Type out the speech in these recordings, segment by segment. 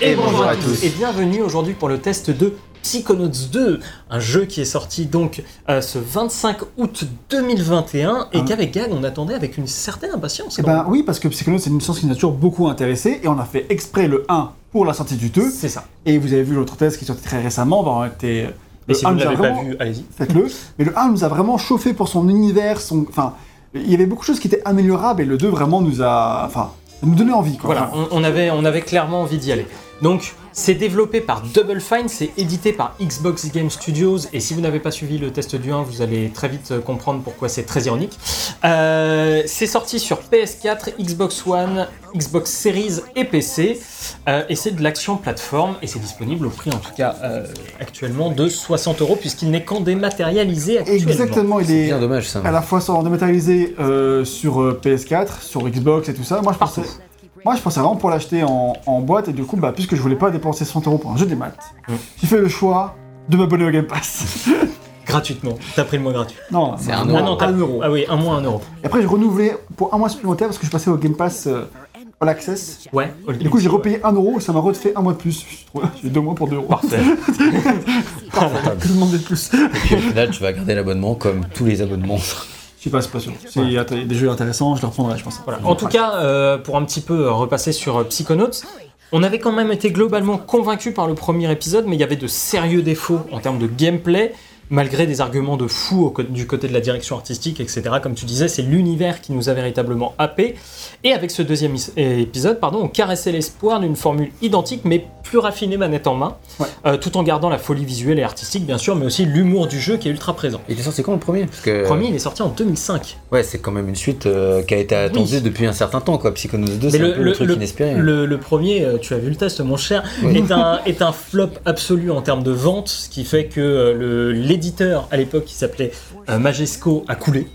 Et bonjour à tous et bienvenue aujourd'hui pour le test de Psychonauts 2, un jeu qui est sorti donc euh, ce 25 août 2021 et Ah. qu'avec Gag on attendait avec une certaine impatience. Eh ben oui, parce que Psychonauts c'est une licence qui nous a toujours beaucoup intéressé et on a fait exprès le 1 pour la sortie du 2. C'est ça. Et vous avez vu l'autre test qui est sorti très récemment, on était. Et le si 1 vous ne l'avez pas vraiment- vu, allez-y. Faites-le. Mais le 1 nous a vraiment chauffé pour son univers, son. Enfin, il y avait beaucoup de choses qui étaient améliorables et le 2 vraiment nous a. Enfin, nous donnait envie quoi. Voilà, on, on avait, on avait clairement envie d'y aller. Donc, c'est développé par Double Fine, c'est édité par Xbox Game Studios, et si vous n'avez pas suivi le test du 1, vous allez très vite euh, comprendre pourquoi c'est très ironique. Euh, c'est sorti sur PS4, Xbox One, Xbox Series et PC, euh, et c'est de l'action plateforme, et c'est disponible au prix en tout cas euh, actuellement de 60 euros, puisqu'il n'est qu'en dématérialisé actuellement. Exactement, il C'est est bien dommage ça. à la fois en dématérialisé euh, sur euh, PS4, sur Xbox et tout ça. Moi je Partout. pensais. Moi, je pensais vraiment pour l'acheter en, en boîte et du coup, bah, puisque je voulais pas dépenser 100 euros pour un jeu des maths, Mm. j'ai fait le choix de m'abonner au Game Pass. Gratuitement, t'as pris le mot gratuit. non, C'est un. Ah non, t'as- un euro. Ah oui, un mois, un euro. Et après, j'ai renouvelé pour un mois supplémentaire parce que je passais au Game Pass euh, All Access. Ouais. Et du coup, j'ai repayé un euro et ça m'a refait un mois de plus. J'ai deux mois pour deux euros. Parfait. Que demander de plus Et puis au final, tu vas garder l'abonnement comme tous les abonnements. Sais pas, c'est pas sûr. C'est- Il y a des jeux intéressants, je les reprendrai, je pense. Voilà. En tout cas, euh, pour un petit peu euh, repasser sur euh, Psychonauts, on avait quand même été globalement convaincu par le premier épisode, mais il y avait de sérieux défauts en termes de gameplay, malgré des arguments de fou du côté de la direction artistique, etc. Comme tu disais, c'est l'univers qui nous a véritablement happé. Et avec ce deuxième is- épisode, pardon, on caressait l'espoir d'une formule identique, mais plus raffinée manette en main, Ouais. euh, tout en gardant la folie visuelle et artistique, bien sûr, mais aussi l'humour du jeu qui est ultra présent. Il était sorti quand le premier? Parce que Le premier, il est sorti en 2005. ouais, c'est quand même une suite euh, qui a été attendue Oui. depuis un certain temps quoi. Psychonauts 2, Mais c'est le- un peu le, le- truc le- inespéré. Le, le premier, euh, tu as vu le test, mon cher, Oui. est, un, est un flop absolu en termes de vente, ce qui fait que le- l'éditeur à l'époque qui s'appelait euh, Majesco a coulé.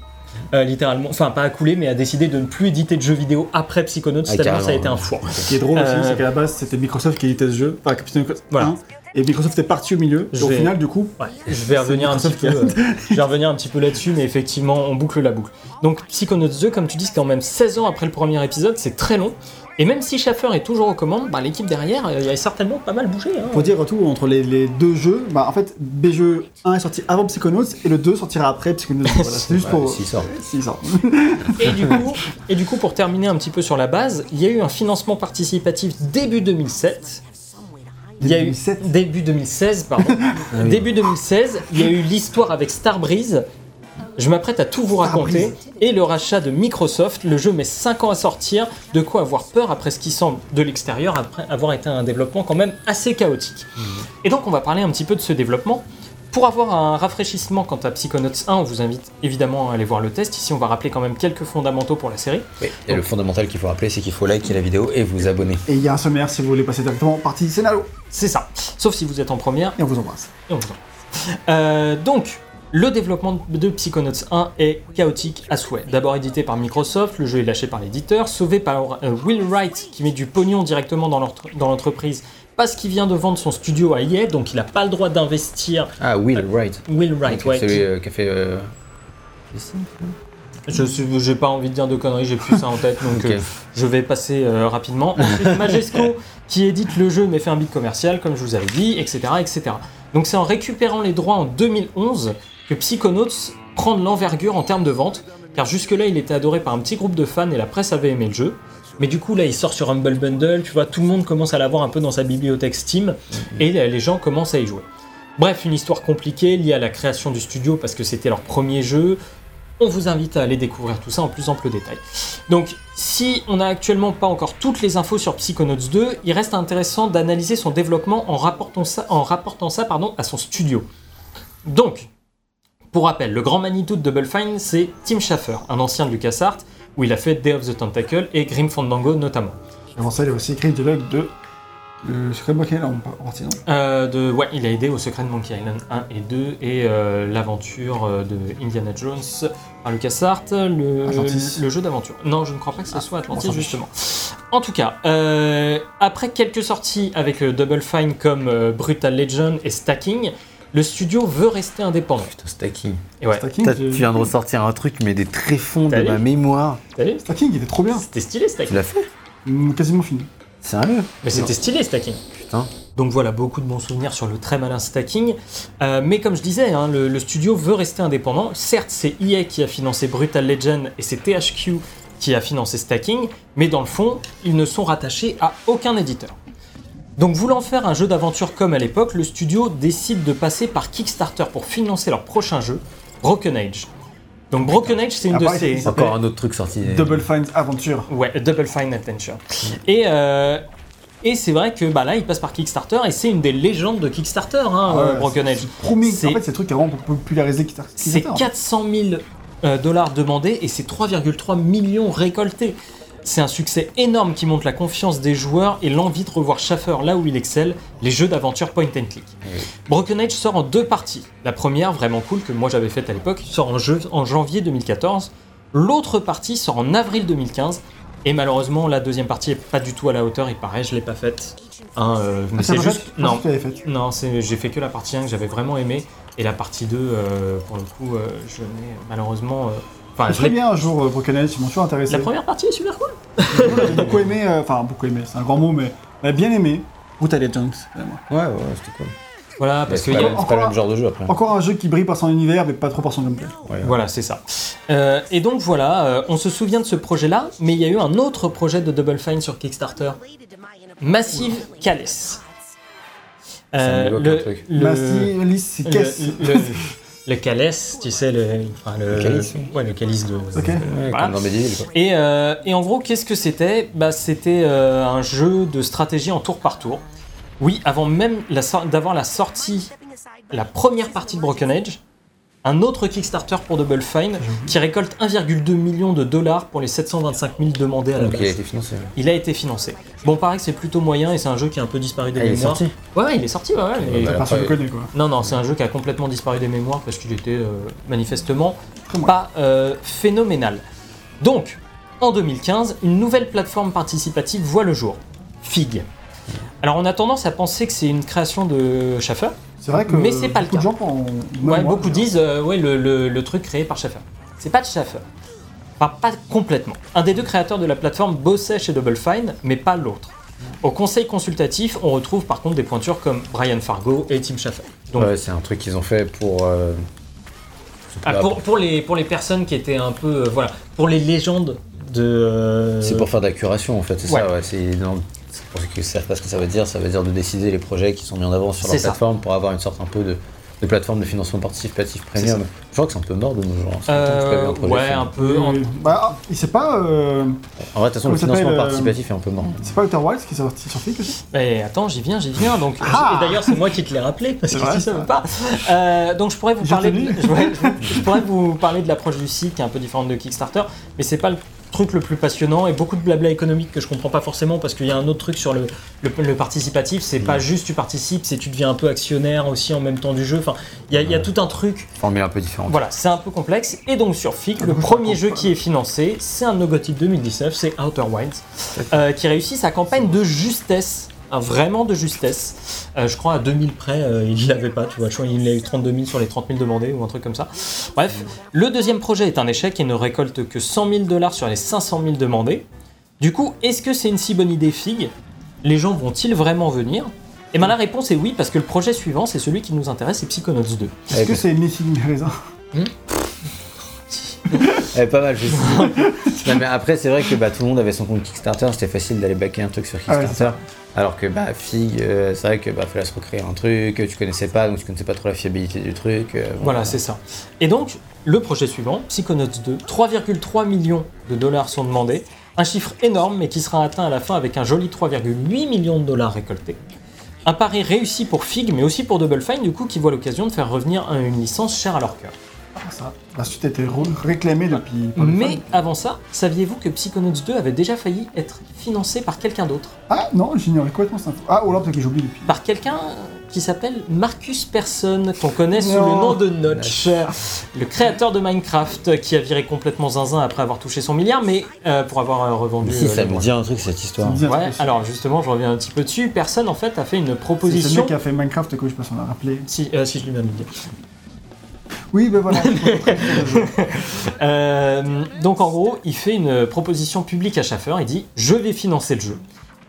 Euh, littéralement, enfin pas a coulé, mais a décidé de ne plus éditer de jeux vidéo après Psychonauts, Ah, tellement ça a été un four. Ce qui est drôle aussi, Euh, c'est qu'à la base, c'était Microsoft qui éditait ce jeu. Enfin, Captain Voilà. et Microsoft est parti au milieu. Je et au vais- final, du coup, Ouais, je vais revenir un petit peu, euh, je vais revenir un petit peu là-dessus, mais effectivement, on boucle la boucle. Donc, Psychonauts 2, comme tu dis, c'est quand même 16 ans après le premier épisode, c'est très long. Et même si Schaffer est toujours aux commandes, bah, l'équipe derrière, euh, il y a certainement pas mal bougé. hein. pour dire tout entre les, les deux jeux, bah en fait, BGE 1 est sorti avant Psychonauts et le 2 sortira après Psychonauts. Voilà, c'est juste pour. s'il sort. Et du, coup, et du coup, pour terminer un petit peu sur la base, il y a eu un financement participatif début 2007. Il y a eu 2007. début 2016, pardon. oui. Début 2016, il y a eu l'histoire avec Starbreeze. Je m'apprête à tout vous raconter. Et le rachat de Microsoft. Le jeu met 5 ans à sortir. De quoi avoir peur après ce qui semble de l'extérieur, après avoir été un développement quand même assez chaotique. Et donc, on va parler un petit peu de ce développement. Pour avoir un rafraîchissement quant à Psychonauts 1, on vous invite évidemment à aller voir le test. Ici, on va rappeler quand même quelques fondamentaux pour la série. Oui. Et le fondamental qu'il faut rappeler, c'est qu'il faut liker la vidéo et vous abonner. Et il y a un sommaire si vous voulez passer directement partie scénario. C'est ça. Sauf si vous êtes en première Et on vous embrasse. et on vous en- Euh, donc, le développement de Psychonauts 1 est chaotique à souhait. D'abord édité par Microsoft, le jeu est lâché par l'éditeur, sauvé par euh, Will Wright qui met du pognon directement dans l'entre- dans l'entreprise parce qu'il vient de vendre son studio à EA, donc il n'a pas le droit d'investir. Ah, Will Wright. Will Wright, Donc, ouais. Celui qui- euh, qui a fait. euh, Je suis, j'ai pas envie de dire de conneries, j'ai plus ça en tête, donc euh, je vais passer euh, rapidement. Ensuite, Majesco qui édite le jeu mais fait un bit commercial, comme je vous avais dit, etc., etc. Donc c'est en récupérant les droits en 2011 que Psychonauts prend de l'envergure en termes de vente, car jusque-là il était adoré par un petit groupe de fans et la presse avait aimé le jeu. Mais du coup là il sort sur Humble Bundle, tu vois, tout le monde commence à l'avoir un peu dans sa bibliothèque Steam, et les gens commencent à y jouer. Bref, une histoire compliquée liée à la création du studio parce que c'était leur premier jeu, on vous invite à aller découvrir tout ça en plus ample détail. Donc, si on n'a actuellement pas encore toutes les infos sur Psychonauts 2, il reste intéressant d'analyser son développement en rapportant ça, en rapportant ça pardon, à son studio. Donc, pour rappel, le grand Manitou de Double Fine, c'est Tim Schafer, un ancien de LucasArts, où il a fait Day of the Tentacle et Grim Fandango notamment. Avant ça, il a aussi écrit le dialogue de. Le secret Monkey Island en partie, non Euh, de, ouais, il a aidé au secret de Monkey Island 1 et 2 et euh, l'aventure euh, de Indiana Jones par LucasArts, le, Atlantis. le jeu d'aventure. Non, je ne crois pas que ce soit Atlantis, s'en fiche. justement. En tout cas, euh, après quelques sorties avec le Double Fine comme Brutal Legend et Stacking, le studio veut rester indépendant. Putain, Stacking. Et ouais, Stacking, T'as- j'ai- Tu viens de ressortir un truc, mais des tréfonds de T'as vu ma mémoire. t'as vu Stacking, il était trop bien. C'était stylé Tu Stacking. l'as fait Mm, Quasiment fini. Sérieux Mais c'était stylé stacking. Putain. Donc voilà, beaucoup de bons souvenirs sur le très malin stacking. Euh, mais comme je disais, hein, le, le studio veut rester indépendant. Certes, c'est EA qui a financé Brutal Legend et c'est THQ qui a financé stacking, mais dans le fond, ils ne sont rattachés à aucun éditeur. Donc voulant faire un jeu d'aventure comme à l'époque, le studio décide de passer par Kickstarter pour financer leur prochain jeu, Broken Age. Donc Broken Age, c'est une Ah, de ces... Encore un autre truc sorti. Double Fine Aventure. Ouais, Double Fine Adventure. Et, euh, et c'est vrai que bah, là, il passe par Kickstarter et c'est une des légendes de Kickstarter, hein, Ah euh, ouais, Broken Age. c'est Promis. C'est- En fait, c'est le truc qui a vraiment popularisé Kickstarter. C'est 400 000 euh, dollars demandés et c'est 3,3 millions récoltés. C'est un succès énorme qui montre la confiance des joueurs et l'envie de revoir Schaffer là où il excelle, les jeux d'aventure point and click. Broken Age sort en deux parties. La première, vraiment cool, que moi j'avais faite à l'époque, sort en, jeu, en janvier 2014. L'autre partie sort en avril 2015. Et malheureusement, la deuxième partie est pas du tout à la hauteur, il paraît, je l'ai pas faite. Hein, euh, mais Ah, c'est juste. Non, non, c'est- j'ai fait que la partie 1 que j'avais vraiment aimé. Et la partie 2, euh, pour le coup, euh, je n'ai malheureusement. Euh, Enfin, Je l'ai- bien un jour euh, Broken Age, ils m'ont toujours intéressé. La première partie est super cool. J'avais beaucoup aimé, euh, enfin beaucoup aimé, c'est un grand mot, mais bien aimé Brutal Legends. vraiment. Ouais, ouais, c'était cool. Voilà, parce c'est pas, y a. le- c'est pas le même genre de jeu après. Encore un jeu qui brille par son univers, mais pas trop par son gameplay. Ouais. Voilà, c'est ça. Euh, et donc voilà, euh, on se souvient de ce projet-là, mais il y a eu un autre projet de Double Fine sur Kickstarter, Massive Callous. Euh, m'évoque un truc. le, Massive Alice, c'est le, qu'est-ce le, le calice, tu sais, le, enfin, le, Le calice, oui. ouais, le calice de. Ok. Ouais, Voilà. comme dans Medieval, quoi. Et, euh, et en gros, qu'est-ce que c'était? Bah, C'était euh, un jeu de stratégie en tour par tour. Oui, avant même d'avoir la sortie, la première partie de Broken Age, un autre Kickstarter pour Double Fine qui récolte 1,2 million de dollars pour les 725 000 demandés à la Donc il a base. été financé. ouais. Il a été financé. Bon, pareil que c'est plutôt moyen et c'est un jeu qui a un peu disparu des Ah, il est mémoires. sorti Ouais, ouais, il est sorti, ouais, ouais, mais- bah, quoi. Non, non, c'est un jeu qui a complètement disparu des mémoires parce qu'il était euh, manifestement pas euh, phénoménal. Donc, en 2015, une nouvelle plateforme participative voit le jour, Fig. Alors, on a tendance à penser que c'est une création de Schaffer. C'est vrai que Mais c'est pas le beaucoup de cas. gens Ouais, moi, beaucoup disent euh, ouais, le, le- le truc créé par Schaffer. C'est pas de Schaffer. Pas, pas complètement. Un des deux créateurs de la plateforme bossait chez Double Fine, mais pas l'autre. Au conseil consultatif, on retrouve par contre des pointures comme Brian Fargo et Tim Schafer. Donc, Ouais, c'est un truc qu'ils ont fait pour. euh, Ah, pour, pour les, pour les personnes qui étaient un peu. euh, voilà, pour les légendes de. euh, C'est pour faire de la curation en fait, c'est Ouais. ça, ouais. C'est pour ceux qui ne savent pas ce que ça veut dire, ça veut dire de décider les projets qui sont mis en avant sur leur ça. plateforme pour avoir une sorte un peu de, de plateforme de financement participatif premium. Je crois que c'est un peu mort de nos jours. hein. Euh, un projet ouais, fait. un peu. en- Bah, il sait pas. euh, En vrai, de toute façon, le Comment financement euh, participatif est un peu mort. C'est pas Outer Wilds qui est sorti sur Flick aussi Mais attends, j'y viens, j'y viens. Donc, Ah et d'ailleurs, c'est moi qui te l'ai rappelé parce que vrai, tu savais ça. pas. Euh, donc, je pourrais vous parler. De, je pourrais vous parler de l'approche du site qui est un peu différente de Kickstarter, mais c'est pas le truc le plus passionnant et beaucoup de blabla économique que je comprends pas forcément parce qu'il y a un autre truc sur le, le, le participatif. C'est pas juste tu participes, c'est tu deviens un peu actionnaire aussi en même temps du jeu. Enfin, il y, a- y a tout un truc. Formule un peu différente. Voilà, c'est un peu complexe. Et donc sur FIC, le premier jeu qui est financé, c'est un Nogotic 2019, c'est Outer Wilds, euh, qui réussit sa campagne de justesse. Hein, vraiment de justesse. Euh, je crois à 2000 près, euh, il l'avait pas, tu vois. Je crois qu'il a eu 32 000 sur les 30 000 demandés ou un truc comme ça. Bref, le deuxième projet est un échec et ne récolte que 100 000 dollars sur les 500 000 demandés. Du coup, est-ce que c'est une si bonne idée, Fig? Les gens vont-ils vraiment venir? Et bien la réponse est oui, parce que le projet suivant, c'est celui qui nous intéresse, c'est Psychonauts 2. Est-ce que c'est Missing Raisin Eh, pas mal, non, mais après, c'est vrai que bah, tout le monde avait son compte Kickstarter, c'était facile d'aller backer un truc sur Ah ouais, Kickstarter. alors que bah, Fig, euh, c'est vrai que bah, fallait se recréer un truc, que tu connaissais pas, donc tu connaissais pas trop la fiabilité du truc. euh, bon. Voilà, c'est ça. Et donc, le projet suivant, Psychonauts 2, 3,3 millions de dollars sont demandés, un chiffre énorme mais qui sera atteint à la fin avec un joli 3,8 millions de dollars récoltés. Un pari réussi pour Fig, mais aussi pour Double Fine, du coup, qui voit l'occasion de faire revenir un- une licence chère à leur cœur. Ah, ça. La suite a été réclamée depuis. par les Mais fans. avant ça, saviez-vous que Psychonauts 2 avait déjà failli être financé par quelqu'un d'autre? Ah non, j'ignorais complètement cette info. Ah, oh là, peut-être que j'ai oublié depuis. Par quelqu'un qui s'appelle Marcus Persson, qu'on connaît sous le nom de Notch, le créateur de Minecraft, qui a viré complètement zinzin après avoir touché son milliard, mais euh, pour avoir euh, revendu. Mais si, euh, ça les me dit un truc cette histoire. Ça me dit un Ouais, truc alors justement, je reviens un petit peu dessus. Personne en fait a fait une C'est le proposition. mec qui a fait Minecraft, quoi, je sais pas si on l'a rappelé. Si, euh, si je lui viens de le dire. Oui, ben voilà. Euh, donc en gros, il fait une proposition publique à Schaffer. Il dit Je vais financer le jeu.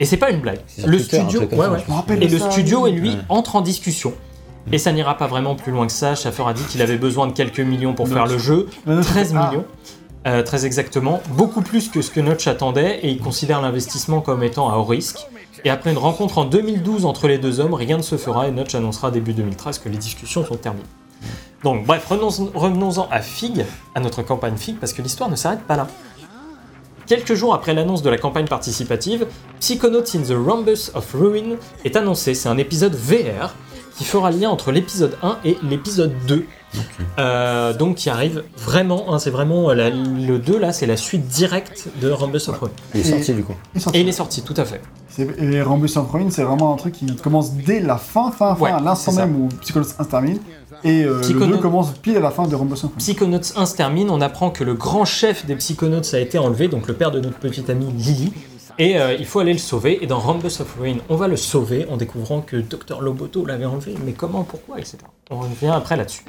Et c'est pas une blague. Le studio, ouais, ouais. je Et le ça, studio, oui. et lui, Ouais. entre en discussion. Et ça n'ira pas vraiment plus loin que ça. Schaffer a dit qu'il avait besoin de quelques millions pour faire le jeu. La note- 13 Ah, millions. Euh, très exactement. Beaucoup plus que ce que Notch attendait. Et il considère l'investissement comme étant à haut risque. Et après une rencontre en 2012 entre les deux hommes, rien ne se fera et Notch annoncera début 2013 que les discussions sont terminées. Donc bref, revenons- revenons-en à Fig, à notre campagne Fig, parce que l'histoire ne s'arrête pas là. Quelques jours après l'annonce de la campagne participative, Psychonauts in the Rhombus of Ruin est annoncé. C'est un épisode VR qui fera lien entre l'épisode 1 et l'épisode 2. Euh, donc qui arrive vraiment, hein, c'est vraiment euh, la- le 2 là, c'est la suite directe de Rhombus of Ruin. Il est Et- sorti du coup. il est sorti. Et il est sorti, tout à fait. Et Rambus of Ruin, c'est vraiment un truc qui commence dès la fin, fin, fin, Ouais, à l'instant même où Psychonauts 1 se termine. Et euh, le Psychonauts- 2 commence pile à la fin de Rambus of Ruin. Psychonauts 1 se termine, on apprend que le grand chef des Psychonauts a été enlevé, donc le père de notre petite amie Lily. Et euh, il faut aller le sauver. Et dans Rhombus of Ruin, on va le sauver en découvrant que Dr Loboto l'avait enlevé. Mais comment, pourquoi, etc. On revient après là-dessus.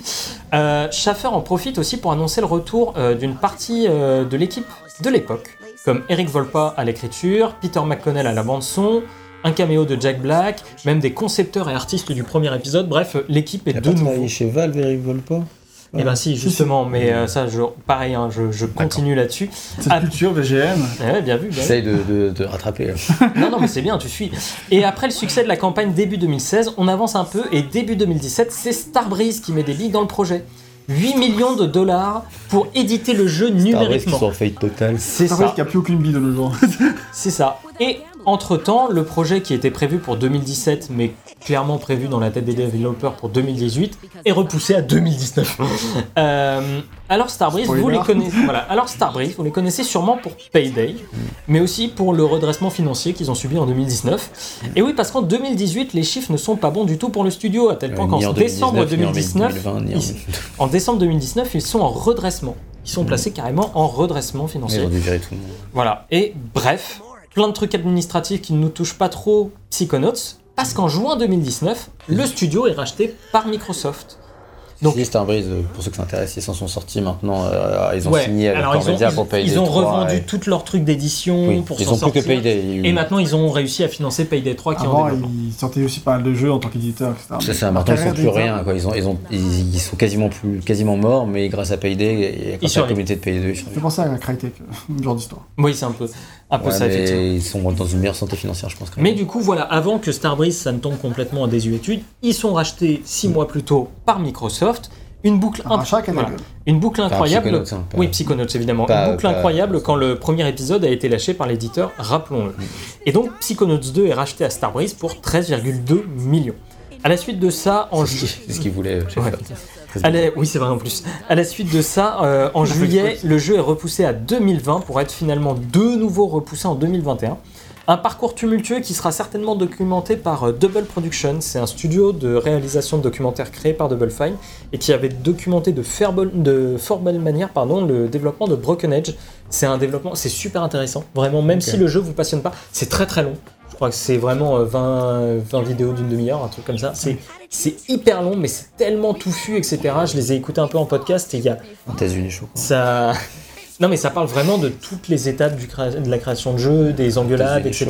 Euh, Schaffer en profite aussi pour annoncer le retour euh, d'une partie euh, de l'équipe de l'époque, comme Eric Volpa à l'écriture, Peter McConnell à la bande-son, un caméo de Jack Black, même des concepteurs et artistes du premier épisode. Bref, l'équipe est de nouveau. chez Valve, Eric Volpa? Eh ben si, justement, mais euh, ça, je, pareil, hein, je, je continue là-dessus. Cette culture VGM. Ouais, bien vu, bien. J'essaye de, de, de rattraper. là. Non, non, mais c'est bien, tu suis. Et après le succès de la campagne début 2016, on avance un peu et début 2017, c'est Starbreeze qui met des billes dans le projet. 8 millions de dollars pour éditer le jeu Starbreeze qui numériquement. sont en faillite totale. C'est ça, qu'il n'y a plus aucune bille de nos jours. c'est ça. Et entre-temps, le projet qui était prévu pour 2017, mais clairement prévu dans la tête des développeurs pour 2018, est repoussé à 2019. Euh, alors Starbreeze, vous les connaissez. Voilà. Alors Starbreeze, vous les connaissez sûrement pour Payday, mais aussi pour le redressement financier qu'ils ont subi en 2019. Et oui, parce qu'en 2018, les chiffres ne sont pas bons du tout pour le studio, à tel point Euh, qu'en décembre 2019, ni en 2019, 2020, ni en- ils- en décembre 2019, ils sont en redressement. Ils sont placés carrément en redressement financier. Ils ont dû virer tout le monde. Voilà. Et bref, plein de trucs administratifs qui ne nous touchent pas trop Psychonauts, parce qu'en juin 2019, le studio est racheté par Microsoft. Donc- Donc, Starbreeze, euh, pour ceux que ça intéresse, ils s'en sont sortis maintenant. euh, ils ont Ouais, signé avec alors ils ont, Cormedia ils- pour Payday ils ont 3, revendu et- tous leurs trucs d'édition Oui, pour ils s'en ont plus que sortir. Payday. Et maintenant, ils ont réussi à financer Payday 3 qui est en Avant, développement. ils sortaient aussi pas mal de jeux en tant qu'éditeur, etc. C'est ça, maintenant ils sont plus rien. Quoi. Ils, ont, ils, ont, ils, ils sont quasiment, plus, quasiment morts, mais grâce à Payday et grâce à la communauté de Payday, fait survivent. penser à Crytek, euh, genre d'histoire. Oui, c'est un peu, un peu Ouais, ça, effectivement. mais ils sont dans une meilleure santé financière, je pense. quand Mais du coup, voilà, avant que Starbreeze ça ne tombe complètement en désuétude, ils sont rachetés six mois plus tôt par Microsoft. Une boucle, Un voilà. gueule. une boucle incroyable. Hein, pas- Oui, Psychonauts évidemment. Pas- une boucle pas- incroyable quand le premier épisode a été lâché par l'éditeur, rappelons-le. Et donc Psychonauts 2 est racheté à Starbreeze pour 13,2 millions. À la suite de ça, en C'est ce ju- qu'ils- c'est ce qu'ils voulaient chez Ouais. Valve. à la- Oui, c'est vrai en plus. À la suite de ça, euh, en juillet, le jeu est repoussé à 2020 pour être finalement de nouveau repoussé en 2021. Un parcours tumultueux qui sera certainement documenté par euh, Double Production. C'est un studio de réalisation de documentaires créé par Double Fine et qui avait documenté de, fort belle manière pardon, le développement de Broken Edge. C'est un développement, c'est super intéressant. Vraiment, même si le jeu vous passionne pas, c'est très très long. Je crois que c'est vraiment euh, 20, 20 vidéos d'une demi-heure, un truc comme ça. C'est c'est hyper long, mais c'est tellement touffu, etc. Je les ai écoutés un peu en podcast et il y a États-Unis, crois. ça. Non, mais ça parle vraiment de toutes les étapes du créa- de la création de jeu, des engueulades, etc.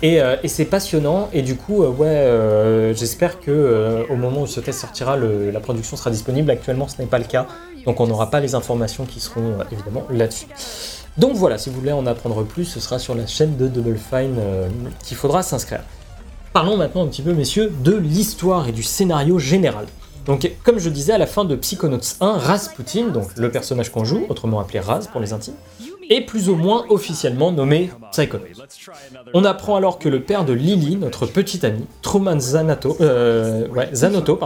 Et, euh, et c'est passionnant. Et du coup, euh, ouais, euh, j'espère que au moment où ce test sortira, le- la production sera disponible. Actuellement, ce n'est pas le cas, donc on n'aura pas les informations qui seront évidemment là-dessus. Donc voilà, si vous voulez en apprendre plus, ce sera sur la chaîne de Double Fine euh, qu'il faudra s'inscrire. Parlons maintenant un petit peu, messieurs, de l'histoire et du scénario général. Donc, comme je disais, à la fin de Psychonauts 1, Rasputin, donc le personnage qu'on joue, autrement appelé Raz pour les intimes, est plus ou moins officiellement nommé Psychonauts. On apprend alors que le père de Lily, notre petite amie, Truman euh, Zanotto,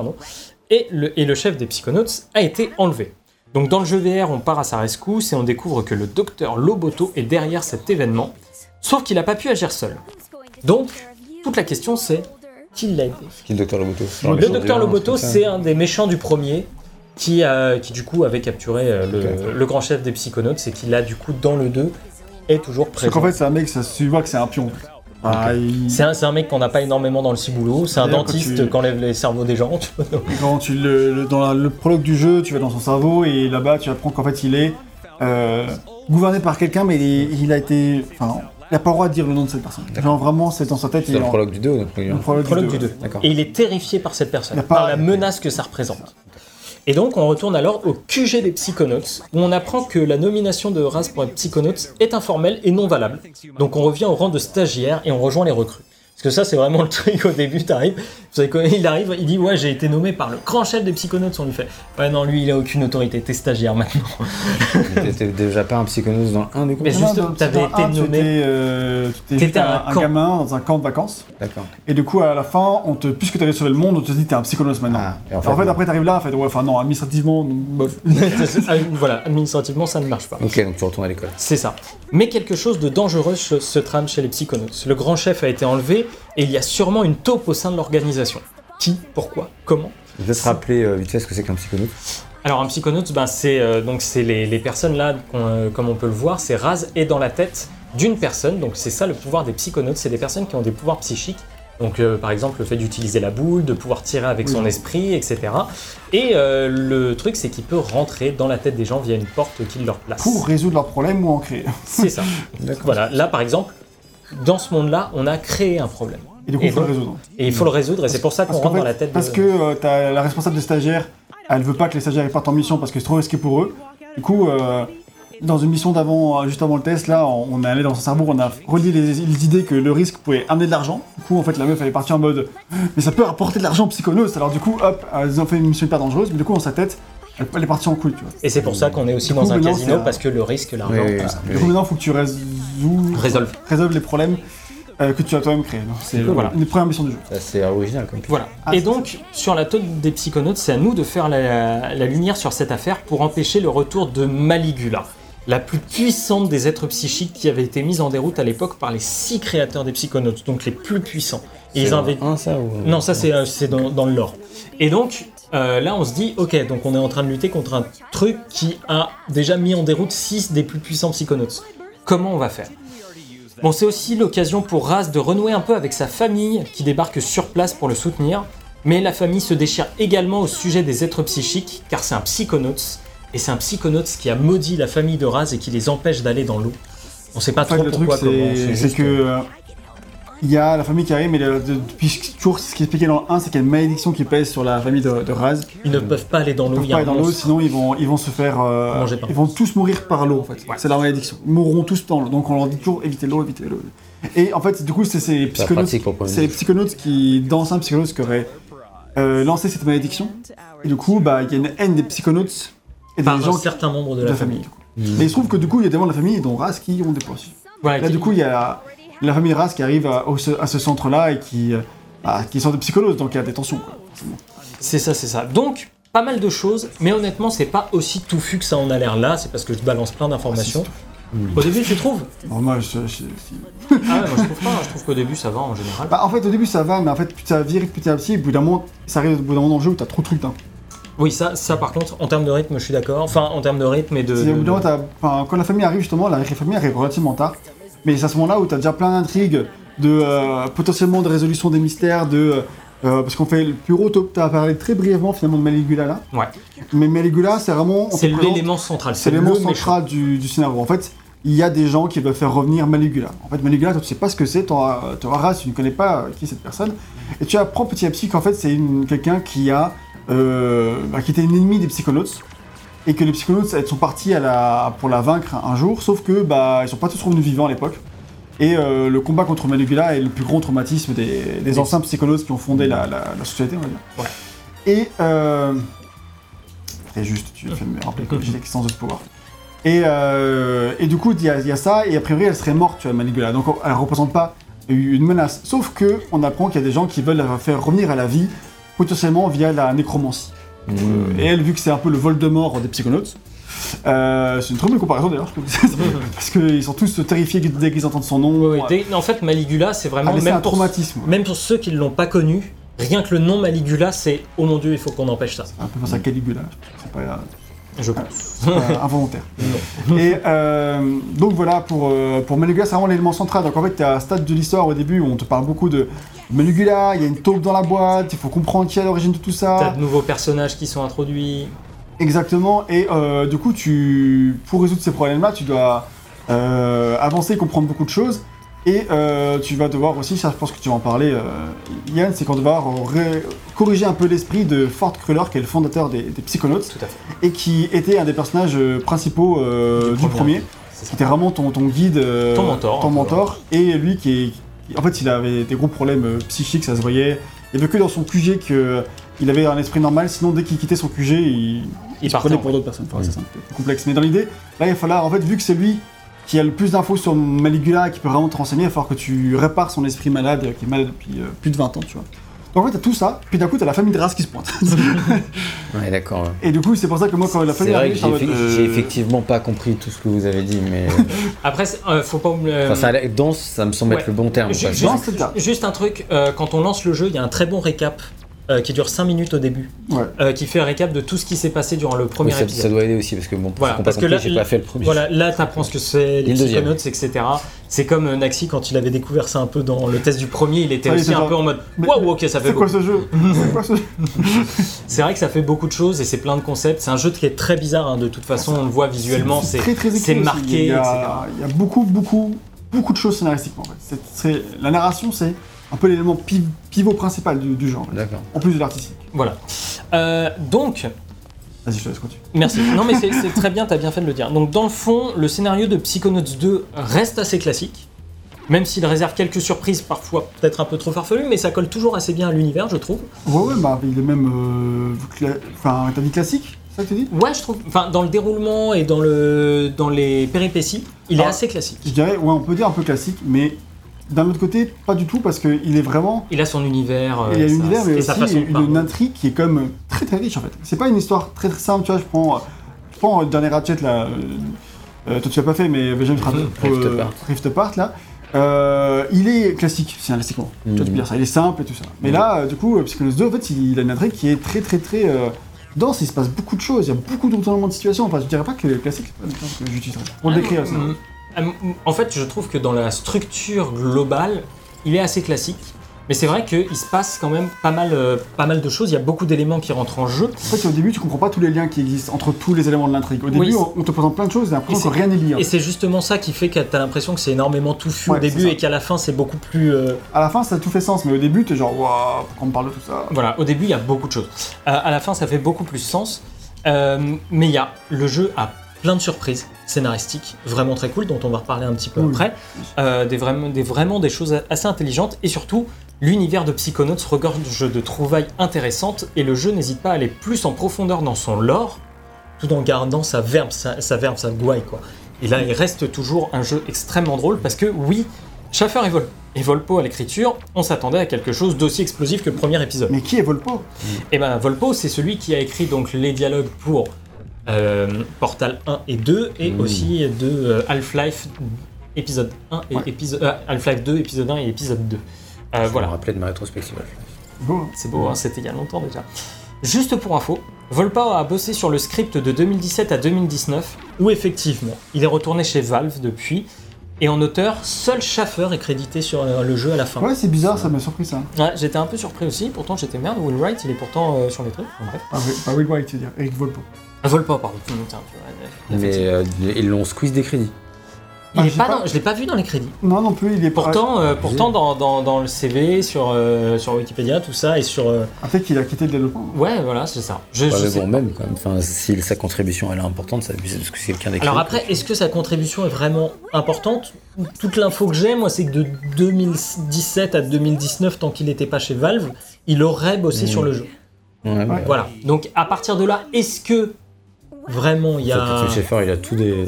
et le, et le chef des Psychonauts, a été enlevé. Donc dans le jeu VR, on part à sa rescousse et on découvre que le docteur Loboto est derrière cet événement, sauf qu'il n'a pas pu agir seul. Donc, toute la question c'est qui l'a aidé Qui est le docteur Loboto? Le docteur Loboto, c'est un des méchants du premier qui, a, qui du coup avait capturé euh, le, le grand chef des Psychonauts et qui là du coup dans le 2 est toujours Parce présent. qu'en fait, c'est un mec, ça se voit que c'est un pion. Ah, il- C'est un, mec qu'on n'a pas énormément dans le ciboulot, c'est un dentiste tu- qui enlève les cerveaux des gens. tu vois. Quand tu le, le- dans la- le prologue du jeu, tu vas dans son cerveau et là-bas, tu apprends qu'en fait, il est euh, gouverné par quelqu'un, mais il, il a été, enfin, il a pas le droit de dire le nom de cette personne. Genre vraiment, c'est dans sa tête. C'est il le en- prologue du 2 ou notre le prologue du du deux. 2. D'accord. Et il est terrifié par cette personne, par la menace que ça représente. Et donc, on retourne alors au QG des Psychonauts, où on apprend que la nomination de Raz pour être Psychonauts est informelle et non valable. Donc, on revient au rang de stagiaire et on rejoint les recrues. Parce que ça, c'est vraiment le truc au début, t'arrives, vous savez quoi, il arrive, il dit Ouais, j'ai été nommé par le grand chef des Psychonauts, on lui fait Ouais, non, lui, il a aucune autorité, t'es stagiaire maintenant. T'étais déjà pas un psychonaute dans le 1 du coup Mais juste, dans- t'avais été un, nommé- euh, tu étais T'étais un un, un gamin dans un camp de vacances. D'accord. Et du coup, à la fin, on te, puisque tu avais sauvé le monde, on te dit t'es un psychonos maintenant. Ah, et en en fait, fait, non. après, t'arrives là, en fait, ouais, enfin non, administrativement, bof. Ah, voilà, administrativement, ça ne marche pas. Ok, donc tu retournes à l'école. C'est ça. Mais quelque chose de dangereux se, se trame chez les Psychonauts. Le grand chef a été enlevé et il y a sûrement une taupe au sein de l'organisation. Qui Pourquoi Comment Je vais te rappeler euh, vite fait ce que c'est qu'un psychonaute. Alors un Psychonaut, ben, c'est euh, donc c'est les, les personnes là, euh, comme on peut le voir, c'est Raz est dans la tête d'une personne. Donc c'est ça le pouvoir des Psychonauts, c'est des personnes qui ont des pouvoirs psychiques. Donc euh, par exemple le fait d'utiliser la boule, de pouvoir tirer avec son esprit, etc. Et euh, le truc c'est qu'il peut rentrer dans la tête des gens via une porte qu'il leur place. Pour résoudre leurs problèmes ou en créer. C'est ça. Voilà, là par exemple, dans ce monde-là, on a créé un problème. Et du coup, il faut le résoudre. Et il faut le résoudre, et c'est pour ça qu'on rentre dans fait- la tête Parce de... que euh, la responsable des stagiaires, elle veut pas que les stagiaires ils partent en mission parce que c'est trop risqué pour eux. Du coup, euh, dans une mission d'avant, euh, juste avant le test, là, on on est allé dans son cerveau, on a relié les, les idées que le risque pouvait amener de l'argent. Du coup, en fait, la meuf elle est partie en mode, mais ça peut rapporter de l'argent psychonos. Alors du coup, hop, elles ont fait une mission hyper dangereuse, mais du coup, dans sa tête, elle, est partie en couille, tu vois. Et c'est pour ça qu'on est aussi Du dans coup, un casino, parce que le risque, l'argent, Oui, oui, tout oui. ça. Du coup, maintenant, il faut que tu résous... Résolve. résolves les problèmes euh, que tu as toi-même créés. C'est Voilà. voilà. une des premières missions du jeu. C'est original comme Voilà. Ah, et donc, sur la taupe des Psychonauts, c'est à nous de faire la, la lumière sur cette affaire pour empêcher le retour de Maligula, la plus puissante des êtres psychiques qui avait été mise en déroute à l'époque par les six créateurs des Psychonauts, donc les plus puissants. Et ils avaient... un ça ou Non, ça c'est euh, c'est dans, dans le lore. Et donc, euh, là on se dit, ok, donc on est en train de lutter contre un truc qui a déjà mis en déroute 6 des plus puissants Psychonauts. Comment on va faire? Bon, c'est aussi l'occasion pour Raz de renouer un peu avec sa famille qui débarque sur place pour le soutenir, mais la famille se déchire également au sujet des êtres psychiques, car c'est un Psychonauts, et c'est un Psychonauts qui a maudit la famille de Raz et qui les empêche d'aller dans l'eau. On sait pas En fait, trop le pourquoi, comment, c'est c'est juste que. Il y a la famille qui arrive, mais le- de- depuis toujours ce qui est expliqué dans le 1, c'est qu'il y a une malédiction qui pèse sur la famille de, de Raz. Ils ne peuvent pas aller dans Ils l'eau, peuvent il y a pas un aller dans l'eau, monstre. sinon ils vont, ils vont se faire. euh, Manger par ils vont tous mourir par l'eau en fait. C'est la malédiction. Ils mourront tous dans l'eau. Donc on leur dit toujours évitez l'eau, évitez l'eau. Et en fait, du coup, c'est ces psychonautes, pratique pour le c'est les psychonautes qui, dans un psychonaute, qui auraient euh, lancé cette malédiction. Et du coup, bah, il y a une haine des psychonautes et des Par gens un certain membre de de la, famille. Mais il se trouve que du coup, il y a des membres de la famille, dont Raz, qui ont des points. Voilà, Là, qui- du coup, il y a la famille Ras qui arrive à, au- à ce centre-là et qui, euh, bah, qui sont des psychologues, donc il y a des tensions. Quoi, forcément. C'est ça, c'est ça. Donc, pas mal de choses, mais honnêtement, c'est pas aussi touffu que ça en a l'air là, c'est parce que je balance plein d'informations. Au début, tu trouves? Alors, moi, je- je- si- Ah ouais, moi je trouve pas, je trouve qu'au début ça va en général. Bah, en fait, au début, ça va, mais en fait, plus ça vire petit à petit, au bout d'un moment, ça arrive au bout d'un moment dans le jeu où t'as trop de trucs coup. Oui, ça, ça par contre, en termes de rythme, je suis d'accord. Enfin, en termes de rythme et de. C'est-à-dire, au bout de- d'un moment, t'as- enfin, quand la famille arrive, justement, la famille arrive relativement tard. Mais c'est à ce moment-là où t'as déjà plein d'intrigues, de euh, potentiellement de résolution des mystères, de. euh, parce qu'on fait le bureau, t'as parlé très brièvement finalement de Maligula là. Ouais. Mais Maligula, c'est vraiment. C'est l'élément central. C'est l'élément central du, du scénario. En fait, il y a des gens qui veulent faire revenir Maligula. En fait, Maligula, toi, tu sais pas ce que c'est, ton race, tu ne connais pas euh, qui est cette personne. Et tu apprends petit à petit qu'en fait, c'est quelqu'un qui a. euh, bah, qui était une ennemie des psychonautes. Et que les psychonautes, elles sont partis à la, pour la vaincre un jour, sauf que bah, ils sont pas tous revenus vivants à l'époque. Et euh, le combat contre Maligula est le plus grand traumatisme des, des anciens psychonautes qui ont fondé la, la- la société, on va dire. Ouais. Et. Euh, Très juste, tu as fait me rappeler que j'ai l'existence de ce pouvoir. Et, euh, et du coup, il y, a- il y a ça, et a priori, elle serait morte, tu vois, Maligula. Donc, elle représente pas une menace. Sauf que on apprend qu'il y a des gens qui veulent la faire revenir à la vie, potentiellement via la nécromancie. Mmh. Et elle, vu que c'est un peu le Voldemort des psychonautes, euh, c'est une très bonne comparaison d'ailleurs, je trouve. parce qu'ils sont tous terrifiés dès qu'ils entendent son nom. Dès- En fait, Maligula, c'est Ah, vraiment. c'est même, un pour, traumatisme. même pour ceux qui ne l'ont pas connu, rien que le nom Maligula, c'est Oh mon dieu, il faut qu'on empêche ça. Un peu comme ça, Caligula. C'est pas, euh, Je pense. pas involontaire. Et euh, donc voilà, pour, euh, pour c'est vraiment l'élément central. Donc en fait, tu as un stade de l'histoire au début où on te parle beaucoup de Maligula, il y a une taupe dans la boîte, il faut comprendre qui est à l'origine de tout ça. de nouveaux personnages qui sont introduits. Exactement, et euh, du coup, tu, pour résoudre ces problèmes-là, tu dois euh, avancer comprendre beaucoup de choses. Et euh, tu vas devoir aussi, ça je pense que tu vas en parler, euh, Yann, c'est qu'on va corriger un peu l'esprit de Ford Kruller, qui est le fondateur des, des Psychonauts, Tout à fait. et qui était un des personnages euh, principaux euh, Du premier. qui était vraiment ton, ton guide, Ton mentor, ton mentor, et lui qui est... qui- En fait, il avait des gros problèmes psychiques, ça se voyait. Il n'y avait que dans son QG qu'il avait un esprit normal, sinon dès qu'il quittait son QG, il, Il partait prenait en pour d'autres personnes. Enfin, Mm. C'est complexe. Mais dans l'idée, là, il va falloir, en fait, vu que c'est lui qui a le plus d'infos sur Maligula, qui peut vraiment te renseigner, il va falloir que tu répares son esprit malade, qui est malade depuis euh, plus de 20 ans, tu vois. Donc en fait, t'as tout ça, puis d'un coup, t'as la famille de race qui se pointe. Ouais, d'accord. ouais. Et du coup, c'est pour ça que moi, quand la C'est famille vrai arrive, que j'ai mode, euh, effectivement pas compris tout ce que vous avez dit, mais. Après, c'est- euh, faut pas oublier. Enfin, ça a l'air- dense, ça me semble Ouais. être le bon terme. Ju- c'est juste un truc, euh, quand on lance le jeu, il y a un très bon récap euh, qui dure 5 minutes au début, Ouais. euh, qui fait un récap de tout ce qui s'est passé durant le premier Oui, ça, épisode. ça doit aider aussi parce que bon, pour Voilà, parce que là- j'ai pas fait le premier. Voilà, là t'apprends ce que c'est, les psychonauts, etc. C'est comme euh, Naxi quand il avait découvert ça un peu dans le test du premier, il était Ah, aussi un genre, peu en mode Waouh, ok, ça fait C'est quoi beaucoup. ce jeu C'est quoi ce jeu C'est vrai que ça fait beaucoup de choses et c'est plein de concepts. C'est un jeu qui est très bizarre, hein, de toute façon, on le voit visuellement, c'est marqué, Il y, etc. a, il y a beaucoup, beaucoup, beaucoup de choses scénaristiquement. En fait. La narration, c'est un peu l'élément pi- pivot principal du, du genre. D'accord. en plus de l'artistique. Voilà. Euh, donc, Vas-y, je te laisse continuer. Merci. Non, mais c'est très bien, t'as bien fait de le dire. Donc, dans le fond, le scénario de Psychonauts 2 reste assez classique, même s'il réserve quelques surprises, parfois peut-être un peu trop farfelues, mais ça colle toujours assez bien à l'univers, je trouve. Ouais, ouais, bah, il est même. euh, cla- Enfin, t'as dit classique C'est ça que tu dis? Ouais, je trouve. Enfin, dans le déroulement et dans, le, dans les péripéties, il est Ah. assez classique. Je dirais, ouais, on peut dire un peu classique, mais d'un autre côté, pas du tout, parce qu'il est vraiment. Il a son univers. euh, il a sa- l'univers, mais aussi façon une, parler. intrigue qui est quand même très très riche en fait. C'est pas une histoire très très simple, tu vois. Je prends, je prends le dernier Ratchet là. euh, euh, toi tu l'as pas fait, mais Mhm. Rift Apart. Rift Apart là. euh, il est classique, scénaristiquement. Tu vois, tu peux Mhm. dire ça, il est simple et tout ça. Mais Mhm. là, euh, du coup, euh, Psychonauts 2, en fait, il, il a une intrigue qui est très très très euh, dense. Il se passe beaucoup de choses, il y a beaucoup de retournements de situation. Enfin, je dirais pas que le classique, c'est pas le terme que j'utiliserais. Pour le décrire, ça. Mm, En fait, je trouve que dans la structure globale, il est assez classique. Mais c'est vrai qu'il se passe quand même pas mal, euh, pas mal de choses. Il y a beaucoup d'éléments qui rentrent en jeu. En fait, au début, tu comprends pas tous les liens qui existent entre tous les éléments de l'intrigue. Au début, Oui, on, on te présente plein de choses, et que rien n'est lié. Et c'est justement ça qui fait que t'as l'impression que c'est énormément touffu Ouais, au c'est début et qu'à la fin c'est beaucoup plus. euh, À la fin, ça a tout fait sens, mais au début, t'es genre, waouh, pourquoi on me parle de tout ça? Voilà, au début il y a beaucoup de choses. Euh, à la fin ça fait beaucoup plus sens. Euh, mais il y a le jeu a plein de surprises scénaristiques vraiment très cool dont on va reparler un petit peu après. Euh, des, vraiment, des, vraiment des choses assez intelligentes et surtout l'univers de Psychonauts regorge de trouvailles intéressantes et le jeu n'hésite pas à aller plus en profondeur dans son lore tout en gardant sa verbe, sa, sa verbe, sa gouaille quoi. Et là il reste toujours un jeu extrêmement drôle parce que oui, Schaffer et, Vol et Volpo à l'écriture, on s'attendait à quelque chose d'aussi explosif que le premier épisode. Mais qui est Volpo? Et ben Volpo, c'est celui qui a écrit donc les dialogues pour Portal 1 et 2 et Mmh. aussi de euh, Half-Life épisode 1 et Ouais. épisode euh, Half-Life 2 épisode 1 et épisode 2. Euh, Je me voilà, rappelais de ma rétrospective. C'est beau, hein, c'était il y a longtemps déjà. Juste pour info, Volpo a bossé sur le script de 2017 à 2019, où effectivement, il est retourné chez Valve depuis, et en auteur, seul Schaffer est crédité sur euh, le jeu à la fin. Ouais, c'est bizarre, ça m'a surpris ça. Ouais, j'étais un peu surpris aussi, pourtant j'étais merde, Will Wright il est pourtant euh, sur les trucs, Enfin, bref. Pas, Will- pas Will White, Putain, tu vois, la Mais euh, ils l'ont squeeze des crédits. Il Ah, est j'ai pas pas- dans- je l'ai pas vu dans les crédits. Non, non plus, il est pas. Pourtant, euh, pourtant dans, dans, dans le CV, sur, euh, sur Wikipédia, tout ça, et sur... euh, Ah, Peut-être qu'il a quitté le développement. Ouais, voilà, c'est ça. Je, Ouais, je mais sais bon, pas. même quand même. Enfin, si sa contribution elle est importante, ça parce que c'est quelqu'un d'écrit. Alors après, est-ce que sa contribution est vraiment importante? Toute l'info que j'ai, moi, c'est que de 2017 à 2019, tant qu'il n'était pas chez Valve, il aurait bossé Mmh. sur le jeu. Ouais, ouais. Ouais. Voilà. Donc à partir de là, est-ce que vraiment il y a... que Schaeffer, il a tout, dé-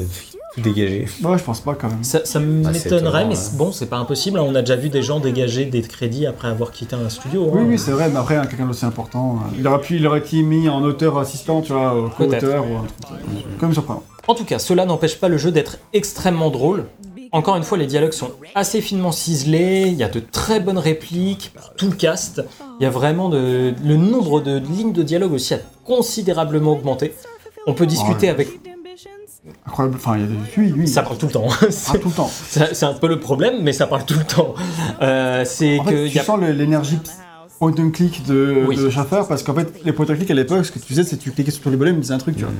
tout dégagé. Ouais, je pense pas quand même. Ça, ça Ah, c'est m'étonnerait, mais bon, c'est pas impossible. hein. On a déjà vu des gens dégager des crédits après avoir quitté un studio. Oui, hein. oui, c'est vrai, mais après, hein, quelqu'un d'aussi important. euh, Il aurait pu, il aurait été mis en auteur assistant, tu vois, au co-auteur ou un truc. comme surprenant. En tout cas, cela n'empêche pas le jeu d'être extrêmement drôle. Encore une fois, les dialogues sont assez finement ciselés, il y a de très bonnes répliques pour tout le cast. Il y a vraiment de... Le nombre de lignes de dialogue aussi a considérablement augmenté. On peut discuter Ouais. avec... Incroyable. Enfin. Oui, oui. Ça parle tout le temps. Ah, c'est tout le temps. c'est- c'est un peu le problème, mais ça parle tout le temps. Euh, c'est que... fait, tu y a- sens l'énergie point and click de, Oui. de Schaffer, parce qu'en fait, les point and click à l'époque, ce que tu faisais, c'est que tu cliquais sur les bonhommes, ils disaient un truc, tu vois.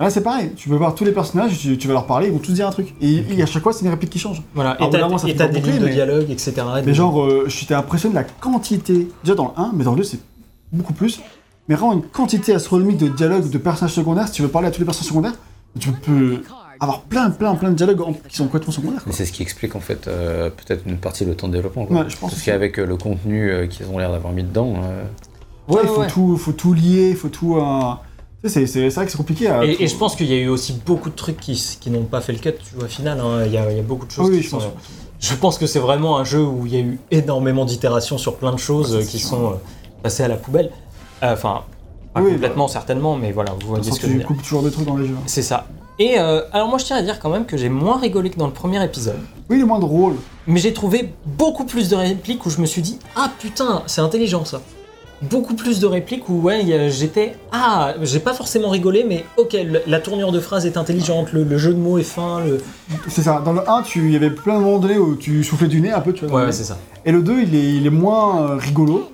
Là, c'est pareil, tu peux voir tous les personnages, tu, tu vas leur parler, ils vont tous dire un truc. Et, et à chaque fois, c'est une réplique qui change. Voilà, Alors, et t'as des lignes de dialogue, etc. Mais genre, euh, j'étais impressionné de la quantité, déjà dans le 1, mais dans le 2, c'est beaucoup plus. Mais vraiment une quantité astronomique de dialogues de personnages secondaires. Si tu veux parler à tous les personnages secondaires, tu peux avoir plein, plein, plein de dialogues en- qui sont complètement secondaires. Mais quoi. c'est ce qui explique en fait euh, peut-être une partie le temps de développement. quoi. Ouais, je pense Parce qu'avec euh, le contenu euh, qu'ils ont l'air d'avoir mis dedans, euh, Ouais, il Ouais, faut, ouais. Tout, faut tout lier, il faut tout. euh, c'est- c'est c'est vrai que c'est compliqué à. Et, et je pense qu'il y a eu aussi beaucoup de trucs qui, qui n'ont pas fait le cut, tu vois, au final. hein. Il, y a, il y a beaucoup de choses oui, qui je sont. pense. Je pense que c'est vraiment un jeu où il y a eu énormément d'itérations sur plein de choses qui sûr. sont euh, passées à la poubelle. Euh, Enfin, pas Oui, complètement, certainement, mais voilà, vous voyez ce que je veux tu dire. coupes toujours des trucs dans les jeux. C'est ça. Et euh, alors, moi, je tiens à dire quand même que j'ai moins rigolé que dans le premier épisode. Oui, il est moins drôle. Mais j'ai trouvé beaucoup plus de répliques où je me suis dit Ah putain, c'est intelligent ça. Beaucoup plus de répliques où ouais, j'étais Ah, j'ai pas forcément rigolé, mais ok, la tournure de phrase est intelligente, le, le jeu de mots est fin. Le... C'est ça. Dans le 1, tu- il y avait plein de moments donnés où tu soufflais du nez un peu, tu vois. ouais, c'est ça. Et le 2, il est, il est moins euh, rigolo,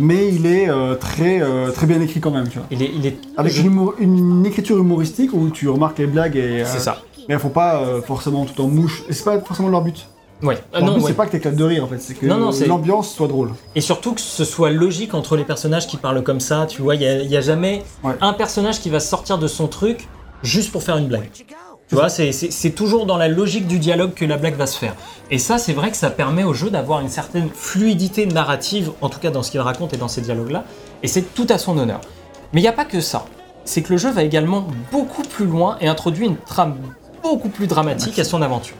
mais il est euh, très, euh, très bien écrit quand même, tu vois. Il est, il est... Avec une, humour- une écriture humoristique où tu remarques les blagues et. euh, C'est ça. Mais elles font pas euh, forcément tout en mouche. Et c'est pas forcément leur but. Ouais. Leur non, but, ouais. c'est pas que t'éclates de rire en fait, c'est que Non, non, c'est- l'ambiance soit drôle. Et surtout que ce soit logique entre les personnages qui parlent comme ça, tu vois, il y a, il y a jamais Ouais. un personnage qui va sortir de son truc juste pour faire une blague. Tu vois, c'est- toujours dans la logique du dialogue que la blague va se faire. Et ça, c'est vrai que ça permet au jeu d'avoir une certaine fluidité narrative, en tout cas dans ce qu'il raconte et dans ces dialogues-là, et c'est tout à son honneur. Mais il n'y a pas que ça. C'est que le jeu va également beaucoup plus loin et introduit une trame beaucoup plus dramatique à son aventure.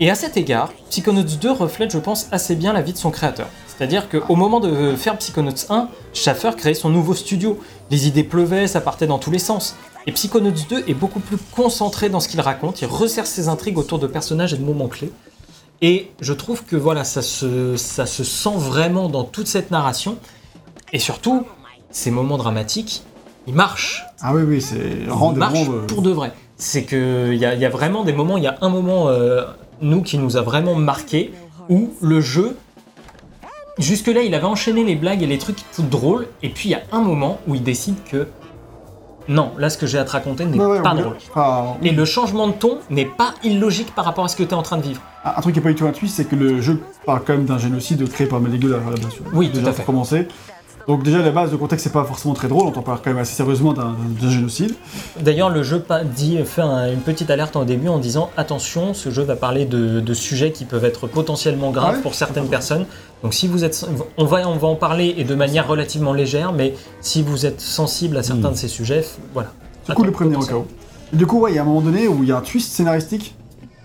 Et à cet égard, Psychonauts 2 reflète, je pense, assez bien la vie de son créateur. C'est-à-dire qu'au moment de faire Psychonauts 1, Schaffer créait son nouveau studio. Les idées pleuvaient, ça partait dans tous les sens. Et Psychonauts 2 est beaucoup plus concentré dans ce qu'il raconte, il resserre ses intrigues autour de personnages et de moments clés. Et je trouve que voilà, ça se, ça se sent vraiment dans toute cette narration. Et surtout, ces moments dramatiques, ils marchent Ah oui, oui, c'est rend des marche mondes. pour de vrai. C'est que il y, a- y a vraiment des moments, il y a un moment euh, nous qui nous a vraiment marqué où le jeu jusque là il avait enchaîné les blagues et les trucs tout drôles et puis il y a un moment où il décide que non, là ce que j'ai à te raconter n'est Ouais, pas ouais. drôle. Enfin, Et le changement de ton n'est pas illogique par rapport à ce que tu es en train de vivre. Un truc qui n'est pas du tout intuit, c'est que le jeu parle quand même d'un génocide créé par Maligula, à la base. Oui, déjà tout à pour fait. commencer. Donc déjà, la base, le contexte, c'est pas forcément très drôle, on t'en parle quand même assez sérieusement d'un génocide. D'ailleurs, le jeu dit, fait un- une petite alerte au début en disant attention, ce jeu va parler de, de sujets qui peuvent être potentiellement graves Ouais. pour certaines personnes. Donc, si vous êtes, on va, on va en parler et de manière relativement légère, mais si vous êtes sensible à certains de ces sujets, voilà. C'est cool de prévenir au cas où. Et du coup, ouais, il y a un moment donné où il y a un twist scénaristique.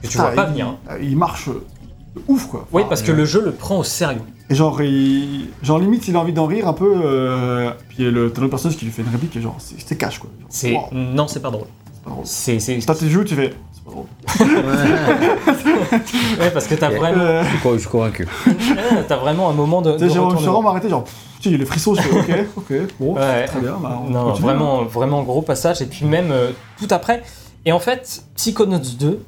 Que tu vois pas venir. euh, Il marche euh, de ouf, quoi. Oui, parce que le jeu le prend au sérieux. Et genre, il... genre limite, il a envie d'en rire un peu. euh, Puis le t'as l'autre personnage qui lui fait une réplique et genre, c'est cash, quoi. Genre, C'est wow, non, c'est pas drôle. c'est pas drôle. C'est T'as tes jeux, tu fais. C'est pas drôle. ouais, parce que t'as vraiment, Euh, je, je suis convaincu. ouais, t'as vraiment un moment de. de j'ai- je suis vraiment arrêté, genre, tu sais, il y a les frissons, je fais, ok, ok, bon, Ouais. très bien. Bah, on Non, hein. vraiment, vraiment gros passage. Et puis même euh, tout après. Et en fait, Psychonauts 2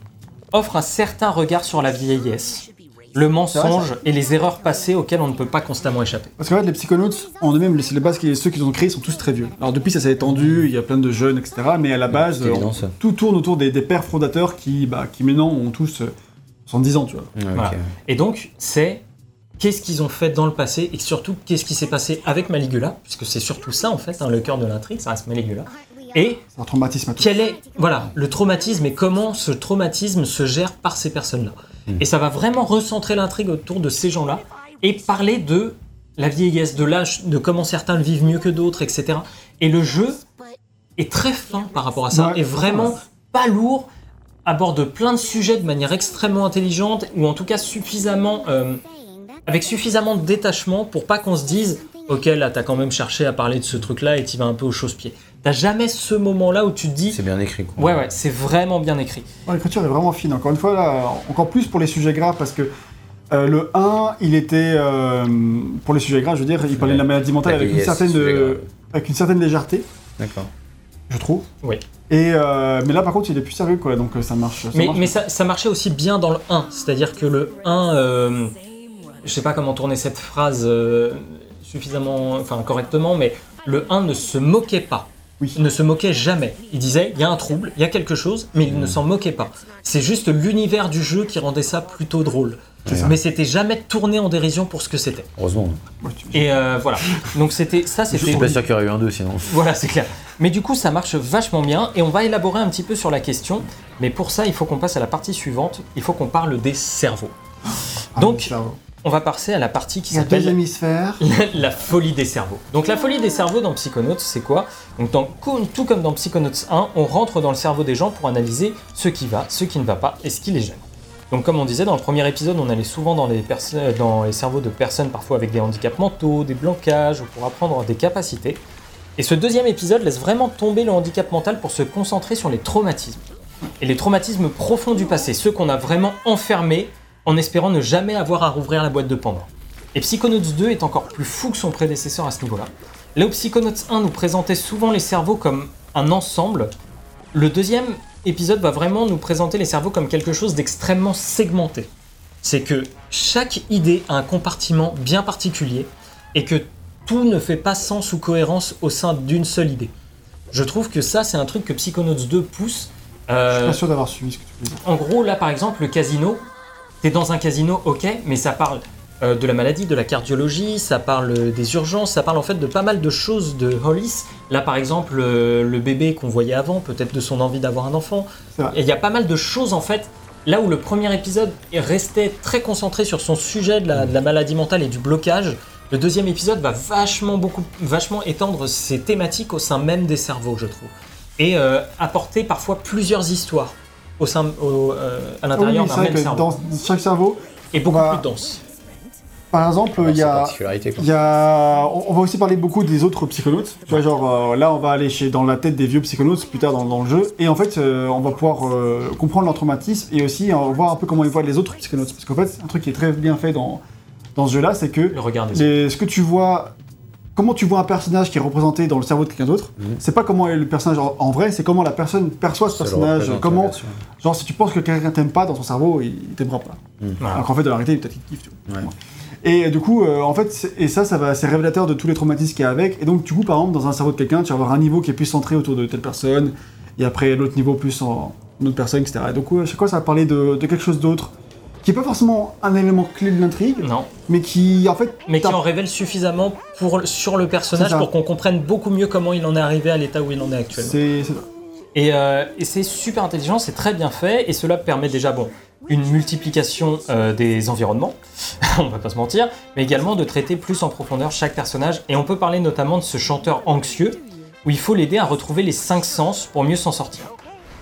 offre un certain regard sur la vieillesse, le mensonge et les erreurs passées auxquelles on ne peut pas constamment échapper. Parce qu'en fait, les Psychonauts, en eux-mêmes, c'est les bases, qui, ceux qu'ils ont créés sont tous très vieux. Alors depuis, ça s'est étendu, il y a plein de jeunes, etc. Mais à la base, évident, tout tourne autour des, des pères fondateurs qui, bah, qui maintenant ont tous euh, 70 ans, tu vois. Voilà. Et donc, c'est qu'est-ce qu'ils ont fait dans le passé et surtout qu'est-ce qui s'est passé avec Maligula, puisque c'est surtout ça en fait, hein, le cœur de l'intrigue, ça reste Maligula. Et un traumatisme quel est voilà le traumatisme et comment ce traumatisme se gère par ces personnes-là. Et ça va vraiment recentrer l'intrigue autour de ces gens-là et parler de la vieillesse, de l'âge, de comment certains le vivent mieux que d'autres, etc. Et le jeu est très fin par rapport à ça, Ouais, et vraiment pas lourd, aborde plein de sujets de manière extrêmement intelligente, ou en tout cas suffisamment, euh, avec suffisamment de détachement pour pas qu'on se dise, ok là t'as quand même cherché à parler de ce truc-là et tu vas un peu au chausse-pied. T'as jamais ce moment-là où tu te dis, C'est bien écrit. Quoi. ouais ouais, c'est vraiment bien écrit. Ouais, L'écriture est vraiment fine. Encore une fois, là, encore plus pour les sujets graves, parce que euh, le 1, il était. euh, pour les sujets graves, je veux dire, il parlait de la maladie mentale avec une, certaine, euh, avec une certaine légèreté, D'accord. je trouve. Oui. Et, euh, mais là, par contre, il est plus sérieux, quoi, donc ça marche. ça Mais, marche. mais ça, ça marchait aussi bien dans le 1, c'est-à-dire que le 1, euh, je sais pas comment tourner cette phrase, euh, suffisamment, enfin correctement, mais le 1 ne se moquait pas. Oui. Il ne se moquait jamais. Il disait, il y a un trouble, il y a quelque chose, mais il ne s'en moquait pas. C'est juste l'univers du jeu qui rendait ça plutôt drôle. Mais c'était jamais tourné en dérision pour ce que c'était. Heureusement. Et euh, voilà. Donc c'était ça, Je c'était suis pas sûr qu'il y aurait eu un 2 sinon. voilà, c'est clair. Mais du coup, ça marche vachement bien et on va élaborer un petit peu sur la question. Mais pour ça, il faut qu'on passe à la partie suivante. Il faut qu'on parle des cerveaux. Ah, Donc. On va passer à la partie qui s'appelle hémisphères. la folie des cerveaux. Donc la folie des cerveaux dans Psychonauts, c'est quoi? Donc dans, tout comme dans Psychonauts 1, on rentre dans le cerveau des gens pour analyser ce qui va, ce qui ne va pas et ce qui les gêne. Donc comme on disait dans le premier épisode, on allait souvent dans les, perso- dans les cerveaux de personnes parfois avec des handicaps mentaux, des blocages ou pour apprendre des capacités. Et ce deuxième épisode laisse vraiment tomber le handicap mental pour se concentrer sur les traumatismes. Et les traumatismes profonds du passé, ceux qu'on a vraiment enfermés en espérant ne jamais avoir à rouvrir la boîte de Pandore. Et Psychonauts 2 est encore plus fou que son prédécesseur à ce niveau-là. Là où Psychonauts 1 nous présentait souvent les cerveaux comme un ensemble, le deuxième épisode va vraiment nous présenter les cerveaux comme quelque chose d'extrêmement segmenté. C'est que chaque idée a un compartiment bien particulier et que tout ne fait pas sens ou cohérence au sein d'une seule idée. Je trouve que ça, c'est un truc que Psychonauts 2 pousse. Je Euh, suis pas sûr d'avoir suivi ce que tu veux dire. en gros, là par exemple, le casino, t'es dans un casino, ok, mais ça parle euh, de la maladie, de la cardiologie, ça parle euh, des urgences, ça parle en fait de pas mal de choses de Hollis. Là par exemple, euh, le bébé qu'on voyait avant, peut-être de son envie d'avoir un enfant. Et il y a pas mal de choses en fait. Là où le premier épisode restait très concentré sur son sujet de la, de la maladie mentale et du blocage, le deuxième épisode va vachement beaucoup, vachement étendre ces thématiques au sein même des cerveaux, je trouve, et euh, apporter parfois plusieurs histoires au sein, au, euh, à Ah oui, l'intérieur c'est d'un même cerveau, dans chaque cerveau, et beaucoup va- plus dense. par exemple, il y a, y a, on on va aussi parler beaucoup des autres psychonautes. Tu vois, genre euh, là, on va aller chez dans la tête des vieux psychonautes plus tard dans, dans le jeu, et en fait, euh, on va pouvoir euh, comprendre leur traumatisme et aussi euh, voir un peu comment ils voient les autres psychonautes. Parce qu'en fait, un truc qui est très bien fait dans dans ce jeu-là, c'est que Le regard des autres. les- ce que tu vois, comment tu vois un personnage qui est représenté dans le cerveau de quelqu'un d'autre, Mhm. c'est pas comment est le personnage en, en vrai, c'est comment la personne perçoit ce personnage, comment, genre si tu penses que quelqu'un t'aime pas dans son cerveau, il, il t'aimera pas. Voilà. Alors qu'en fait, dans la réalité, peut-être qu'il kiffe, tu vois. Ouais. Et euh, du coup, euh, en fait, et ça, ça va, c'est révélateur de tous les traumatismes qu'il y a avec. Et donc, du coup, par exemple, dans un cerveau de quelqu'un, tu vas avoir un niveau qui est plus centré autour de telle personne, et après l'autre niveau plus en une autre personne, etc. Et donc, ouais, à chaque fois, ça va parler de, de quelque chose d'autre, qui est pas forcément un élément clé de l'intrigue, Non, mais qui, en fait, mais qui en révèle suffisamment pour, sur le personnage pour qu'on comprenne beaucoup mieux comment il en est arrivé à l'état où il en est actuellement. c'est c'est ça. Et, euh, et c'est super intelligent, c'est très bien fait, et cela permet déjà, bon, une multiplication euh, des environnements, on va pas se mentir, mais également de traiter plus en profondeur chaque personnage. Et on peut parler notamment de ce chanteur anxieux, où il faut l'aider à retrouver les cinq sens pour mieux s'en sortir.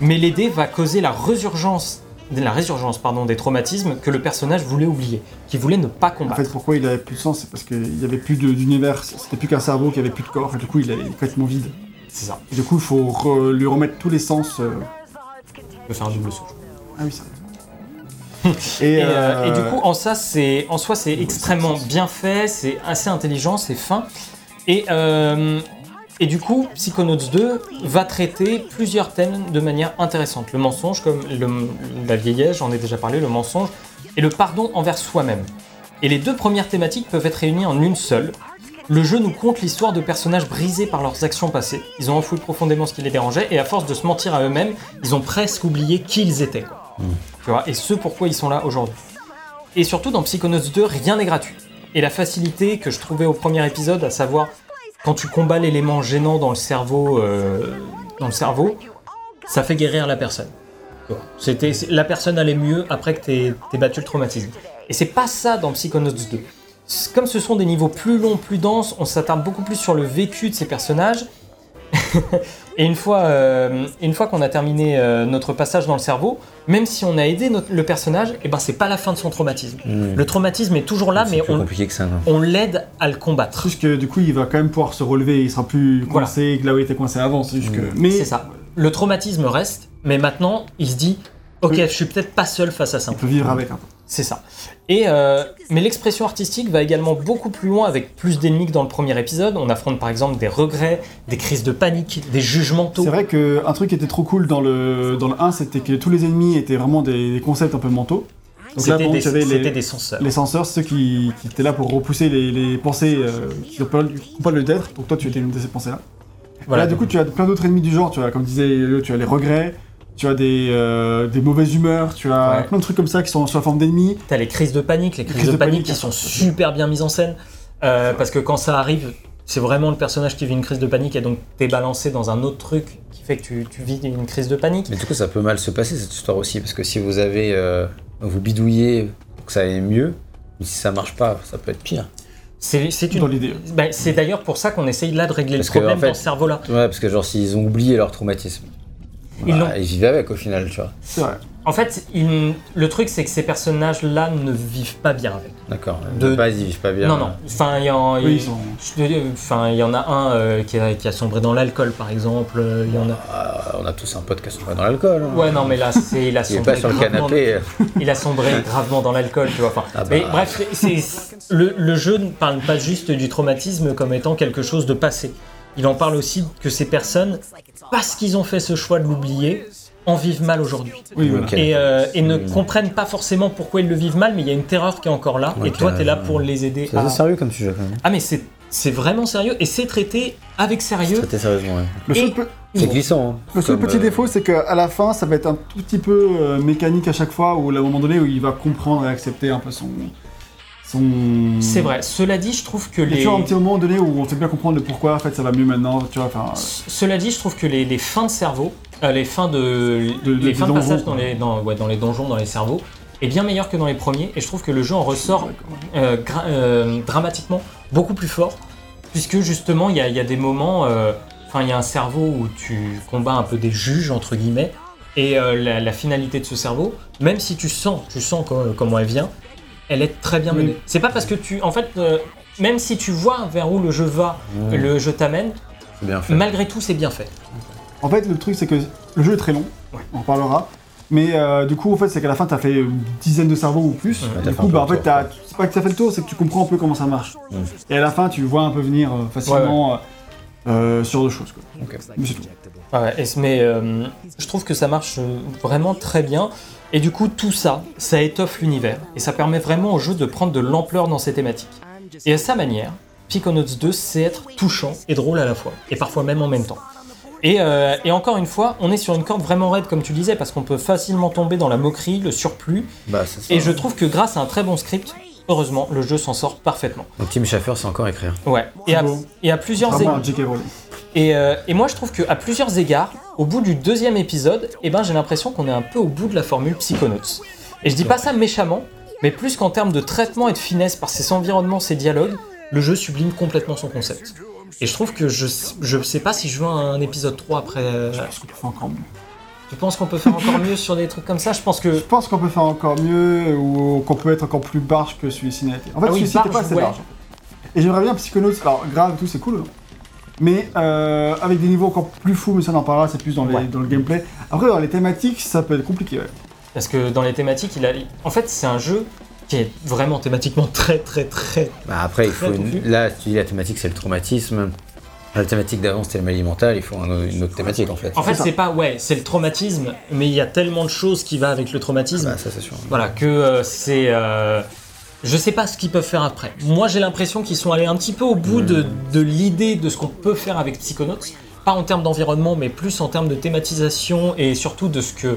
Mais l'aider va causer la résurgence, la résurgence pardon, des traumatismes que le personnage voulait oublier, qu'il voulait ne pas En combattre. fait, pourquoi il avait plus de sens C'est parce qu'il y avait plus de- d'univers, c'était plus qu'un cerveau qui avait plus de corps, et du coup, il est complètement vide. C'est ça, Et du coup, il faut re- lui remettre tous les sens. euh, je peux faire un double saut. Ah oui, ça. et, Et, euh, et du euh, coup, en ça, c'est en soi, c'est extrêmement bien fait, c'est assez intelligent, c'est fin. Et, euh, et du coup, Psychonauts 2 va traiter plusieurs thèmes de manière intéressante. Le mensonge, comme le- la vieillesse, j'en ai déjà parlé, le mensonge, et le pardon envers soi-même. Et les deux premières thématiques peuvent être réunies en une seule. Le jeu nous conte l'histoire de personnages brisés par leurs actions passées. Ils ont enfoui profondément ce qui les dérangeait, et à force de se mentir à eux-mêmes, ils ont presque oublié qui ils étaient. quoi. Tu vois, et ce pourquoi ils sont là aujourd'hui. Et surtout dans Psychonauts 2, rien n'est gratuit. Et la facilité que je trouvais au premier épisode, à savoir quand tu combats l'élément gênant dans le cerveau, euh, dans le cerveau, ça fait guérir la personne. C'était la personne allait mieux après que t'aies t'aies battu le traumatisme. Et c'est pas ça dans Psychonauts 2. C- Comme ce sont des niveaux plus longs, plus denses, on s'attarde beaucoup plus sur le vécu de ces personnages. Et une fois, euh, une fois qu'on a terminé euh, notre passage dans le cerveau, même si on a aidé notre- le personnage, et ben c'est pas la fin de son traumatisme. Hmm. Le traumatisme est toujours là, mais on, ça. on l'aide à le combattre. Juste que du coup, il va quand même pouvoir se relever, il sera plus Voilà. coincé que là où il était coincé avant. C'est juste que. Mais C'est ça. Le traumatisme reste, mais maintenant il se dit, ok, Oui. je suis peut-être pas seul face à ça. il peut vivre avec un peu. C'est ça. Et euh, mais l'expression artistique va également beaucoup plus loin avec plus d'ennemis que dans le premier épisode. On affronte par exemple des regrets, des crises de panique, des jugements. C'est vrai qu'un truc qui était trop cool dans le, dans le 1, c'était que tous les ennemis étaient vraiment des, des concepts un peu mentaux. Donc là, C'était bon, des, tu avais c'était les, des censeurs. les censeurs, ceux qui, qui étaient là pour repousser les, les pensées euh, qui n'ont pas, pas lieu d'être. Donc toi, tu étais une de ces pensées-là. Voilà, Là, du coup, tu as plein d'autres ennemis du genre. Tu as, comme disait tu as les regrets, tu as des, euh, des mauvaises humeurs, tu as Ouais. plein de trucs comme ça qui sont sous la forme d'ennemis. T'as les crises de panique, les crises, de, panique, qui sont super bien mises en scène. Euh, parce que quand ça arrive, c'est vraiment le personnage qui vit une crise de panique et donc t'es balancé dans un autre truc qui fait que tu, tu vis une crise de panique. Mais du coup, ça peut mal se passer cette histoire aussi, parce que si vous avez. euh, vous bidouillez pour que ça aille mieux, mais si ça marche pas, ça peut être pire. C'est une. bah, c'est d'ailleurs pour ça qu'on essaye là de régler Parce le que, problème en fait- dans ce cerveau-là. Ouais, parce que genre, s'ils ont oublié leur traumatisme, Ils bah, ils vivaient avec au final, tu vois. C'est vrai. En fait, il- le truc c'est que ces personnages-là ne vivent pas bien avec. D'accord. De- De base, ils vivent pas bien. Non, non. Enfin, il y en, Oui, il- enfin, il y en a un euh, qui, a, qui a sombré dans l'alcool, par exemple. euh, Il y en a. Ah, on a tous un pote qui sont pas dans l'alcool. hein. Ouais, non, mais là, c'est il a Il est sombré pas sur le gravement- canapé. il a sombré gravement dans l'alcool, tu vois. Enfin, Ah bah. mais bref, c'est, le, le jeu ne parle pas juste du traumatisme comme étant quelque chose de passé. Il en parle aussi que ces personnes, parce qu'ils ont fait ce choix de l'oublier, en vivent mal aujourd'hui. Oui, voilà. Ok. Et, euh, et ne Hmm. comprennent pas forcément pourquoi ils le vivent mal, mais il y a une terreur qui est encore là, et toi, tu es là pour les aider C'est à... sérieux comme sujet quand même. Ah, mais c'est, c'est vraiment sérieux, et c'est traité avec sérieux. Traité sérieusement, ouais. Le seul, Et- pe- C'est glissant. hein. le seul petit euh, défaut, c'est qu'à la fin, ça va être un tout petit peu euh, mécanique à chaque fois, où à un moment donné, où il va comprendre et accepter un peu son. C'est vrai. Cela dit, je trouve que Il y a les... un petit moment donné où on fait bien comprendre le pourquoi, en fait, ça va mieux maintenant, tu vois, enfin... Cela dit, je trouve que les, les fins de cerveau, euh, les fins de, les fins de passage dans les, dans, ouais, dans les donjons, dans les cerveaux, est bien meilleur que dans les premiers. Et je trouve que le jeu en ressort euh, euh, dramatiquement beaucoup plus fort, puisque justement, il y a, il y a des moments, enfin, il y a un cerveau où tu combats un peu des juges entre guillemets, et la, la finalité de ce cerveau, même si tu sens, tu sens co- comment elle vient, elle est très bien menée. C'est pas parce que tu, en fait, euh, même si tu vois vers où le jeu va, le jeu t'amène, C'est bien fait. malgré tout, c'est bien fait. En fait, le truc, c'est que le jeu est très long, Ouais. on en parlera. Mais euh, du coup, en fait, c'est qu'à la fin, t'as fait une dizaine de cerveaux ou plus. Ouais, du coup, bah, en fait, c'est pas que t'as fait le tour, c'est que tu comprends un peu comment ça marche. Et à la fin, tu vois un peu venir euh, facilement euh, euh, ce genre de choses. Quoi. Mais c'est tout. Ah ouais, et c- mais je trouve que ça marche vraiment très bien. Et du coup, tout ça, ça étoffe l'univers. Et ça permet vraiment au jeu de prendre de l'ampleur dans ses thématiques. Et à sa manière, Psychonauts 2 sait être touchant et drôle à la fois. Et parfois même en même temps. Et, euh, et encore une fois, on est sur une corde vraiment raide, comme tu disais, parce qu'on peut facilement tomber dans la moquerie, le surplus. Bah, c'est ça. Et je trouve que grâce à un très bon script, heureusement, le jeu s'en sort parfaitement. Donc, Tim Schafer, c'est encore écrire. Ouais. Et à, et à plusieurs égards. Et, euh, et moi, je trouve qu'à plusieurs égards, au bout du deuxième épisode, eh ben, j'ai l'impression qu'on est un peu au bout de la formule Psychonauts. Et je dis pas ça méchamment, mais plus qu'en termes de traitement et de finesse par ses environnements, ses dialogues, le jeu sublime complètement son concept. Et je trouve que je, je sais pas si je veux un épisode 3 après. euh, Est-ce qu'on peut faire encore mieux tu penses qu'on peut faire encore mieux sur des trucs comme ça? Je pense que. Je pense qu'on peut faire encore mieux ou qu'on peut être encore plus barge que celui-ci n'a été. En fait, Ah oui, celui-ci n'était pas barge, assez ouais. barge. Et j'aimerais bien Psychonauts, alors grave et tout, c'est cool. Mais euh, avec des niveaux encore plus fous, mais ça on en parlera, c'est plus dans, les- Ouais. dans le gameplay. Après, dans les thématiques, ça peut être compliqué. ouais. Parce que dans les thématiques, il a. En fait, c'est un jeu qui est vraiment thématiquement très, très, très. Bah, après, il faut une... Là, tu dis la thématique, c'est le traumatisme. La thématique d'avant, c'était le maladie mentale. Il faut un- une autre thématique, en fait. En fait, c'est pas. Ouais, c'est le traumatisme, mais il y a tellement de choses qui va avec le traumatisme. Bah, ça, c'est sûr. Voilà, que euh, c'est. euh, je sais pas ce qu'ils peuvent faire après. Moi, j'ai l'impression qu'ils sont allés un petit peu au bout de, de l'idée de ce qu'on peut faire avec Psychonauts. Pas en termes d'environnement, mais plus en termes de thématisation et surtout de ce que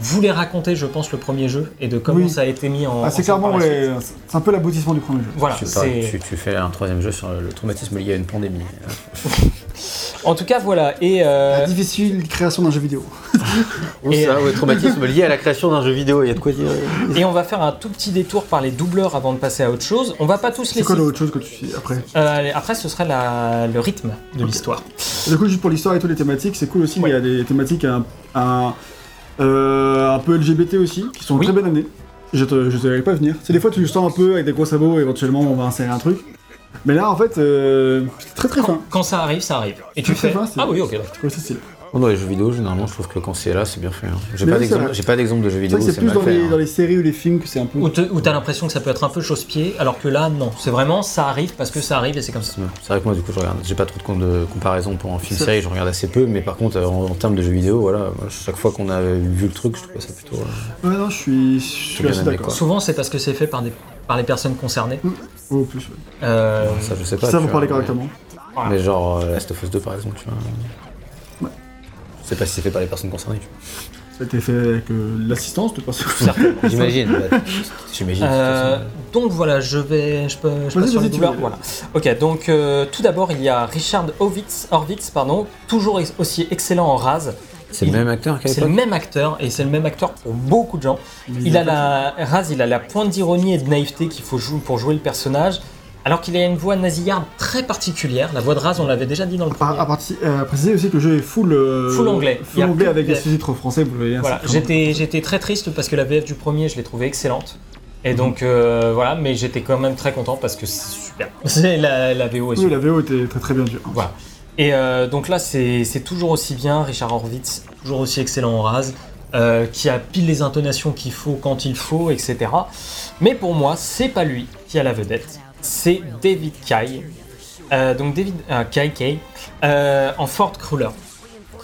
voulait raconter, je pense, le premier jeu et de comment Oui. ça a été mis en. Ah, en c'est scène clairement, par la ouais, suite. c'est un peu l'aboutissement du premier jeu. Voilà, Tu, c'est. tu, tu fais un troisième jeu sur le traumatisme lié à une pandémie. En tout cas, voilà. Et. euh, La difficile création d'un jeu vidéo. Ou Et- ça, ouais, traumatisme lié à la création d'un jeu vidéo. Il y a de quoi dire. Et on va faire un tout petit détour par les doubleurs avant de passer à autre chose. On va pas tous les C'est quoi l'autre chose que tu fais après? Euh, après, ce serait la- le rythme de l'histoire. Du coup, juste pour l'histoire et toutes les thématiques, c'est cool aussi. Ouais. Il y a des thématiques un, un, euh, un peu LGBT aussi, qui sont Oui. très bien amenées. Je te, je te pas venir. C'est des fois tu le sens un peu avec des gros sabots, éventuellement on va insérer un truc. Mais là, en fait, euh, c'est très très fin. Quand ça arrive, ça arrive. Et tu fais. fin, c'est- Ah oui, ok. Ça stylé. Dans les jeux vidéo, généralement, je trouve que quand c'est là, c'est bien fait. hein. J'ai pas d'exemple- vrai. j'ai pas d'exemple de jeux vidéo c'est plus mal dans fait. les, hein. dans les séries ou les films que c'est un peu. Où t'as l'impression que ça peut être un peu chausse-pied, alors que là, non. C'est vraiment, ça arrive parce que ça arrive et c'est comme ça. C'est vrai que moi, du coup, je regarde. J'ai pas trop de comparaison pour un film série, je regarde assez peu, mais par contre, euh, en, en termes de jeux vidéo, voilà, moi, chaque fois qu'on a vu le truc, je trouvais ça plutôt. euh, Ouais, non, je suis, je suis assez d'accord. Souvent, c'est parce que c'est fait par, des, par les personnes concernées. Au plus, ouais. Euh, Ça, je sais pas. ça, vous parlez correctement. Mais genre, Last of Us 2, par exemple, tu vois. Sais pas si c'est fait par les personnes concernées. tu Ça a été fait avec euh, l'assistance de personnes. vois. J'imagine. bah, J'imagine. Euh, donc voilà, je vais, je peux, je Vas-y, passe sur. Voilà. Ok, donc euh, tout d'abord il y a Richard Horvitz, Horvitz pardon, toujours aussi excellent en rase. C'est le même acteur qu'à C'est le même acteur et c'est le même acteur pour beaucoup de gens. Il a la Raz, il a la pointe d'ironie et de naïveté qu'il faut jouer pour jouer le personnage. Alors qu'il a une voix nasillarde très particulière. La voix de Raz, on l'avait déjà dit dans le À, premier. à parti- euh, à préciser aussi que le jeu est full, euh, Full anglais. Full anglais avec de- des sous-titres français, vous le voyez. Voilà, j'étais très triste parce que la VF du premier, je l'ai trouvée excellente. Et donc euh, voilà, mais j'étais quand même très content parce que c'est super. C'est la, la VO est Oui, super. la VO était très très bien dure. Voilà. Et euh, donc là, c'est c'est toujours aussi bien. Richard Horvitz, toujours aussi excellent en rase, euh, qui a pile les intonations qu'il faut quand il faut, etc. Mais pour moi, c'est pas lui qui a la vedette, c'est David Kay. Euh, donc David euh, Kay, Kay euh, en Ford Cruller.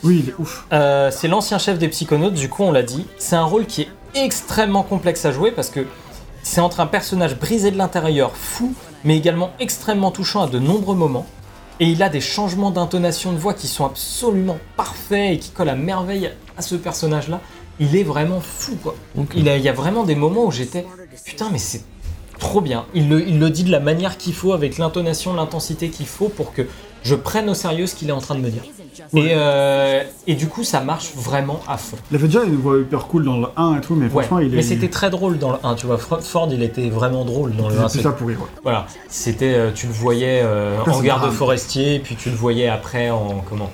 Oui, il est ouf. Euh, c'est l'ancien chef des Psychonauts, du coup on l'a dit. C'est un rôle qui est extrêmement complexe à jouer parce que c'est entre un personnage brisé de l'intérieur, fou, mais également extrêmement touchant à de nombreux moments. Et il a des changements d'intonation de voix qui sont absolument parfaits et qui collent à merveille à ce personnage-là. Il est vraiment fou quoi. Ok. Il, a- il y a vraiment des moments où j'étais putain mais c'est trop bien. Il le, il le dit de la manière qu'il faut, avec l'intonation, l'intensité qu'il faut pour que je prenne au sérieux ce qu'il est en train de me dire. Et, euh, et du coup, ça marche vraiment à fond. Il avait déjà une voix hyper cool dans le 1 et tout, mais Ouais, franchement, il est. mais c'était très drôle dans le 1, tu vois. Ford, il était vraiment drôle dans le 1. C'est ça pour rire. ouais. Voilà, c'était, euh, tu le voyais euh, en garde forestier, puis tu le voyais après en comment,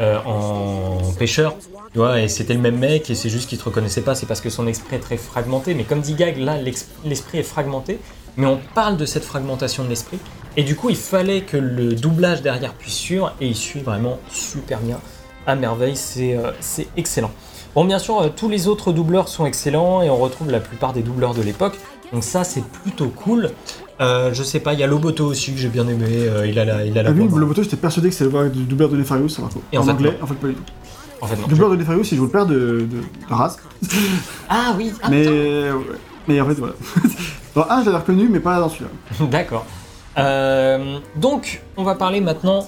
euh, en pêcheur. Tu vois, et c'était le même mec, et c'est juste qu'il te reconnaissait pas, c'est parce que son esprit est très fragmenté. Mais comme dit Gag, là, l'esprit est fragmenté, mais on parle de cette fragmentation de l'esprit. Et du coup, il fallait que le doublage derrière puisse suivre, et il suit vraiment super bien, à merveille, c'est euh, c'est excellent. Bon, bien sûr, euh, tous les autres doubleurs sont excellents, et on retrouve la plupart des doubleurs de l'époque, donc ça, c'est plutôt cool. Euh, je sais pas, il y a Loboto aussi que j'ai bien aimé, il a la, il a la Ah, lui, moto, j'étais persuadé que c'était le doubleur de Nefarious, ça va quoi. Et en en, anglais, en fait, pas du tout. En fait, non. Le doubleur de Nefarious, il joue le père de, de, de Raz. Ah oui, ah, mais, ouais. mais en fait, voilà. dans un, je l'avais reconnu, mais pas dans celui-là. D'accord. Euh, donc, on va parler maintenant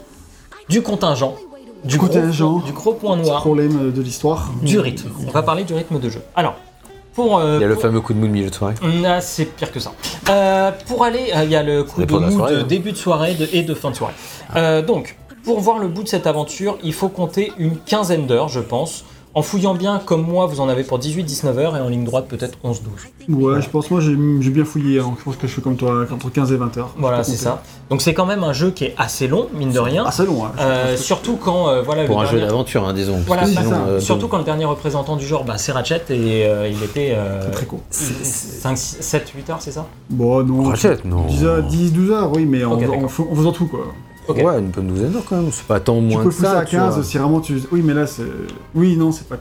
du contingent. Du Contingent. Gros, du gros point noir. Problème de l'histoire. Du rythme. On va parler du rythme de jeu. Alors, pour. euh, Il y a le fameux coup de mou de milieu de soirée. Ah, c'est pire que ça. Euh, pour aller, euh, il y a le coup de mou soirée, de hein. début de soirée de- et de fin de soirée. Euh, donc, pour voir le bout de cette aventure, il faut compter une quinzaine d'heures, je pense. En fouillant bien, comme moi, vous en avez pour 18-19 heures et en ligne droite peut-être 11-12. Ouais, je pense, moi, j'ai bien fouillé. hein. Je pense que je suis comme toi, entre 15 et 20 heures. Voilà, c'est ça. Donc c'est quand même un jeu qui est assez long, mine de rien. c'est long, hein. Euh, surtout quand euh, voilà Pour le un jeu dernier- d'aventure, hein, disons. Voilà, sinon, ça. euh, surtout quand le dernier représentant du genre, bah, c'est Ratchet et euh, il était euh, Très court. 5, 7, 8 heures, c'est ça? Bon, non. Ratchet, non. 10, heures, 10, 12 heures, oui, mais en, Ok, en, fa- en faisant tout, quoi. Ok. Ouais, une bonne douzaine d'heures quand même. C'est pas tant Tu moins peux que pousser ça. à tu 15 vois. si vraiment tu. Oui, mais là, c'est. Oui, non, c'est pas.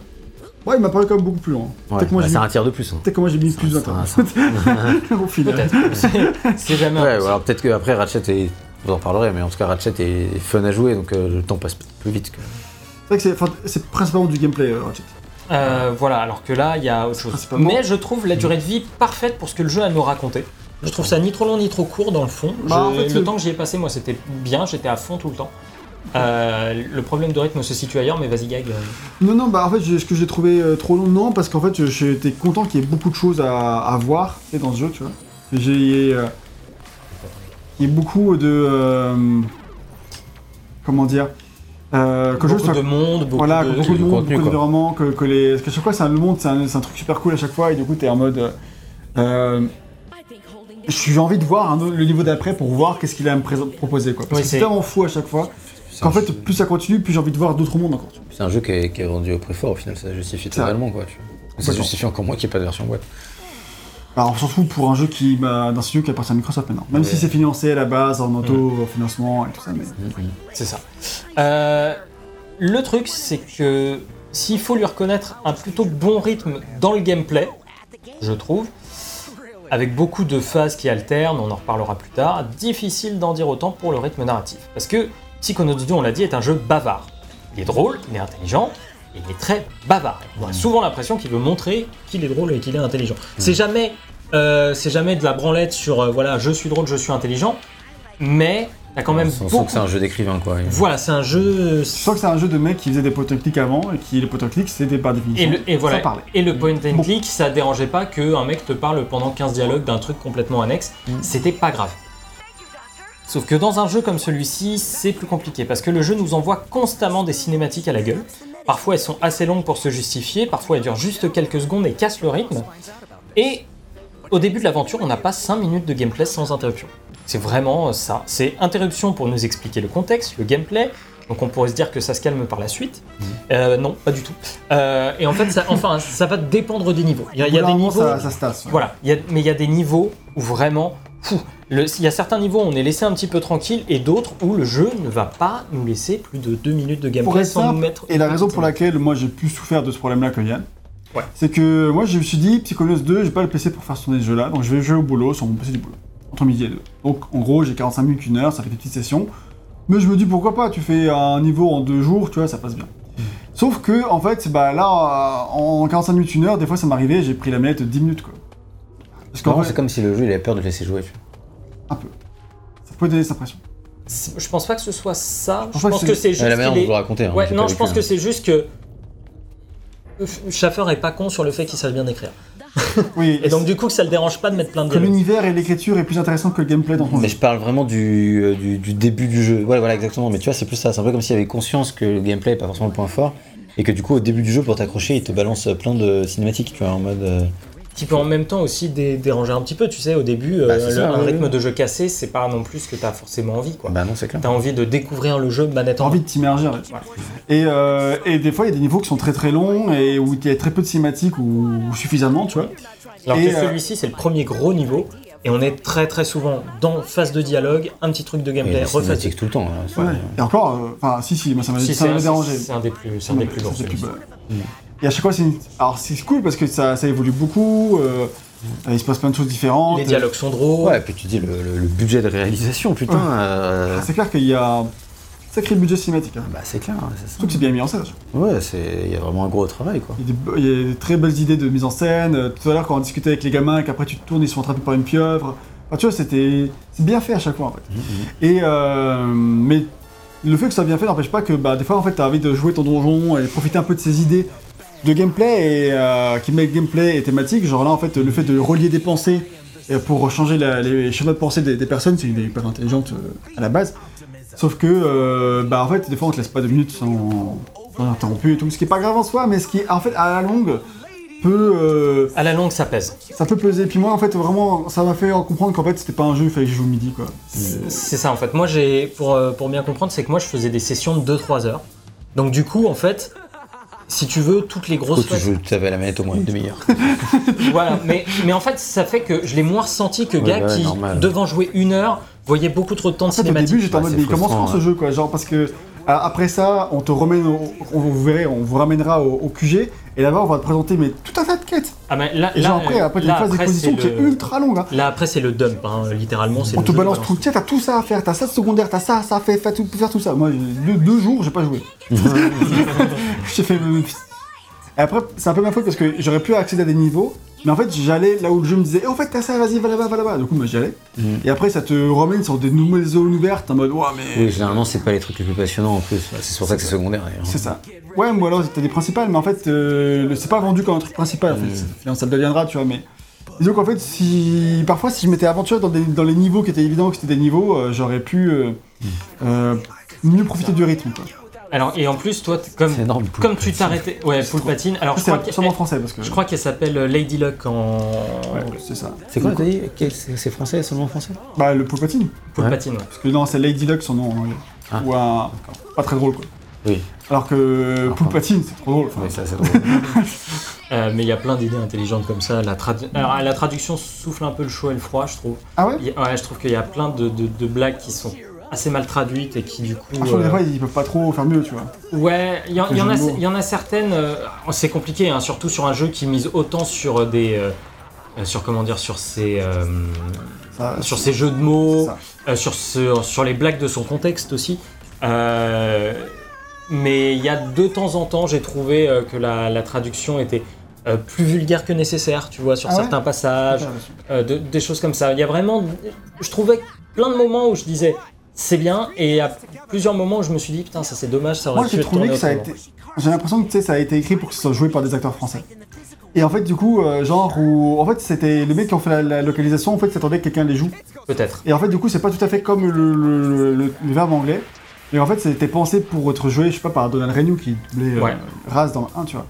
Ouais, il m'a parlé quand même beaucoup plus. Ouais, Peut-être moi, bah, j'ai c'est mis... un tiers de plus. hein. peut-être que moi, j'ai mis plus de 20 Ça- ans. ça- Au final. Peut-être. C'est- jamais Ouais, alors peut-être qu'après Ratchet est. Vous en parlerez, mais en tout cas Ratchet est fun à jouer, donc euh, le temps passe plus vite que. C'est vrai que c'est, principalement du gameplay, euh, Ratchet. Euh, voilà, alors que là, il y a autre chose. Mais je trouve la durée de vie parfaite pour ce que le jeu a à nous raconter. Je trouve ça ni trop long ni trop court dans le fond. Bah, Je- en fait, le temps que j'y ai passé, moi, c'était bien, j'étais à fond tout le temps. Euh, le problème de rythme se situe ailleurs, mais vas-y, gag. euh. Non, non, bah en fait, est-ce que j'ai trouvé euh, trop long Non, parce qu'en fait, j'étais content qu'il y ait beaucoup de choses à, à voir sais, dans ce jeu, tu vois. Et J'ai. euh, Il y a beaucoup de. euh, comment dire euh, que beaucoup de monde, beaucoup voilà, de... que beaucoup de monde, contenu, beaucoup quoi. d'environnements, que, que les. Parce qu'à chaque fois, c'est un, le monde, c'est un, truc super cool à chaque fois, et du coup, t'es en mode. euh, j'ai envie de voir le niveau d'après pour voir qu'est-ce qu'il a à me proposer, quoi. Parce Oui, que c'est- tellement fou à chaque fois qu'en fait, jeu- plus ça continue, plus j'ai envie de voir d'autres mondes encore. C'est un jeu qui est, qui est vendu au prix fort au final, ça justifie totalement quoi. Tu vois. Ça justifie encore moins qu'il n'y ait pas de version boîte. Alors, on s'en fout pour un jeu qui, bah, d'un studio qui appartient à Microsoft maintenant. Même Ouais. si c'est financé à la base en auto-financement et tout ça, mais. C'est ça. Euh, le truc, c'est que s'il faut lui reconnaître un plutôt bon rythme dans le gameplay, je trouve, avec beaucoup de phases qui alternent, on en reparlera plus tard, difficile d'en dire autant pour le rythme narratif. Parce que Psychonauts 2, on l'a dit, est un jeu bavard. Il est drôle, il est intelligent, et il est très bavard. On a souvent l'impression qu'il veut montrer qu'il est drôle et qu'il est intelligent. C'est jamais, euh, c'est jamais de la branlette sur euh, voilà, je suis drôle, je suis intelligent, mais il y a quand même On sent beaucoup. que c'est un jeu d'écrivain, quoi. Voilà, c'est un jeu. Je sens que c'est un jeu de mecs qui faisait des point and click avant et qui les point and click c'était par Et, définition. le- et voilà. Ça. Et le point and Bon. click, ça dérangeait pas qu'un mec te parle pendant 15 dialogues d'un truc complètement annexe. Mm. C'était pas grave. Sauf que dans un jeu comme celui-ci, c'est plus compliqué parce que le jeu nous envoie constamment des cinématiques à la gueule. Parfois elles sont assez longues pour se justifier, parfois elles durent juste quelques secondes et cassent le rythme. Et au début de l'aventure, on n'a pas 5 minutes de gameplay sans interruption. C'est vraiment ça. C'est interruption pour nous expliquer le contexte, le gameplay. Donc on pourrait se dire que ça se calme par la suite. Euh, non, pas du tout. Euh, et en fait, ça, enfin, ça va dépendre des niveaux. Il y a, il y a Au bout des niveaux. Ça, ça se tasse. ouais. Voilà, il y a- mais il y a des niveaux où vraiment, le- il y a certains niveaux où on est laissé un petit peu tranquille et d'autres où le jeu ne va pas nous laisser plus de deux minutes de gameplay sans nous mettre. et la raison pour laquelle moi j'ai plus souffert de ce problème-là que Yann, Ouais. c'est que moi je me suis dit, Psychonauts 2, j'ai pas le PC pour faire tourner ce jeu-là, donc je vais jouer au boulot sur mon PC du boulot, entre midi et deux. Donc en gros, j'ai 45 minutes, une heure, ça fait des petites sessions. Mais je me dis pourquoi pas, tu fais un niveau en deux jours, tu vois, ça passe bien. Sauf que, en fait, bah là, euh, en 45 minutes, une heure, des fois ça m'arrivait, j'ai pris la manette 10 minutes quoi. Parce qu'en Non, fait, c'est comme si le jeu il avait peur de te laisser jouer. tu vois. un peu. Ça peut donner cette impression. Je pense pas que ce soit ça. Je pense pense que que c'est- juste. Ouais, la manière dont vous le est- racontez. hein, Ouais, non, je pense hein. que c'est juste que. Schaffer est pas con sur le fait qu'il sache bien écrire. Oui, Et donc, du coup, que ça le dérange pas de mettre plein de que dialogues. l'univers et l'écriture est plus intéressant que le gameplay dans ton Mais jeu. je parle vraiment du, euh, du, du début du jeu. Ouais, voilà, exactement. Mais tu vois, c'est plus ça. C'est un peu comme s'il avait conscience que le gameplay n'est pas forcément le point fort. Et que du coup, au début du jeu, pour t'accrocher, il te balance plein de cinématiques, tu vois, en mode. euh, Qui peut en même temps aussi dé- déranger un petit peu. Tu sais, au début, euh, Bah, c'est le- ça, un rythme de jeu cassé, c'est pas non plus ce que t'as forcément envie, quoi. Bah non, c'est clair. T'as envie de découvrir le jeu manette T'as en envie de t'immerger. ouais. Et, euh, et des fois, il y a des niveaux qui sont très très longs et où il y a très peu de cinématiques ou, ou suffisamment, tu vois. Alors Et, que euh, celui-ci, c'est le premier gros niveau, et on est très très souvent dans phase de dialogue, un petit truc de gameplay, cinématiques tout le temps. hein, Ouais. Et encore, euh, enfin, si, si, moi ça m'a dérangé. c'est un des plus, un des plus Et à chaque fois, c'est une- alors c'est cool parce que ça, ça évolue beaucoup. euh, il se passe plein de choses différentes. Les dialogues sont drôles. Ouais, et puis tu dis le, le- le budget de réalisation, putain. Ouais. euh, C'est clair qu'il y a un sacré budget cinématique. Hein. Bah c'est clair, c'est ça. Que c'est bien mis en scène. Ouais, c'est il y a vraiment un gros travail quoi. Il y, a des, be- il y a des très belles idées de mise en scène. Euh, Tout à l'heure, quand on discutait avec les gamins, et qu'après tu te tournes, ils sont attrapés par une pieuvre. Enfin, tu vois, c'était c'est bien fait à chaque fois en fait. Et euh, mais le fait que ça soit bien fait n'empêche pas que bah, des fois en fait t'as envie de jouer ton donjon et profiter un peu de ses idées de gameplay et euh, qui met gameplay et thématique. Genre là en fait le fait de relier des pensées euh, pour changer la- les schémas de pensée des, des personnes, c'est une idée hyper intelligente euh, à la base. Sauf que euh, bah en fait des fois on te laisse pas deux minutes sans, sans interrompu et tout, ce qui est pas grave en soi, mais ce qui en fait à la longue peut euh, À la longue, ça pèse. ça peut peser. Puis moi en fait vraiment ça m'a fait comprendre qu'en fait c'était pas un jeu, il fallait que je joue midi quoi. C'est ça en fait. Moi, j'ai pour, pour bien comprendre, c'est que moi, je faisais des sessions de 2-3 heures. Donc, du coup, en fait, si tu veux, toutes les grosses que tu joues, avais la manette au moins une demi-heure. Voilà, mais, mais en fait, ça fait que je l'ai moins ressenti que Ouais, gars ouais, qui, normal. devant jouer une heure, voyait beaucoup trop de temps de En fait, au cinématique. début, j'étais en mode, c'est mais commence frustrant, quand ce jeu, quoi Genre, parce que après ça, on te ramène, au, on, vous verrez, on vous ramènera au, au QG, et là-bas, on va te présenter mais tout un tas de quêtes. Ah, mais là, Et genre, là, après, après, il y là, a une phase d'exposition c'est qui est le- ultra longue. Hein. Là, après, c'est le dump, hein, littéralement. c'est On le te balance tout, tiens, t'as tout ça à faire, t'as ça de secondaire, t'as ça, ça, fait, fais tout, faire tout ça. Moi, deux, deux jours, j'ai pas joué. j'ai fait. Et après, c'est un peu ma faute parce que j'aurais pu accéder à des niveaux, mais en fait, j'allais là où le jeu me disait, Eh, en fait, t'as ça, vas-y, va là-bas, va là-bas. Du coup, moi, j'y allais. Mhm. Et après, ça te ramène sur des nouvelles zones ouvertes en mode, ouais, mais. Oui, généralement c'est pas les trucs les plus passionnants en plus. C'est pour ça que c'est secondaire. C'est ça. Ouais, ou alors t'as des principales, mais en fait, euh, c'est pas vendu comme un truc principal. En fait. Finalement, ça le deviendra, tu vois, mais. Disons qu'en fait, si. Parfois, si je m'étais aventuré dans, des- dans les niveaux qui étaient évidents que c'était des niveaux, euh, j'aurais pu. euh, euh, mieux profiter du rythme, quoi. Alors, et en plus, toi, comme, C'est énorme. comme tu t'arrêtais. Ouais, full patine. Alors, je crois C'est seulement qu'elle français parce que. je crois qu'elle s'appelle euh, Lady Luck en. Ouais, c'est ça. C'est quoi t'as dit Quel- C'est français, seulement français Bah, le Ouais. patine, ouais. Parce que non, c'est Lady Luck son nom en anglais. Ah. Ou un. Pas très drôle, quoi. Oui. Alors que Enfin. Palpatine, c'est trop drôle. enfin. Oui, ça c'est drôle. Euh, mais il y a plein d'idées intelligentes comme ça. La, tradu- Alors, la traduction souffle un peu le chaud et le froid, je trouve. Ah ouais? Il y a- Ouais, je trouve qu'il y a plein de, de- de blagues qui sont assez mal traduites et qui du coup. Euh, fois, ils peuvent pas trop faire mieux, tu vois. Ouais, il y, en- y a, y en certaines. euh, c'est compliqué, hein, surtout sur un jeu qui mise autant sur des, euh, euh, sur comment dire, sur ses, Ça- sur ses jeux de mots, sur ce- sur les blagues de son contexte aussi. Mais il y a de temps en temps, j'ai trouvé que la, la traduction était euh, plus vulgaire que nécessaire, tu vois, sur Ah ouais certains passages, euh, de- des choses comme ça. Il y a vraiment, je trouvais plein de moments où je disais c'est bien, et a plusieurs moments je me suis dit putain ça c'est dommage, ça aurait Moi, pu j'ai être trouvé tourné que ça a été. J'ai l'impression que tu sais, ça a été écrit pour que ce soit joué par des acteurs français. Et en fait, du coup, euh, genre, où. En fait, c'était. Les mecs qui ont fait la, la localisation, en fait, s'attendaient que quelqu'un les joue. Peut-être. Et en fait, du coup, c'est pas tout à fait comme le, le, le- le verbe anglais. Et en fait, c'était pensé pour être joué, je sais pas, par Donald Renew qui doublait euh, Ouais. Dans le 1, tu vois.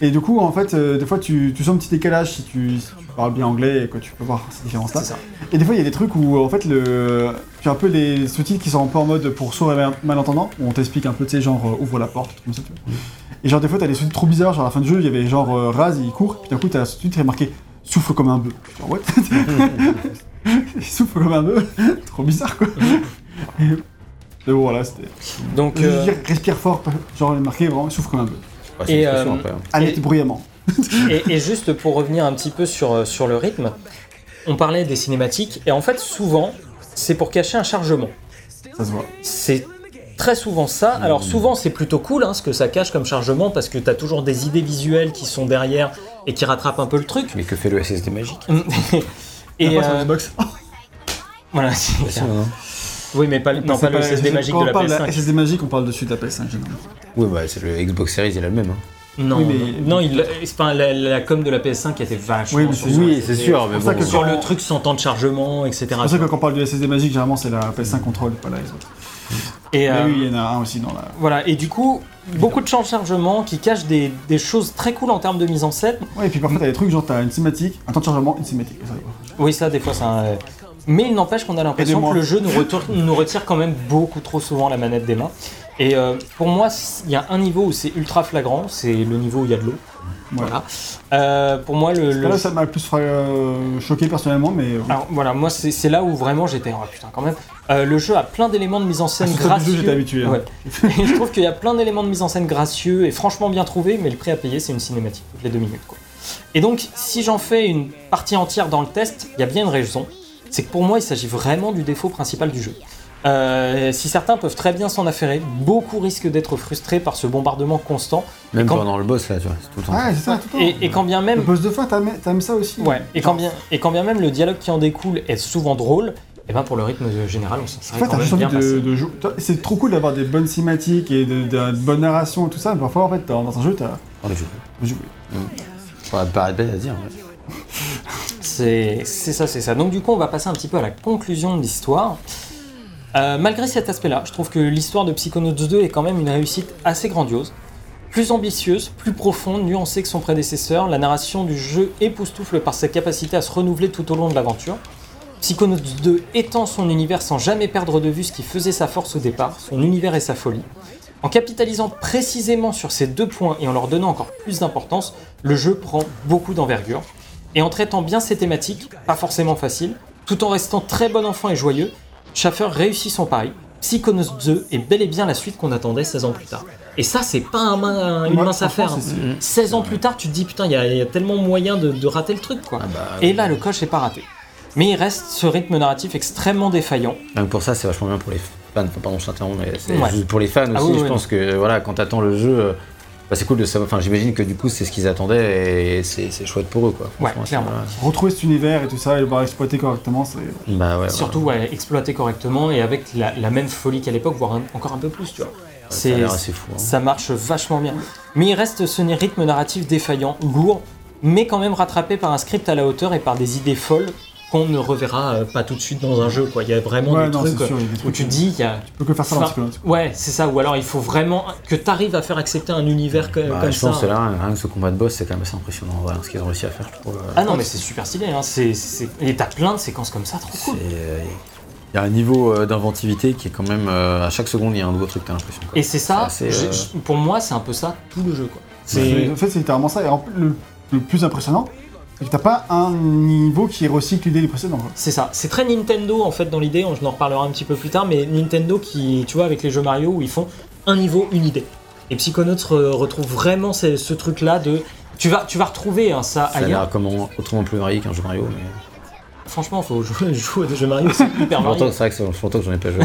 Et du coup, en fait, euh, des fois, tu, tu sens un petit décalage si tu, si tu parles bien anglais et que tu peux voir ces différences-là. Et des fois, il y a des trucs où, en fait, le... tu as un peu les sous-titres qui sont un peu en mode pour sourds et mal- malentendants, où on t'explique un peu, tu sais, genre, euh, ouvre la porte, comme ça, tu vois. Et genre, des fois, t'as des sous-titres trop bizarres, genre, à la fin du jeu, il y avait genre, euh, Raz, il court, puis d'un coup, t'as un sous-titre qui est marqué souffle comme un bœuf. Genre, what? Il souffle comme un bœuf Trop bizarre, quoi. Et... Mais bon, voilà, c'était. Donc, Je veux euh, dire, respire fort, genre, il est marqué vraiment souffle comme un bœuf. Ouais, c'est Et, euh, hein. Allez, Et- bruyamment. et, et juste pour revenir un petit peu sur, euh, sur le rythme, on parlait des cinématiques, et en fait, souvent, c'est pour cacher un chargement. Ça se voit. C'est très souvent ça. Alors souvent c'est plutôt cool hein, ce que ça cache comme chargement parce que tu as toujours des idées visuelles qui sont derrière et qui rattrapent un peu le truc. Mais que fait le SSD magique? Et Après, sur euh, Xbox. voilà. Oui mais pas, non, pas le SSD magique Quand de on la parle PS5. SSD magique, on parle dessus de la PS5, généralement. Oui, bah c'est le Xbox Series, il a le même. hein. Non, Oui, mais- non, il, c'est pas la, la com de la PS5 était vachement. Oui, sur c'est-. Oui, c'est sûr, mais pour ça bon. que Sur le truc sans temps de chargement, etc. C'est pour ça que quand on parle du SSD magique, généralement, c'est la PS5 contrôle, pas la Xbox. Et, Mais euh, oui, il y en a un aussi dans la. Voilà, et du coup, beaucoup de champs de chargement qui cachent des, des choses très cool en termes de mise en scène. Ouais, et puis parfois, t'as des trucs, genre, t'as une cinématique, un temps de chargement, une cinématique. Ça. Oui, ça, des fois, ça. euh, Mais il n'empêche qu'on a l'impression que le jeu nous retire quand même beaucoup trop souvent la manette des mains. Et euh, pour moi, il y a un niveau où c'est ultra flagrant, c'est le niveau où il y a de l'eau. Voilà. Euh, pour moi, le. le- Là, ça m'a le plus euh, choqué personnellement, mais. Alors voilà, moi c'est là où vraiment j'étais. Oh putain, quand même. Euh, le jeu a plein d'éléments de mise en scène Ah, gracieux. jeu, j'étais habitué, hein. Ouais. Et je trouve qu'il y a plein d'éléments de mise en scène gracieux et franchement bien trouvés, mais le prix à payer c'est une cinématique toutes les deux minutes. Quoi. Et donc, si j'en fais une partie entière dans le test, il y a bien une raison. C'est que pour moi, il s'agit vraiment du défaut principal du jeu. Euh, si certains peuvent très bien s'en affairer, beaucoup risquent d'être frustrés par ce bombardement constant. Même quand- pendant le boss, là, tu vois, c'est tout le temps. Ouais, c'est ça, tout le temps. Et, et quand bien Le même boss de fin, t'aimes t'aimes ça aussi Ouais, et Genre, quand, bien, et quand bien même le dialogue qui en découle est souvent drôle, et ben pour le rythme général, on s'en En serait fait, quand t'as même juste envie bien de, de C'est trop cool d'avoir des bonnes cinématiques et de, de, de bonne narration et tout ça, mais parfois, en fait, dans, dans un jeu, t'as Dans les jeux. joué. Ça va paraître bête à dire. ouais. C'est c'est ça, c'est ça. Donc du coup, on va passer un petit peu à la conclusion de l'histoire. Euh, malgré cet aspect-là, je trouve que l'histoire de Psychonauts 2 est quand même une réussite assez grandiose. Plus ambitieuse, plus profonde, nuancée que son prédécesseur, la narration du jeu époustoufle par sa capacité à se renouveler tout au long de l'aventure. Psychonauts 2 étend son univers sans jamais perdre de vue ce qui faisait sa force au départ, son univers et sa folie. En capitalisant précisément sur ces deux points et en leur donnant encore plus d'importance, le jeu prend beaucoup d'envergure. Et en traitant bien ces thématiques, pas forcément faciles, tout en restant très bon enfant et joyeux, Schaffer réussit son pari. Psychonauts 2 est bel et bien la suite qu'on attendait 16 ans plus tard. Et ça, c'est pas un main- une Ouais, mince affaire. hein. c'est- 16 ans plus tard, tu te dis putain, il y, a- il y a tellement moyen de, de rater le truc quoi. Ah bah, Et là, le coche est pas raté. Mais il reste ce rythme narratif extrêmement défaillant. Donc pour ça, c'est vachement bien pour les fans. Enfin, pardon, je t'interromps, mais c'est Ouais. juste pour les fans aussi. Ah oui, je oui, pense que voilà, quand t'attends le jeu, euh, bah, c'est cool de savoir. Enfin, j'imagine que du coup, c'est ce qu'ils attendaient et c'est c'est chouette pour eux, quoi. Ouais, c'est- clairement. voilà. Retrouver cet univers et tout ça et le voir exploiter correctement, c'est. Bah ouais. Surtout ouais, exploité correctement et avec la, la même folie qu'à l'époque, voire un- encore un peu plus, tu vois. l'air assez fou. hein. Ça marche vachement bien. Mais il reste ce rythme narratif défaillant, lourd, mais quand même rattrapé par un script à la hauteur et par des idées folles qu'on ne reverra euh, pas tout de suite dans un jeu. Quoi. Il y a vraiment Ouais, des non, trucs sûr, euh, il y a des où tu dis, il y a... Tu peux que faire ça dans Enfin, Psychonauts. Ouais, c'est ça. Ou alors il faut vraiment que tu arrives à faire accepter un univers que- Bah, comme je ça. pense que là, rien que ce combat de boss, c'est quand même assez impressionnant. Voilà, ce qu'ils ont réussi à faire, je trouve. euh, Ah non, mais c'est super stylé. Hein. c'est c'est- Et t'as plein de séquences comme ça, trop cool. euh, Il y a un niveau d'inventivité qui est quand même. euh, à chaque seconde, il y a un nouveau truc, t'as l'impression. quoi. Et c'est ça, C'est assez, euh, pour moi, c'est un peu ça tout le jeu. Quoi. C'est- C'est En fait, c'est littéralement ça. Et en plus, le, le plus impressionnant, t'as pas un niveau qui recycle l'idée du précédent. C'est ça. C'est très Nintendo en fait dans l'idée. On en reparlera un petit peu plus tard, mais Nintendo qui, tu vois, avec les jeux Mario où ils font un niveau, une idée. Et Psychonauts re- retrouve vraiment ce, ce truc-là de. Tu vas, tu vas retrouver hein, ça Ça a ailleurs. l'air comment autrement plus varié qu'un jeu Mario. Mais... Franchement, faut jouer, jouer à des jeux Mario, c'est hyper varié. c'est vrai que ça fait longtemps que j'en ai pas joué.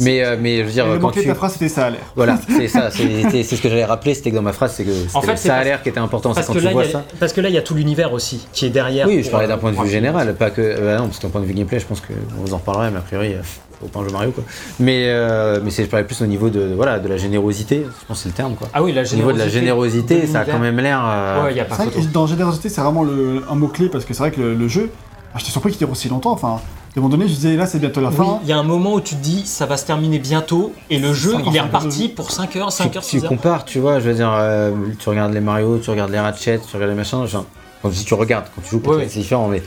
mais, euh, mais je veux dire, le quand de tu. ta phrase, c'était ça a l'air. Voilà, c'est ça, c'est c'est ce que j'allais rappeler, c'était que dans ma phrase, c'est que En fait, c'est ça a l'air qui était important, c'est Parce quand que, tu là, vois a, ça. parce que là, il y a tout l'univers aussi qui est derrière. Oui, je parlais d'un point de vue général, pas que. euh, non, parce qu'un point de vue gameplay, je pense que on vous en reparlera, mais a priori, euh, faut pas un jeu Mario quoi. Mais, euh, mais c'est je parlais plus au niveau de, voilà, de la générosité, je pense que c'est le terme quoi. Ah oui, la Au niveau de la générosité, de ça a quand même l'air. euh, Ouais, il y a pas C'est vrai photo. que dans générosité, c'est vraiment le, un mot-clé parce que c'est vrai que le, le jeu, ah, j'étais surpris qu'il dure aussi longtemps. Enfin, à un moment donné, je disais là, c'est bientôt la Oui, fin. il y a un moment où tu te dis ça va se terminer bientôt et le jeu il est reparti pour 5 heures, 5 tu, heures, tu 6 heures. compares, tu vois, je veux dire, euh, tu regardes les Mario, tu regardes les Ratchet, tu regardes les machins, genre, quand je dis tu regardes, quand tu joues, Ouais, que c'est différent, mais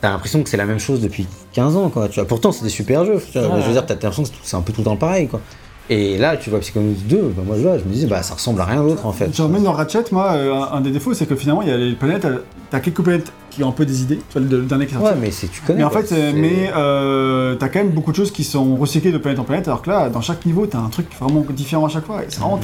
t'as l'impression que c'est la même chose depuis 15 ans, quoi. Tu vois, pourtant, c'est des super jeux, tu vois, Ouais, je veux ouais. dire, t'as l'impression que c'est un peu tout le temps pareil, quoi. Et là, tu vois Psychonauts 2, bah, moi je vois, je me disais, bah ça ressemble à rien d'autre en fait. Genre, même dans Ratchet, moi, euh, un, un des défauts, c'est que finalement, il y a les planètes, euh, t'as quelques planètes qui ont un peu des idées. Tu vois, le, le dernier qui est sorti. Ouais, mais c'est tu connais. Mais en quoi, fait, euh, c'est- mais euh, t'as quand même beaucoup de choses qui sont recyclées de planète en planète, alors que là, dans chaque niveau, t'as un truc vraiment différent à chaque fois. Et c'est vraiment,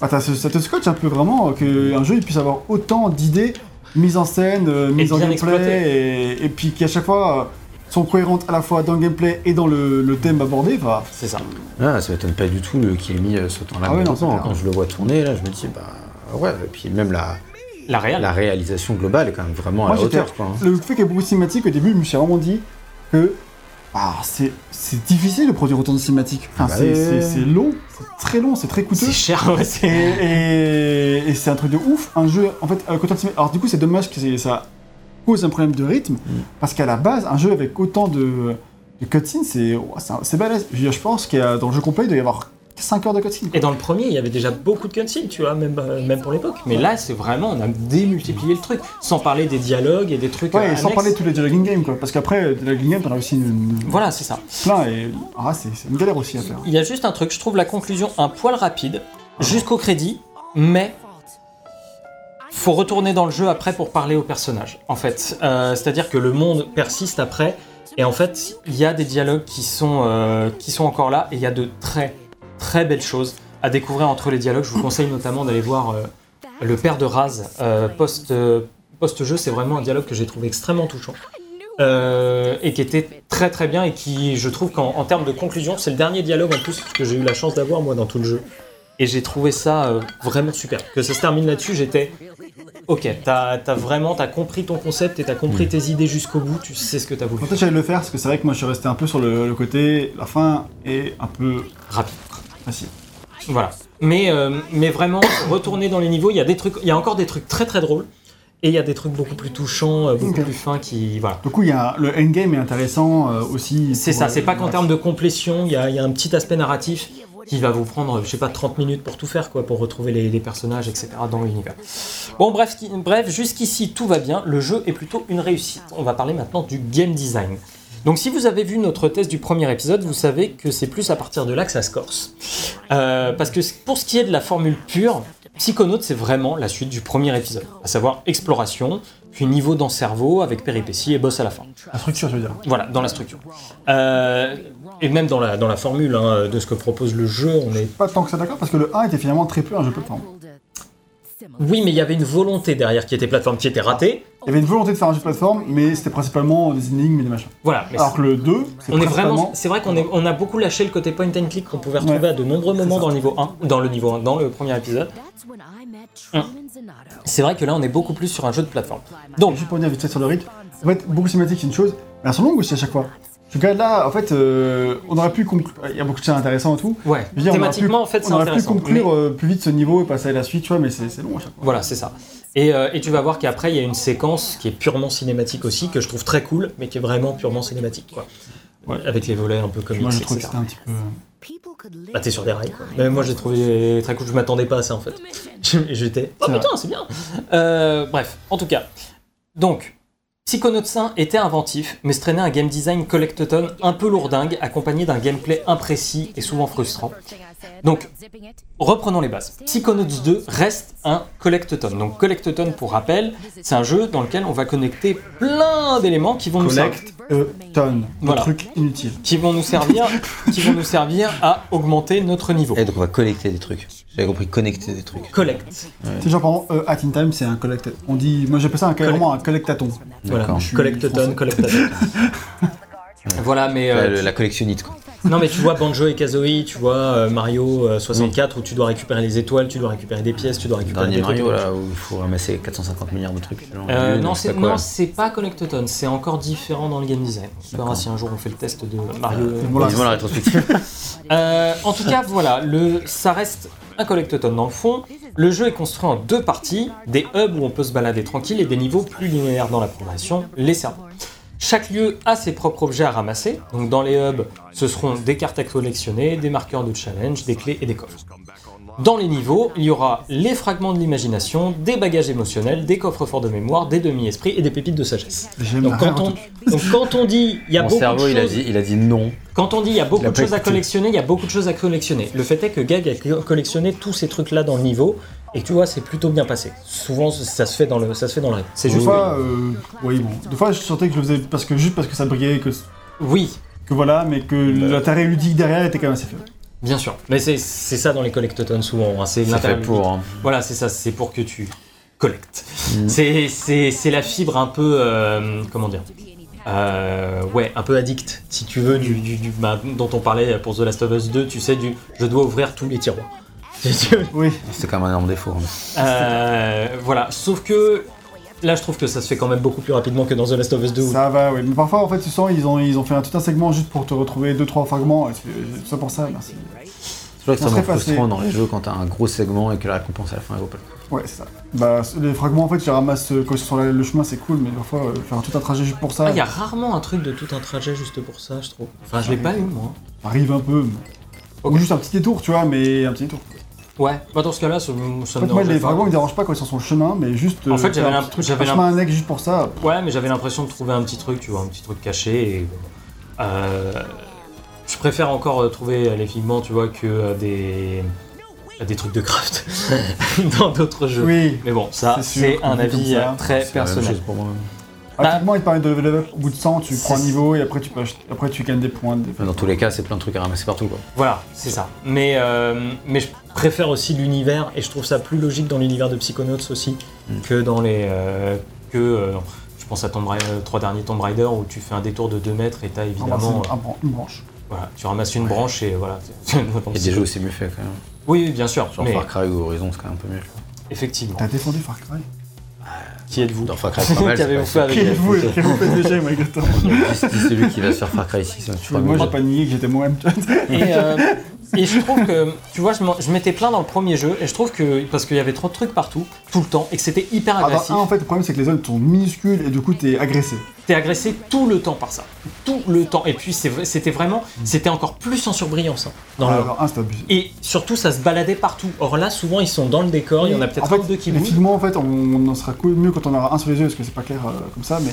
bah, ce- ça te scotche un peu vraiment qu'un jeu il puisse avoir autant d'idées mises en scène, euh, mises en gameplay, et, et puis qui à chaque fois euh, sont cohérentes à la fois dans le gameplay et dans le, le thème abordé. Enfin, C'est ça. Ah, ça m'étonne pas du tout le- qu'il ait mis euh, ce temps-là. Ah ouais, non. Quand je le vois tourner, là, je me dis, bah ouais, et puis même la, La la réalisation globale est quand même vraiment à Moi, la j'étais- hauteur, quoi. hein. le fait qu'il y ait beaucoup de cinématiques, au début, je me suis vraiment dit que ah, c'est c'est difficile de produire autant de cinématiques. Enfin, Ah bah c'est- long, c'est très long, c'est très coûteux. C'est cher, ouais, Et, c'est. et- et c'est un truc de ouf. Un jeu, en fait, autant de cinéma- Alors, du coup, c'est dommage que ça pose un problème de rythme. Mm. Parce qu'à la base, un jeu avec autant de, de cutscenes, c'est c'est balèze. Je veux dire, je pense qu'il y a, dans le jeu complet, il doit y avoir 5 heures de cutscenes. Et dans le premier, il y avait déjà beaucoup de cutscenes, tu vois, même, euh, même pour l'époque. Mais là, c'est vraiment, on a démultiplié le truc. Sans parler des dialogues et des trucs. Ouais, euh, et sans parler de tous les dialoguing games, quoi. Parce qu'après, dialoguing game, t'en as aussi une, une- Voilà, c'est ça. plein. Et ah, c'est c'est une galère aussi à faire. Il y a juste un truc, je trouve la conclusion un poil rapide, jusqu'au crédit, mais faut retourner dans le jeu après pour parler aux personnages. En fait, Euh, c'est-à-dire que le monde persiste après, et en fait, il y a des dialogues qui sont euh, qui sont encore là, et il y a de très très belles choses à découvrir entre les dialogues. Je vous conseille notamment d'aller voir euh, le père de Raz post euh, post-jeu. C'est vraiment un dialogue que j'ai trouvé extrêmement touchant. Et qui était très très bien et qui, je trouve qu'en en termes de conclusion, c'est le dernier dialogue en plus que j'ai eu la chance d'avoir moi dans tout le jeu. Et j'ai trouvé ça euh, vraiment super. Que ça se termine là-dessus, j'étais ok, t'as as vraiment t'as compris ton concept et t'as compris Mm. tes idées jusqu'au bout, tu sais ce que t'as voulu. Peut-être j'allais le faire, parce que c'est vrai que moi, je suis resté un peu sur le, le côté, la fin est un peu Rapide. facile. Voilà. Mais, euh, mais vraiment, retourner dans les niveaux, il y a des trucs, il y a encore des trucs très très drôles. Et il y a des trucs beaucoup plus touchants, euh, beaucoup plus fins qui. Voilà. Du coup, il y a, le endgame est intéressant euh, aussi. C'est ça, c'est pas qu'en termes de complétion, il y a, il y a un petit aspect narratif qui va vous prendre, je sais pas, 30 minutes pour tout faire, quoi, pour retrouver les, personnages, etc. dans l'univers. Bon, bref, bref jusqu'ici tout va bien, le jeu est plutôt une réussite. On va parler maintenant du game design. Donc si vous avez vu notre test du premier épisode, vous savez que c'est plus à partir de là que ça se corse. Euh, parce que pour ce qui est de la formule pure, Psychonaut c'est vraiment la suite du premier épisode, à savoir exploration, niveau dans le cerveau avec péripéties et boss à la fin. La structure, je veux dire. Voilà, dans la structure. Euh, et même dans la, dans la formule hein, de ce que propose le jeu, on est... Pas tant que ça d'accord, parce que le 1 était finalement très peu un jeu plateforme. Oui, mais il y avait une volonté derrière qui était plateforme, qui était ratée. Il y avait une volonté de faire un jeu plateforme, mais c'était principalement des énigmes et des machins. Voilà. Mais Alors que le 2, c'est on est principalement... vraiment, c'est vrai qu'on est, on a beaucoup lâché le côté point and click qu'on pouvait retrouver Ouais. à de nombreux moments dans le niveau 1, dans le niveau 1, dans le premier épisode. C'est vrai que là, on est beaucoup plus sur un jeu de plateforme. Donc, Juste pour revenir vite fait sur le rythme, en fait, beaucoup de cinématiques, c'est une chose, mais elles sont longues aussi à chaque fois. Je regarde là, en fait, euh, on aurait pu conclure. Il y a beaucoup de choses intéressantes et tout. ouais, Je veux dire, on aurait thématiquement, pu- en fait, c'est On aurait pu intéressant. conclure mais- euh, plus vite ce niveau et passer à la suite, tu vois, mais c'est long à chaque fois. Voilà, c'est ça. Et, euh, et tu vas voir qu'après, il y a une séquence qui est purement cinématique aussi, que je trouve très cool, mais qui est vraiment purement cinématique, quoi. Ouais. Avec les volets un peu comics, Moi, je trouve que etc. c'était un petit peu. Bah, t'es sur des rails, quoi. Mais moi, j'ai trouvé très cool. Je m'attendais pas à ça, en fait. J'étais. Oh putain, c'est bien Euh, Bref, en tout cas. Donc, Psychonauts 1 était inventif, mais se traînait un game design collectathon un peu lourdingue, accompagné d'un gameplay imprécis et souvent frustrant. Donc, reprenons les bases. Psychonauts 2 reste un collectathon. Donc, collectathon, pour rappel, c'est un jeu dans lequel on va connecter plein d'éléments qui vont nous servir Voilà. trucs inutiles. qui vont nous servir, qui vont nous servir à augmenter notre niveau. Et donc on va collecter des trucs. J'avais compris connecter des trucs. Collect. C'est genre, par exemple, euh, At in Time, c'est un collect. On dit, moi j'appelle ça un, vraiment un collectaton. Voilà. Français. collectathon. voilà, mais La, euh, la collectionnite quoi. non, mais tu vois Banjo et Kazooie, tu vois euh, Mario euh, 64 où tu dois récupérer les étoiles, tu dois récupérer des pièces, tu dois récupérer le des Mario trucs. là où il faut ramasser 450 milliards de trucs. genre, Euh, non, c'est non, c'est pas Collectathon, c'est encore différent dans le game design. On verra si un jour on fait le test de Mario. Euh, voilà. Dis-moi la rétrospective. Euh, en tout cas, voilà, le, ça reste un collectathon dans le fond. Le jeu est construit en deux parties, des hubs où on peut se balader tranquille et des niveaux plus linéaires dans la progression, les serveurs. Chaque lieu a ses propres objets à ramasser. Donc dans les hubs, ce seront des cartes à collectionner, des marqueurs de challenge, des clés et des coffres. Dans les niveaux, il y aura les fragments de l'imagination, des bagages émotionnels, des coffres forts de mémoire, des demi-esprits et des pépites de sagesse. Donc quand, on, en tout. donc quand on dit il y a Mon beaucoup cerveau de il a choses, dit, il a dit non. Quand on dit il y a beaucoup de choses à collectionner, il y a beaucoup de choses à collectionner. Le fait est que Gag a co- collectionné tous ces trucs-là dans le niveau, et tu vois, c'est plutôt bien passé. Souvent, ça se fait dans le, ça se fait dans le. C'est Des juste. fois, euh, oui, bon. Des fois, je sentais que je le faisais parce que, juste parce que ça brillait, que, Oui, que voilà, mais que l'intérêt ludique derrière était quand même assez faible. bien sûr. Mais c'est c'est ça dans les collectatons souvent. hein. C'est fait pour. hein. Voilà, c'est ça. C'est pour que tu collectes. Mm. C'est- C'est c'est la fibre un peu. euh, comment dire Euh, ouais, un peu addict, si tu veux, du, du- du- bah, dont on parlait pour The Last of Us 2, tu sais, du je dois ouvrir tous les tiroirs. Oui, C'est quand même un énorme défaut. hein. Euh, voilà, sauf que là je trouve que ça se fait quand même beaucoup plus rapidement que dans The Last of Us 2. où- ça va, oui. Mais parfois, en fait, tu sens, ils ont, ils ont fait un, tout un segment juste pour te retrouver deux, trois fragments. Ça pour ça, merci. C'est vrai que c'est vraiment frustrant dans les jeux quand t'as un gros segment et que la récompense à la fin le coup. Ouais, c'est ça. Bah, les fragments, en fait, tu ramasses euh, quand ils sont sur la- le chemin, c'est cool, mais parfois, euh, faire tout un trajet juste pour ça, Ah, il y a rarement un truc de tout un trajet juste pour ça, je trouve. Enfin, je l'ai pas eu moi. arrive un peu. mais-. Ou juste un petit détour, tu vois, mais un petit détour. Ouais, bah dans ce cas-là, ça, En me fait, moi, dérangeait les pas. fragments, ils me dérangent pas quand ils sont sur le chemin, mais juste. En fait, euh, j'avais faire un petit truc, j'avais un chemin annexe juste pour ça. Ouais, mais j'avais l'impression de trouver un petit truc, tu vois, un petit truc caché. Et, euh, je préfère encore euh, trouver les figments, tu vois, que euh, des, des trucs de craft dans d'autres jeux. Oui. Mais bon, ça, C'est un avis ça. euh, très personnel. pour moi. Rapidement, il te permet de level up. Au bout de 100, tu prends un niveau et après tu, peux acheter- après, tu gagnes des points. Des... Dans tous les cas, c'est plein de trucs à ramasser partout quoi. Voilà, c'est ça. Mais, euh, mais je préfère aussi l'univers et je trouve ça plus logique dans l'univers de Psychonauts aussi Mm. que dans les. euh, que. euh, je pense à Tomb Raider, euh, trois derniers Tomb Raider où tu fais un détour de 2 mètres et t'as Ramasser évidemment. un bran- une branche. Voilà, tu ramasses une branche et voilà. Il y a des jeux où c'est mieux fait quand même. Oui, oui, bien sûr. Genre mais Far Cry ou Horizon, c'est quand même un peu mieux. effectivement. T'as défendu Far Cry Qui êtes-vous Dans Far Cry, c'est pas mal. Qu'avez-vous pas- fait avec Qui êtes-vous et vous faites déjà, malgré tout c'est- celui qui va se faire Far Cry 6. Tu vois, Moi, j'ai pas nié que j'étais moi-même. Et, euh, et je trouve que, tu vois, je m'étais plaint dans le premier jeu, et je trouve que, parce qu'il y avait trop de trucs partout, tout le temps, et que c'était hyper Ah, dans agressif, un, en fait, le problème, c'est que les zones sont minuscules et du coup, t'es agressé. t'es agressé tout le temps par ça. Tout le temps. Et puis c'était vraiment, c'était encore plus en surbrillance hein, dans Alors, un, abusé. Et surtout, ça se baladait partout. Or là, souvent, ils sont dans le décor, il y en a peut-être En fait, deux qui bougent. en fait, on, on en sera mieux quand on aura un sur les yeux, parce que c'est pas clair euh, comme ça, mais,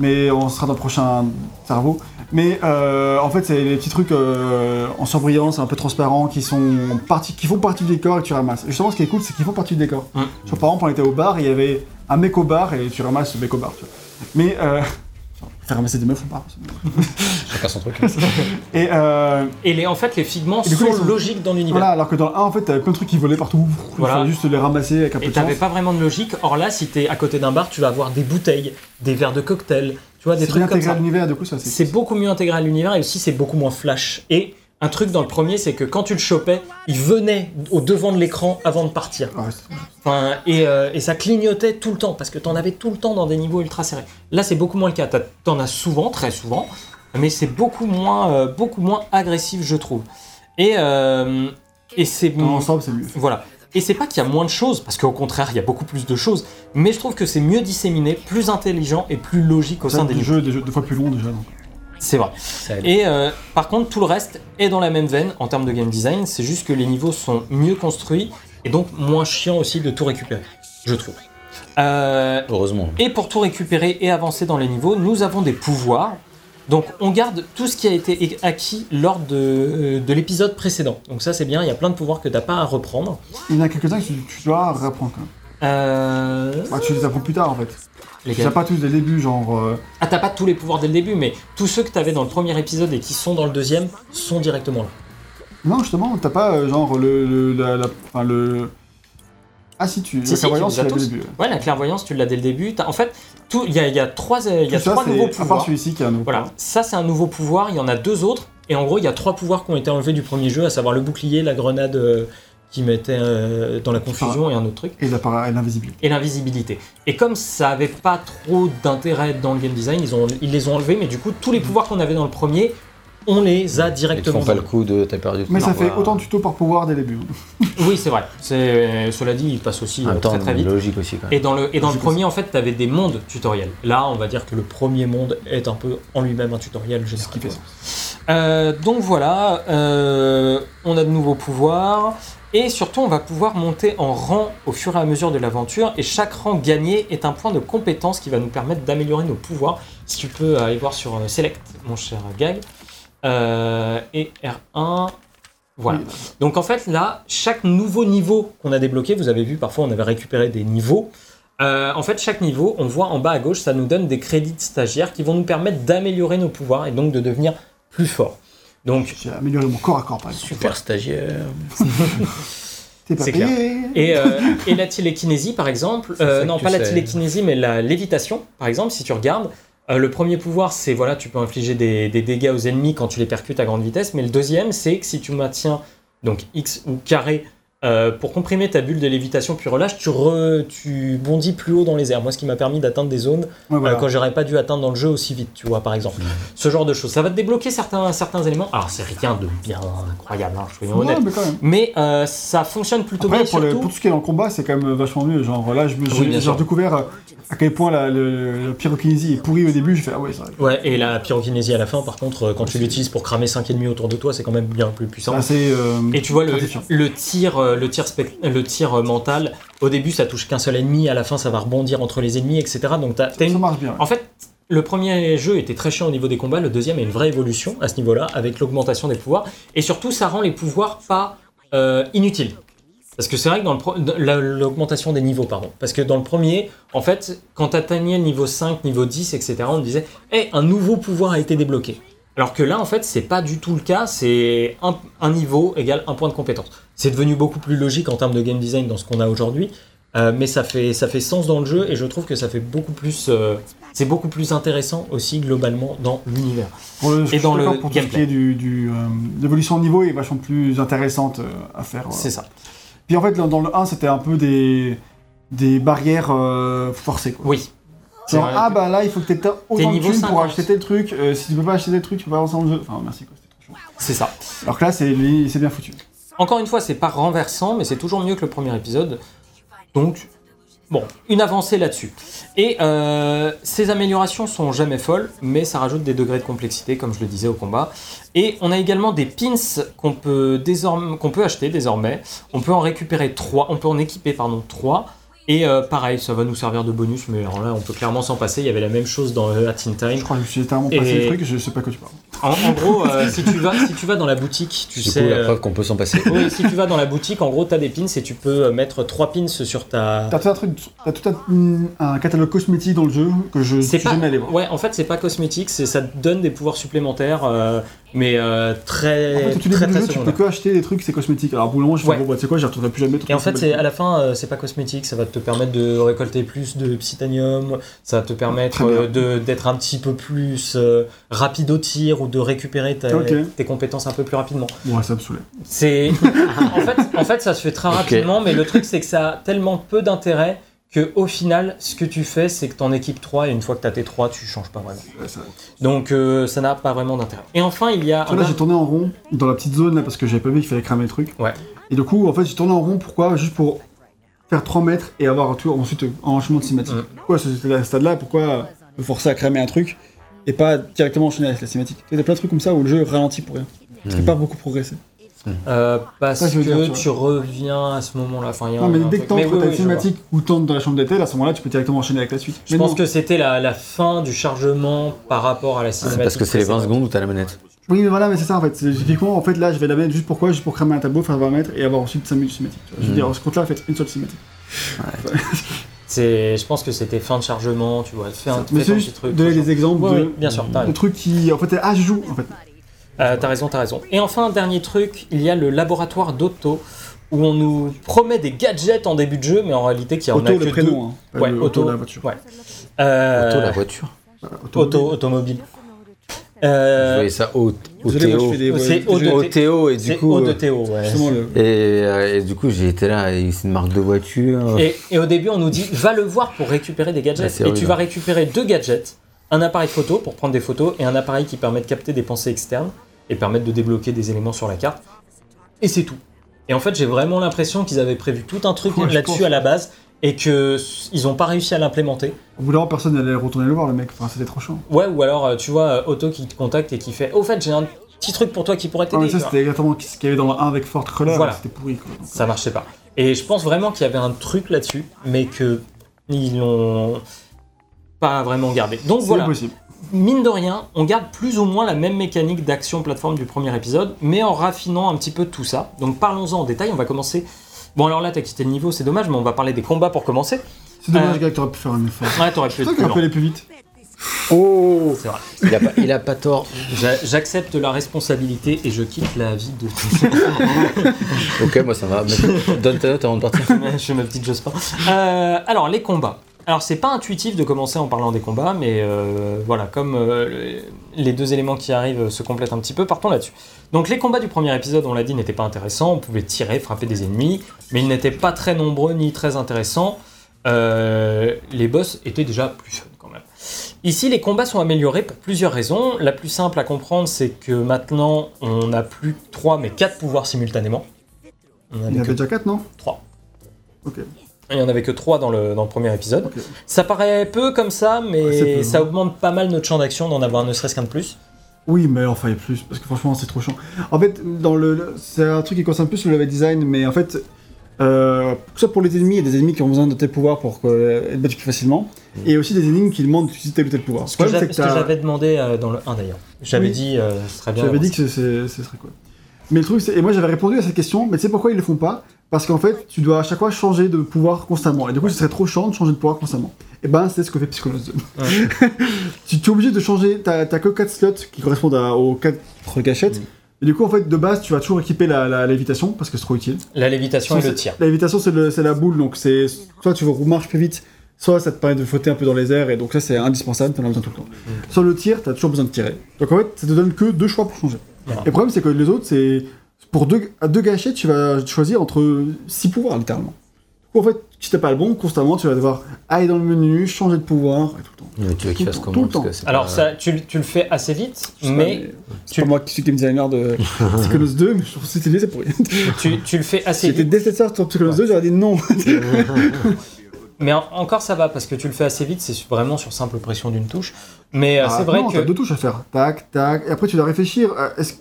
mais on sera dans le prochain cerveau. Mais euh, en fait, c'est les petits trucs euh, en surbrillance, un peu transparents, qui, sont partie, qui font partie du décor et que tu ramasses. Et justement, ce qui est cool, c'est qu'ils font partie du décor. Mm. Genre, par exemple, on était au bar, il y avait un mec au bar et tu ramasses ce mec au bar. Tu vois. Mais. Euh, faire ramasser des meufs au bar. c'est- Chacun son truc. Et euh, Et les, en fait, les figments du coup, sont ils sont- logiques dans l'univers. voilà, alors que dans le 1, en fait, t'avais plein de trucs qui volaient partout. Il Voilà. fallait juste les ramasser avec un peu Et t'avais pas vraiment de logique. Or là, si t'es à côté d'un bar, tu vas avoir des bouteilles, des verres de cocktail, tu vois, des trucs bien comme intégré à l'univers, du coup, ça C'est beaucoup mieux intégré à l'univers et aussi c'est beaucoup moins flash. Et un truc dans le premier, c'est que quand tu le chopais, il venait au devant de l'écran avant de partir. Ah ouais, c'est- Enfin, et, euh, et ça clignotait tout le temps parce que t'en avais tout le temps dans des niveaux ultra serrés. Là, c'est beaucoup moins le cas. T'en as souvent, très souvent, mais c'est beaucoup moins, euh, beaucoup moins agressif, je trouve. Et, euh, et c'est Dans l'ensemble, c'est mieux. voilà. Et c'est pas qu'il y a moins de choses, parce qu'au contraire, il y a beaucoup plus de choses, mais je trouve que c'est mieux disséminé, plus intelligent et plus logique au sein des jeux, des jeux deux fois plus longs déjà. donc. C'est vrai. Et euh, par contre, tout le reste est dans la même veine en termes de game design, c'est juste que les niveaux sont mieux construits et donc moins chiants aussi de tout récupérer, je trouve. Euh, Heureusement. et pour tout récupérer et avancer dans les niveaux, nous avons des pouvoirs. Donc on garde tout ce qui a été acquis lors de, euh, de l'épisode précédent. Donc ça c'est bien, il y a plein de pouvoirs que t'as pas à reprendre. Il y en a quelques-uns que tu, tu dois réapprendre quand même. Euh... Bah, tu les apprends plus tard en fait. Les Tu gars. les as pas tous dès le début, genre. euh, Ah t'as pas tous les pouvoirs dès le début, mais tous ceux que t'avais dans le premier épisode et qui sont dans le deuxième sont directement là. Non, justement, t'as pas euh, genre le. le la, la- enfin, le... Ah si, tu. Si, la si, clairvoyance, tu les as tu l'as dès tous. le début. Ouais, la clairvoyance, tu l'as dès le début. T'as- En fait, tout- il y a, il y a trois, euh, il y a Tout ça, trois c'est- nouveaux À part pouvoirs. celui-ci qui est un nouveau. Voilà, ça c'est un nouveau pouvoir, il y en a deux autres, et en gros il y a trois pouvoirs qui ont été enlevés du premier jeu, à savoir le bouclier, la grenade euh, qui mettait euh, dans la confusion et un autre truc, Et l'invisibilité. et l'invisibilité. Et comme ça avait pas trop d'intérêt dans le game design, ils, ont, ils les ont enlevés, mais du coup tous les pouvoirs qu'on avait dans le premier, on les a Ils te directement. font pas le coup de t'as perdu. Mais Non, ça fait autant de tutos par pouvoir dès le début. Oui c'est vrai, c'est, cela dit il passe aussi euh, temps, très très vite. logique aussi quand même. Et dans le, et dans le premier, en fait, tu avais des mondes tutoriels. Là, on va dire que le premier monde est un peu en lui-même un tutoriel Ce général. qui fait sens. Euh, donc voilà, euh, on a de nouveaux pouvoirs. Et surtout, on va pouvoir monter en rang au fur et à mesure de l'aventure. Et chaque rang gagné est un point de compétence qui va nous permettre d'améliorer nos pouvoirs. Si tu peux aller voir sur euh, Select, mon cher Gag. Euh, et R1. Voilà. Donc en fait, là, chaque nouveau niveau qu'on a débloqué, vous avez vu, parfois on avait récupéré des niveaux. Euh, en fait, chaque niveau, on voit en bas à gauche, ça nous donne des crédits de stagiaires qui vont nous permettre d'améliorer nos pouvoirs et donc de devenir plus forts. Donc, J'ai amélioré mon corps à corps par exemple. Super stagiaire. T'es pas C'est payé. et, euh, et la télékinésie, par exemple, euh, non pas la sais. télékinésie, mais la lévitation, par exemple, si tu regardes, euh, le premier pouvoir, c'est voilà, tu peux infliger des, des dégâts aux ennemis quand tu les percutes à grande vitesse, mais le deuxième, c'est que si tu maintiens donc X ou carré euh, pour comprimer ta bulle de lévitation puis relâche, tu, re- tu bondis plus haut dans les airs. Moi, ce qui m'a permis d'atteindre des zones Ouais, voilà. euh, quand j'aurais pas dû atteindre dans le jeu aussi vite, tu vois, par exemple. Ce genre de choses. Ça va te débloquer certains, certains éléments. Alors, c'est rien de bien incroyable, hein, soyons Ouais, honnêtes. mais quand même. Mais euh, ça fonctionne plutôt Après, bien. pour, le- surtout- pour tout ce qui est le combat, c'est quand même vachement mieux. Genre là, je me Oui, j'ai sûr. découvert à quel point la, le, pyrokinésie est pourri au début. J'ai fait ah ouais, ça. Ouais, et la pyrokinésie à la fin, par contre, quand tu l'utilises pour cramer 5 ennemis autour de toi, c'est quand même bien plus puissant. Assez. euh, Et tu vois le, tir, le tir, spec- le tir euh, mental. Au début, ça touche qu'un seul ennemi. À la fin, ça va rebondir entre les ennemis, etc. Donc, t'as- t'as Ça marche bien. en fait, le premier jeu était très chiant au niveau des combats. Le deuxième a une vraie évolution à ce niveau-là, avec l'augmentation des pouvoirs. Et surtout, ça rend les pouvoirs pas euh, inutiles. Parce que c'est vrai que dans le pro- l'augmentation des niveaux, pardon. Parce que dans le premier, en fait, quand tu atteignais le niveau 5, niveau 10, etc., on te disait Hey, un nouveau pouvoir a été débloqué. Alors que là, en fait, c'est pas du tout le cas. C'est un, un niveau égale un point de compétence. C'est devenu beaucoup plus logique en termes de game design dans ce qu'on a aujourd'hui. Euh, mais ça fait, ça fait sens dans le jeu et je trouve que ça fait beaucoup plus. euh, c'est beaucoup plus intéressant aussi globalement dans l'univers. Suis dans le pour gameplay. du, du, euh, l'évolution de niveau est vachement plus intéressante à faire. C'est ça. Puis en fait, dans, le 1, c'était un peu des, des barrières forcées. Quoi. Oui. C'est Genre, vrai ah bah là, il faut que t'aies autant de niveau thunes pour 50. acheter tel truc. euh, si tu peux pas acheter tel truc, tu peux pas avancer dans le jeu. Enfin, merci quoi, c'était trop chaud. C'est ça. Alors que là, c'est bien foutu. Encore une fois, c'est pas renversant, mais c'est toujours mieux que le premier épisode. Donc, bon, une avancée là-dessus. Et euh, ces améliorations sont jamais folles, mais ça rajoute des degrés de complexité, comme je le disais au combat. Et on a également des pins qu'on peut, qu'on peut acheter désormais. On peut en récupérer trois, on peut en équiper pardon trois. Et euh, pareil, ça va nous servir de bonus, mais alors là, on peut clairement s'en passer. Il y avait la même chose dans euh, Hat in Time. Je crois que je suis tellement Et- passé le truc, je sais pas quoi tu parles. En, en gros, euh, si, tu vas, si tu vas dans la boutique, tu Du sais. la euh, preuve qu'on peut s'en passer. oui, si tu vas dans la boutique, en gros, tu as des pins et tu peux euh, mettre trois pins sur ta. T'as tout un truc, t'as tout un, un catalogue cosmétique dans le jeu que je C'est pas. jamais allé voir. Ouais, en fait, c'est pas cosmétique, c'est ça te donne des pouvoirs supplémentaires, euh, mais euh, très. En fait, très, très jeu, tu peux que acheter des trucs, c'est cosmétique. Alors, bout je fais, Ouais. bon, bah, tu sais quoi, j'y retournerai plus jamais. Et en fait, c'est à la fin, euh, c'est pas cosmétique, ça va te permettre de récolter plus de psytanium, ça va te permettre euh, de- d'être un petit peu plus euh, rapide au tir ou de récupérer ta- tes compétences un peu plus rapidement. Ouais, ça me saoulait. C'est en fait, en fait, ça se fait très rapidement, mais le truc c'est que ça a tellement peu d'intérêt que au final, ce que tu fais, c'est que t'en équipes 3 et une fois que t'as tes 3, tu changes pas vraiment. Ouais, ça- Donc euh, ça n'a pas vraiment d'intérêt. Et enfin, il y a Tu vois, là, j'ai tourné en rond dans la petite zone là parce que j'avais pas vu qu'il fallait cramer le truc. Ouais. Et du coup, en fait, j'ai tourné en rond. Pourquoi? Juste pour faire 3 mètres et avoir tout ensuite un enchaînement de cinématique. Mm. Pourquoi ce à ce stade-là Pourquoi me forcer à cramer un truc et pas directement enchaîner avec la cinématique? Il y a plein de trucs comme ça où le jeu ralentit pour rien. Tu Mm. peux pas beaucoup progresser. Euh, parce Ça, je veux que dire, tu tu reviens à ce moment-là. Enfin, il y a Non, un- mais dès que oui, oui, une je cinématique t'entres dans la chambre d'hôtel, à ce moment-là, tu peux directement enchaîner avec la suite. Je Mais pense non. que c'était la, la fin du chargement par rapport à la C'est cinématique. parce que c'est les 20 précédente. secondes où t'as la manette. Oui, mais voilà, mais c'est ça en fait. Typiquement, en fait, là, je vais la mettre juste pourquoi Juste pour cramer un tableau, faire 20 mètres et avoir ensuite 5 minutes de cinématique. tu vois. Je veux Mm. dire, ce compte-là, faites une seule cinématique. C'est, je pense que c'était fin de chargement, tu vois. Fais un, petit truc. donner des exemples Ouais, de, ouais, bien sûr, de trucs qui, en fait, ah, je joue, en fait. Euh, t'as raison, t'as raison. Et enfin, dernier truc, il y a le laboratoire d'Otto, où on nous promet des gadgets en début de jeu, mais en réalité, qui en a Auto, que le prénom, hein. deux. pas Ouais, le auto, de la voiture. ouais. Euh, Auto, la voiture. Voilà, auto, automobile. Euh, voyais ça au, Théo. C'est au- Théo, et du c'est coup. de euh, Théo, ouais. Et, euh, et du coup, j'ai été là, c'est une marque de voiture. Et, et au début, on nous dit va le voir pour récupérer des gadgets. Ouais, c'est et tu vas récupérer deux gadgets un appareil photo pour prendre des photos et un appareil qui permet de capter des pensées externes et permettre de débloquer des éléments sur la carte. Et c'est tout. Et en fait, j'ai vraiment l'impression qu'ils avaient prévu tout un truc Ouais, là-dessus à la base et que ils ont pas réussi à l'implémenter. Au bout d'un moment, personne n'allait retourner le voir, le mec. Enfin, c'était trop chiant. Ouais, ou alors euh, tu vois euh, Otto qui te contacte et qui fait au fait j'ai un petit truc pour toi qui pourrait Ah, t'aider. ça, tu vois. c'était exactement ce qu'il y avait dans le 1 avec Fort Cruller. Voilà. C'était pourri, quoi. Donc, ça marchait pas. Et je pense vraiment qu'il y avait un truc là-dessus, mais que ils l'ont pas vraiment gardé. Donc voilà. possible. Mine de rien, on garde plus ou moins la même mécanique d'action plateforme du premier épisode, mais en raffinant un petit peu tout ça. Donc parlons-en en détail, on va commencer. Bon alors là t'as quitté le niveau, c'est dommage, mais on va parler des combats pour commencer. C'est dommage, Euh, gars, que t'aurais pu faire un effort. Ouais, t'aurais pu C'est lent. aller plus vite. Oh C'est vrai. il a, pas, il a pas tort. J'a- J'accepte la responsabilité et je quitte la vie de. Ok, moi ça va. Mais Donne ta note avant de partir. je fais ma petite Jospin. Euh, alors les combats. Alors c'est pas intuitif de commencer en parlant des combats, mais euh, voilà, comme euh, les deux éléments qui arrivent se complètent un petit peu, partons là-dessus. Donc les combats du premier épisode, on l'a dit, n'étaient pas intéressants. On pouvait tirer, frapper des ennemis, mais ils n'étaient pas très nombreux ni très intéressants. Euh, les boss étaient déjà plus fun quand même. Ici, les combats sont améliorés pour plusieurs raisons. La plus simple à comprendre, c'est que maintenant, on n'a plus 3 mais 4 pouvoirs simultanément. On Il y avait déjà 4, non? 3. Ok. Il n'y en avait que 3 dans le, dans le premier épisode. Ça paraît peu comme ça, mais Ouais, c'est peu, ça augmente pas mal notre champ d'action d'en avoir ne serait-ce qu'un de plus. Oui, mais enfin, il y a plus, parce que franchement, c'est trop chiant. En fait, dans le, c'est un truc qui concerne plus le level design, mais en fait, euh, que ce soit pour les ennemis, il y a des ennemis qui ont besoin de tel pouvoir pour euh, être battus plus facilement, et aussi des ennemis qui demandent d'utiliser tel ou tel pouvoir. Ce que j'avais demandé euh, dans le 1 d'ailleurs. J'avais Oui. dit, euh, ce serait bien. J'avais dit que ce serait quoi. Mais le truc, c'est. Et moi, j'avais répondu à cette question, mais tu sais pourquoi ils le font pas? Parce qu'en fait, tu dois à chaque fois changer de pouvoir constamment. Et du coup, ce serait trop chiant de changer de pouvoir constamment. Et ben, c'est ce que fait Psychonauts 2. tu, tu es obligé de changer. T'as que 4 slots qui correspondent à- aux 4 gâchettes. Mm. Et du coup, en fait, de base, tu vas toujours équiper la, la lévitation, parce que c'est trop utile. La lévitation et le tir. La lévitation, c'est la boule, donc c'est. Soit tu marches plus vite, soit ça te permet de flotter un peu dans les airs, et donc ça, c'est indispensable, t'en as besoin tout le temps. Mm. Sur le tir, t'as toujours besoin de tirer. Donc en fait, ça te donne que deux choix pour changer. Et le problème, c'est que les autres, c'est. Pour deux, deux gâchettes, tu vas choisir entre six pouvoirs, littéralement. Du coup, en fait, si t'as pas le bon, constamment, tu vas devoir aller dans le menu, changer de pouvoir, et tout le temps. Mais tu veux qu'il Tout le fasse temps, comment tout le temps. c'est Alors pas- ça, tu, le- tu le fais assez vite, mais C'est tu- pas moi qui suis game designer de Psychonauts 2, mais je trouve que c'était c'est pour rien. tu, tu le fais Si assez j'étais vite. détesteur sur Psychonauts 2, j'aurais dit non. Mais en- encore ça va parce que tu le fais assez vite, c'est vraiment sur simple pression d'une touche. Mais euh, Ah, c'est vrai non, que t'as deux touches à faire. Tac, tac. Et après, tu dois réfléchir. euh, est-ce-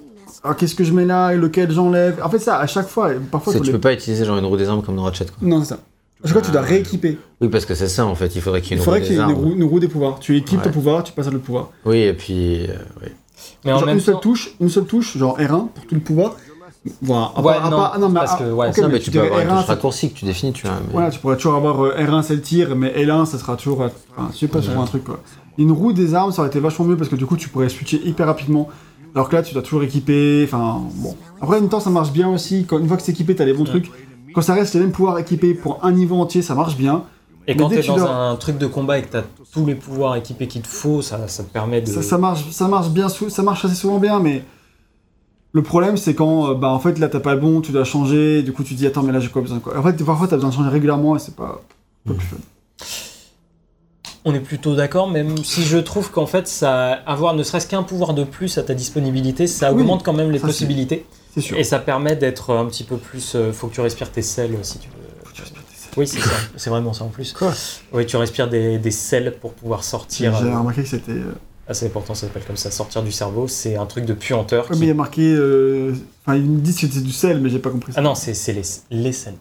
ah, Qu'est-ce que je mets là et lequel j'enlève En fait, ça, à chaque fois, parfois. Tu les- peux pas utiliser genre une roue des armes comme dans Ratchet quoi. Non, c'est ça. À chaque fois, tu dois Ah. rééquiper. Oui, parce que c'est ça en fait, il faudrait qu'il y ait Il une faudrait roue qu'il y des ait une armes. roue, une roue des pouvoirs. Tu équipes ton Ouais. pouvoir, tu passes à l'autre pouvoir. Oui, et puis. euh, oui. mais en Genre même une seule temps, touche, une seule touche, genre R1 pour tout le pouvoir. Voilà. Ouais, non, ah non, mais parce que, ouais, ok, ça, non, mais mais tu tu peux avoir une R1, touche c'est- raccourcie que tu définis, tu vois. mais- Voilà, tu pourrais toujours avoir euh, R1 c'est le tir, mais L1 ça sera toujours. euh, Enfin, je sais pas, sur un truc quoi. Une roue des armes ça aurait été vachement mieux parce que du coup tu pourrais switcher hyper rapidement. Alors que là tu dois toujours équiper. Enfin, bon. Après, en même temps ça marche bien aussi. Quand, une fois que c'est équipé, t'as les bons trucs. Quand ça reste les mêmes pouvoirs équipés pour un niveau entier, ça marche bien. et mais quand t'es dans un truc de combat et que t'as tous les pouvoirs équipés qu'il te faut, ça, ça te permet de. Ça, ça marche, ça marche bien, ça marche assez souvent bien, mais le problème c'est quand, euh, bah en fait là t'as pas le bon, tu dois changer, du coup tu te dis attends mais là j'ai quoi besoin de quoi? En fait parfois t'as besoin de changer régulièrement et c'est pas, pas plus fun. On est plutôt d'accord, même si je trouve qu'en fait, ça, avoir ne serait-ce qu'un pouvoir de plus à ta disponibilité, ça Oui, augmente quand même les ça, possibilités. C'est sûr. Et ça permet d'être un petit peu plus. euh, faut que tu respires tes sels si tu veux. Oui, c'est ça. C'est vraiment ça en plus. Quoi? Oui, tu respires des, des sels pour pouvoir sortir. J'ai euh, remarqué que c'était. euh, Ah, c'est pourtant ça s'appelle comme ça, sortir du cerveau, c'est un truc de puanteur. Mais il y a marqué. euh, Enfin, ils me disent que c'est du sel, mais j'ai pas compris ça. Ah non, c'est c'est les, les selles.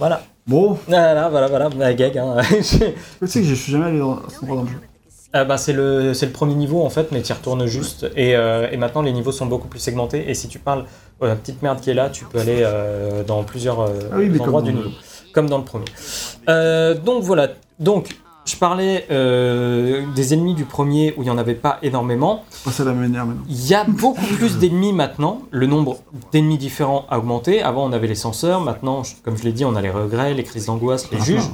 Voilà. Bon, Voilà, voilà, voilà, la gag. Hein. tu sais que je suis jamais allé dans, à cet endroit dans le jeu. Ah bah, c'est le, c'est le premier niveau en fait, mais tu y retournes juste. Et, euh, et maintenant les niveaux sont beaucoup plus segmentés. Et si tu parles à la petite merde qui est là, tu peux aller euh, dans plusieurs euh, Ah oui, endroits du niveau. Comme dans le premier. Donc voilà. Donc je parlais euh, des ennemis du premier où il n'y en avait pas énormément. Maintenant. Il y a beaucoup plus d'ennemis maintenant. Le nombre d'ennemis différents a augmenté. Avant, on avait les censeurs. Maintenant, comme je l'ai dit, on a les regrets, les crises d'angoisse, les Ah, juges.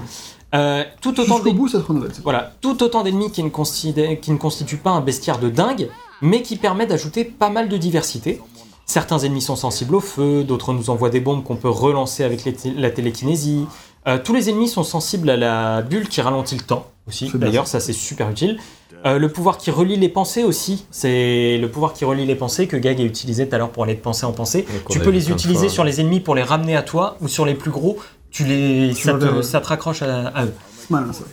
Euh, tout autant bout, ça se Voilà, tout autant d'ennemis qui, qui ne constituent pas un bestiaire de dingue, mais qui permet d'ajouter pas mal de diversité. Certains ennemis sont sensibles au feu, d'autres nous envoient des bombes qu'on peut relancer avec la télékinésie. Euh, tous les ennemis sont sensibles à la bulle qui ralentit le temps aussi. D'ailleurs, ça c'est super utile. Euh, le pouvoir qui relie les pensées aussi, c'est le pouvoir qui relie les pensées que Gag a utilisé tout à l'heure pour aller de pensée en pensée. Tu peux les utiliser fois. sur les ennemis pour les ramener à toi ou sur les plus gros. Tu les, ça, te, ça raccroche à- à eux. C'est malin ça.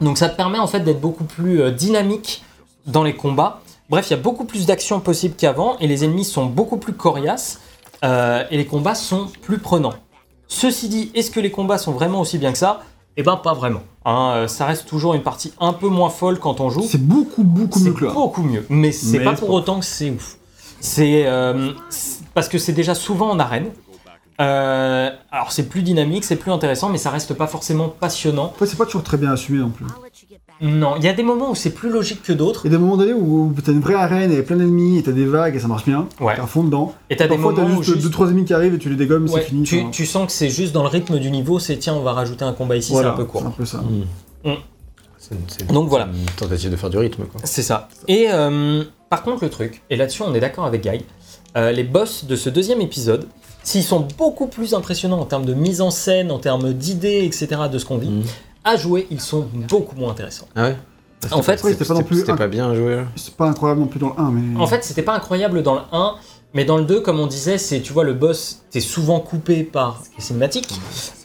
Donc ça te permet en fait d'être beaucoup plus euh, dynamique dans les combats. Bref, il y a beaucoup plus d'actions possibles qu'avant et les ennemis sont beaucoup plus coriaces euh, et les combats sont plus prenants. Ceci dit, est-ce que les combats sont vraiment aussi bien que ça? Eh ben pas vraiment. hein. Euh, ça reste toujours une partie un peu moins folle quand on joue. C'est beaucoup, beaucoup C'est mieux que là. beaucoup mieux, mais c'est pas c'est pour autant que c'est ouf. C'est euh, c'est- parce que c'est déjà souvent en arène. Euh, alors c'est plus dynamique, c'est plus intéressant, mais ça reste pas forcément passionnant. C'est pas toujours très bien assumé non plus. Non, il y a des moments où c'est plus logique que d'autres. Il y a des moments donnés où t'as une vraie arène, a plein d'ennemis, et t'as des vagues et ça marche bien. Ouais. T'es à fond dedans. Et t'as des moments t'as où juste juste- 2-3 ennemis qui arrivent et tu les dégommes, Ouais, c'est fini. tu, sens que c'est juste dans le rythme du niveau, c'est tiens, on va rajouter un combat ici, Voilà, c'est un peu court. C'est un peu ça. C'est- c'est- Donc voilà. Une tentative de faire du rythme, quoi. C'est ça. Et euh, par contre, le truc, et là-dessus on est d'accord avec Guy, euh, les boss de ce deuxième épisode, s'ils sont beaucoup plus impressionnants en termes de mise en scène, en termes d'idées, etc., de ce qu'on vit, Mhm. À jouer, ils sont beaucoup moins intéressants. Ah ouais En fait, c'était pas non plus pas bien joué. là. C'est pas incroyable non plus dans le 1, mais. En fait, c'était pas incroyable dans le 1, mais dans le 2, comme on disait, c'est, tu vois, le boss, t'es souvent coupé par les cinématiques.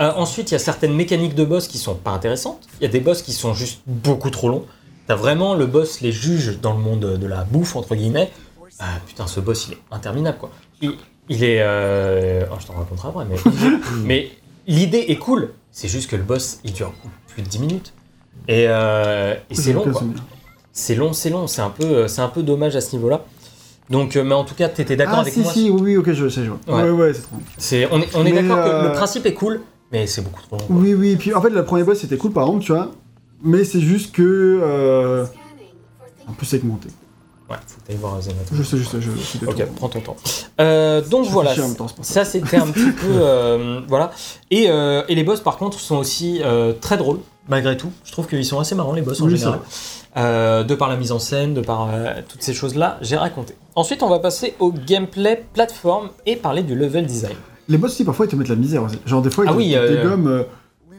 Euh, ensuite, il y a certaines mécaniques de boss qui sont pas intéressantes. Il y a des boss qui sont juste beaucoup trop longs. T'as vraiment le boss, les juges dans le monde de la bouffe, entre guillemets. Ah putain, ce boss, il est interminable, quoi. Il, il est... euh, oh, je t'en raconterai après, mais... mais l'idée est cool. C'est juste que le boss, il dure plus de 10 minutes. Et, euh, et c'est long, quoi. C'est long, c'est long, c'est un peu, euh, un peu dommage à ce niveau-là. Donc, euh, mais en tout cas, t'étais d'accord Ah, avec si, moi. si, oui, oui, ok, je sais, je vois. Ouais. Ouais, ouais, c'est trop. C'est, on est, on est d'accord que le principe est cool, mais c'est beaucoup trop long. quoi. Oui, oui, puis en fait, le premier boss c'était cool par exemple, tu vois. Mais c'est juste que. Euh... Un peu segmenté. Ouais, faut que t'ailles voir Zenith. Je sais, je sais, je sais. Ok, prends ton temps. Euh, donc Je voilà, temps, ça c'était un petit peu euh, voilà. Et, euh, et les boss par contre sont aussi euh, très drôles malgré tout. Je trouve qu'ils sont assez marrants les boss en Oui, général. Euh, de par la mise en scène, de par euh, toutes ces choses là, j'ai raconté. Ensuite, on va passer au gameplay plateforme et parler du level design. Les boss aussi, parfois, ils te mettent la misère. Genre, des fois, ils Ah te, oui, te euh, dégomment.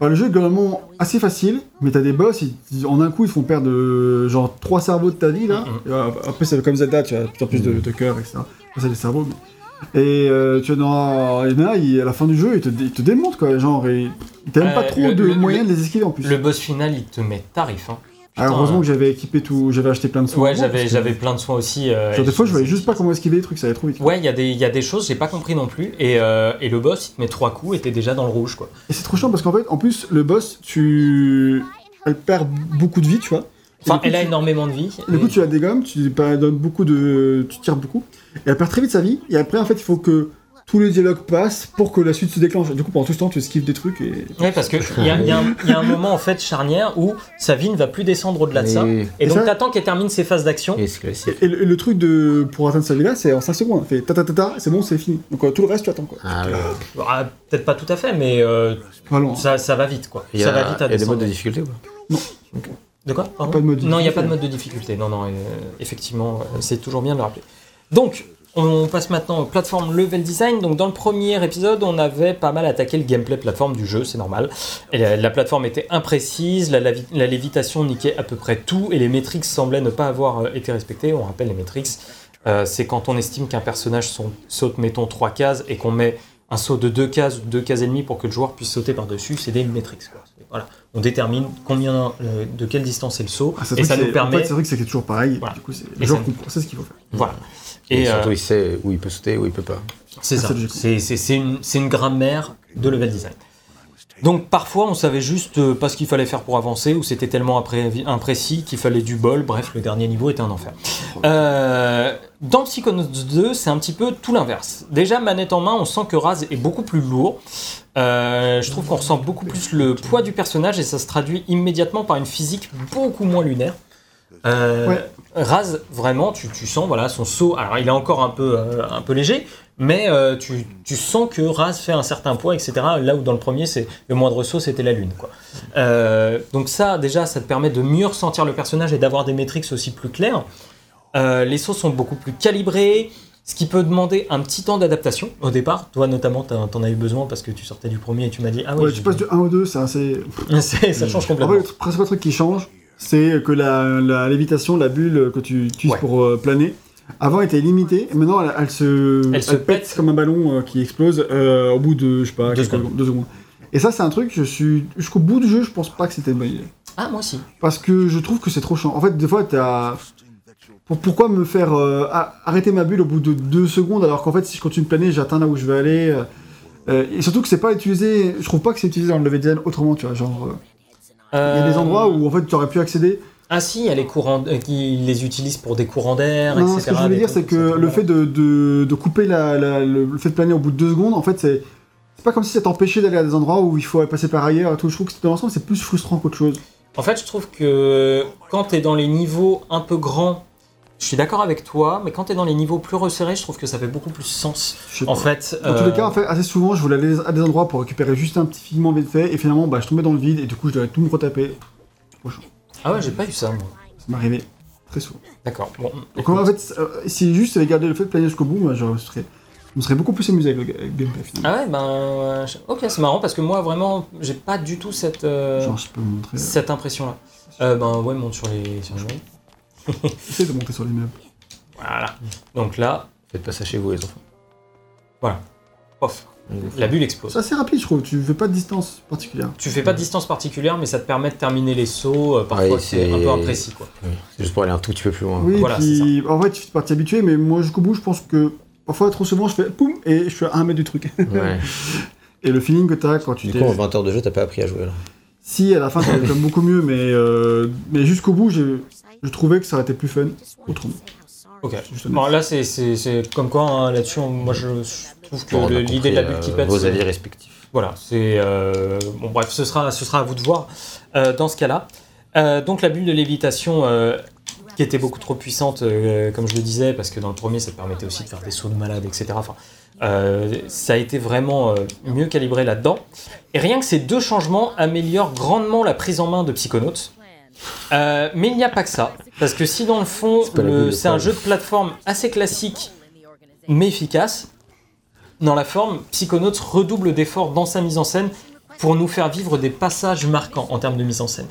Enfin, le jeu est globalement assez facile, mais t'as des boss, ils- ils- en un coup, ils font perdre euh, genre trois cerveaux de ta vie, là. Mhm. Et, euh, après, c'est comme Zelda, tu as de plus en plus de, de cœur, etc. Après, c'est des cerveaux. mais- Et euh, tu vois, dans, il y en a, ils- à la fin du jeu, ils te, dé- ils te démontent, quoi. Genre, et, t'as même Euh, pas trop le- de le- moyens de les esquiver en plus. Le boss final, il te met tarif. Hein. Ah, Putain, heureusement euh, que j'avais équipé tout, j'avais acheté plein de soins. Ouais, j'avais, plein de soins aussi. euh, Genre, des fois, je voyais juste pas comment esquiver les trucs, ça allait trop vite. Ouais, il y, a des- y a des choses, j'ai pas compris non plus. Et, euh, et le boss, il te met trois coups et t'es déjà dans le rouge, quoi. Et c'est trop chiant parce qu'en fait, en plus, le boss, tu. Elle perd beaucoup de vie, tu vois. Enfin, coup, elle a tu- énormément de vie. Du et- coup, tu la dégommes, tu donnes beaucoup de. Tu tires beaucoup. Et elle perd très vite sa vie. Et après, en fait, il faut que tous les dialogues passent pour que la suite se déclenche. Du coup, pendant tout ce temps, tu esquives des trucs et. Ouais, parce qu'il y a, il y, a un- il y a un moment en fait charnière où sa vie ne va plus descendre au-delà de ça. Oui, oui. Et Et donc ça- t'attends qu'elle termine ses phases d'action. Et le, et le truc de. Pour atteindre sa vie là, c'est en 5 secondes. Fait ta ta ta ta, c'est bon, c'est fini. Donc euh, tout le reste, tu attends quoi. Ah ouais. Ah, Peut-être pas tout à fait, mais euh, Pas long. ça, ça va vite quoi. Il y ça a, va vite à il y a des modes de difficulté ou pas De quoi pardon Pas de mode de Non, il n'y a pas de difficulté. mode de difficulté. Non, non, euh, effectivement, euh, c'est toujours bien de le rappeler. Donc, on passe maintenant au plateforme level design. Donc, dans le premier épisode, on avait pas mal attaqué le gameplay plateforme du jeu, c'est normal. Et la, la plateforme était imprécise, la, lévitation niquait à peu près tout, et les métriques semblaient ne pas avoir euh, été respectées. On rappelle les métriques, euh, c'est quand on estime qu'un personnage son- saute, mettons, trois cases, et qu'on met un saut de deux cases ou deux cases et demie pour que le joueur puisse sauter par-dessus, c'est des. C'est- Voilà. On détermine combien, euh, de quelle distance est le saut, Ah, et ça nous permet. En fait, c'est vrai que c'est toujours pareil. Voilà. Du coup, le joueur comprend, c'est ce qu'il faut faire. Voilà. Et, Et, euh, surtout, il sait où il peut sauter, où il peut pas. C'est ça. c'est une, c'est une grammaire de level design. Donc parfois on savait juste euh, pas ce qu'il fallait faire pour avancer ou c'était tellement impré- imprécis qu'il fallait du bol. Bref, le dernier niveau était un enfer. Euh, dans Psychonauts 2, c'est un petit peu tout l'inverse. Déjà, manette en main, on sent que Raz est beaucoup plus lourd. Euh, je trouve qu'on ressent beaucoup plus le poids du personnage et ça se traduit immédiatement par une physique beaucoup moins lunaire. Euh, Ouais. Raz, vraiment, tu, tu sens voilà, son saut. Alors, il est encore un peu, euh, un peu léger, mais euh, tu, tu sens que Raz fait un certain poids, etc. Là où dans le premier, c'est le moindre saut, c'était la lune. Quoi. Donc ça, déjà, ça te permet de mieux ressentir le personnage et d'avoir des métriques aussi plus claires. Les sauts sont beaucoup plus calibrés, ce qui peut demander un petit temps d'adaptation au départ. Toi, notamment, t'en as eu besoin parce que tu sortais du premier et tu m'as dit Ah Ouais, tu passes du 1 au 2, c'est assez. Ça change En complètement. fait, le principal truc qui change, c'est que la, la lévitation, la bulle que tu utilises Ouais. pour euh, planer, avant était limitée, et maintenant elle, elle se, Elle se pète. comme un ballon euh, qui explose euh, au bout de, je sais pas, Deux secondes. deux secondes. Et ça, c'est un truc, je suis jusqu'au bout du jeu, je pense pas que c'était une bonne idée. Ah, moi aussi. Parce que je trouve que c'est trop chiant. En fait, des fois, t'as. Pour- Pourquoi me faire euh, arrêter ma bulle au bout de deux secondes alors qu'en fait, si je continue de planer, j'atteins là où je veux aller. et surtout que c'est pas utilisé. Je trouve pas que c'est utilisé dans le level design autrement, tu vois. Genre, euh, il y a des Euh, endroits où en fait, tu aurais pu accéder. Ah si, il y a les courants euh, qui les utilisent pour des courants d'air, Non, etc. ce que je voulais dire, c'est que le fait de, de, de couper la, la- le, le fait de planer au bout de deux secondes, en fait, c'est. C'est pas comme si ça t'empêchait d'aller à des endroits où il faut passer par ailleurs et tout. Je trouve que dans l'ensemble, c'est plus frustrant qu'autre chose. En fait, je trouve que quand tu es dans les niveaux un peu grands, je suis d'accord avec toi, mais quand tu es dans les niveaux plus resserrés, je trouve que ça fait beaucoup plus sens. En fait, Dans tous euh, les cas, en fait, assez souvent, je voulais aller à des endroits pour récupérer juste un petit figment vite fait, et finalement, bah, je tombais dans le vide, et du coup, je devais tout me retaper. Chiant. ah ouais, j'ai pas eu ça, moi. Ça m'est arrivé très souvent. D'accord. Bon, Donc, en fait, euh, si juste j'avais gardé le fait de planer jusqu'au bout, moi, je, serais, je me serais beaucoup plus amusé avec le, gameplay finalement. Ah ouais, ben, euh, ok, c'est marrant parce que moi, vraiment, j'ai pas du tout cette, euh, Genre, je peux vous montrer. cette impression-là. Euh, ben ouais, monte sur les, sur les. Essaye de monter sur les meubles. Voilà. Donc là, Faites pas ça chez vous, les enfants. off, la bulle explose. C'est assez rapide, je trouve. Tu fais pas de distance particulière. Tu fais pas de distance particulière, mais ça te permet de terminer les sauts. euh, parfois, Ouais, c'est c'est- un peu imprécis, quoi. Oui. C'est juste pour aller un tout petit peu plus loin. Oui, Voilà, puis en fait, tu fais partie habituée, mais moi, jusqu'au bout, je pense que parfois, trop souvent, je fais poum, et je suis à un mètre du truc. Ouais. et le feeling que t'as quand tu Du t'es- coup, en 20 heures de jeu, t'as pas appris à jouer là. Si, à la fin, ça aurait été beaucoup mieux, mais, euh, mais jusqu'au bout, j'ai- je trouvais que ça aurait été plus fun autrement. Ok. Juste honnête. Bon, là, c'est- c'est c'est comme quoi, hein, là-dessus, moi, je je trouve que Bon, l'idée de la bulle qui euh, pète. Vos c'est- avis respectifs. Voilà, c'est. euh, bon, bref, ce sera, ce sera à vous de voir euh, dans ce cas-là. Euh, donc, la bulle de lévitation. euh, qui était beaucoup trop puissante, euh, comme je le disais, parce que dans le premier, ça te permettait aussi de faire des sauts de malade, etc. Enfin, euh, ça a été vraiment euh, mieux calibré là-dedans. Et rien que ces deux changements améliorent grandement la prise en main de Psychonauts. Euh, mais il n'y a pas que ça, parce que si dans le fond, c'est un jeu de plateforme assez classique, mais efficace, dans la forme, Psychonauts redouble d'efforts dans sa mise en scène pour nous faire vivre des passages marquants en termes de mise en scène.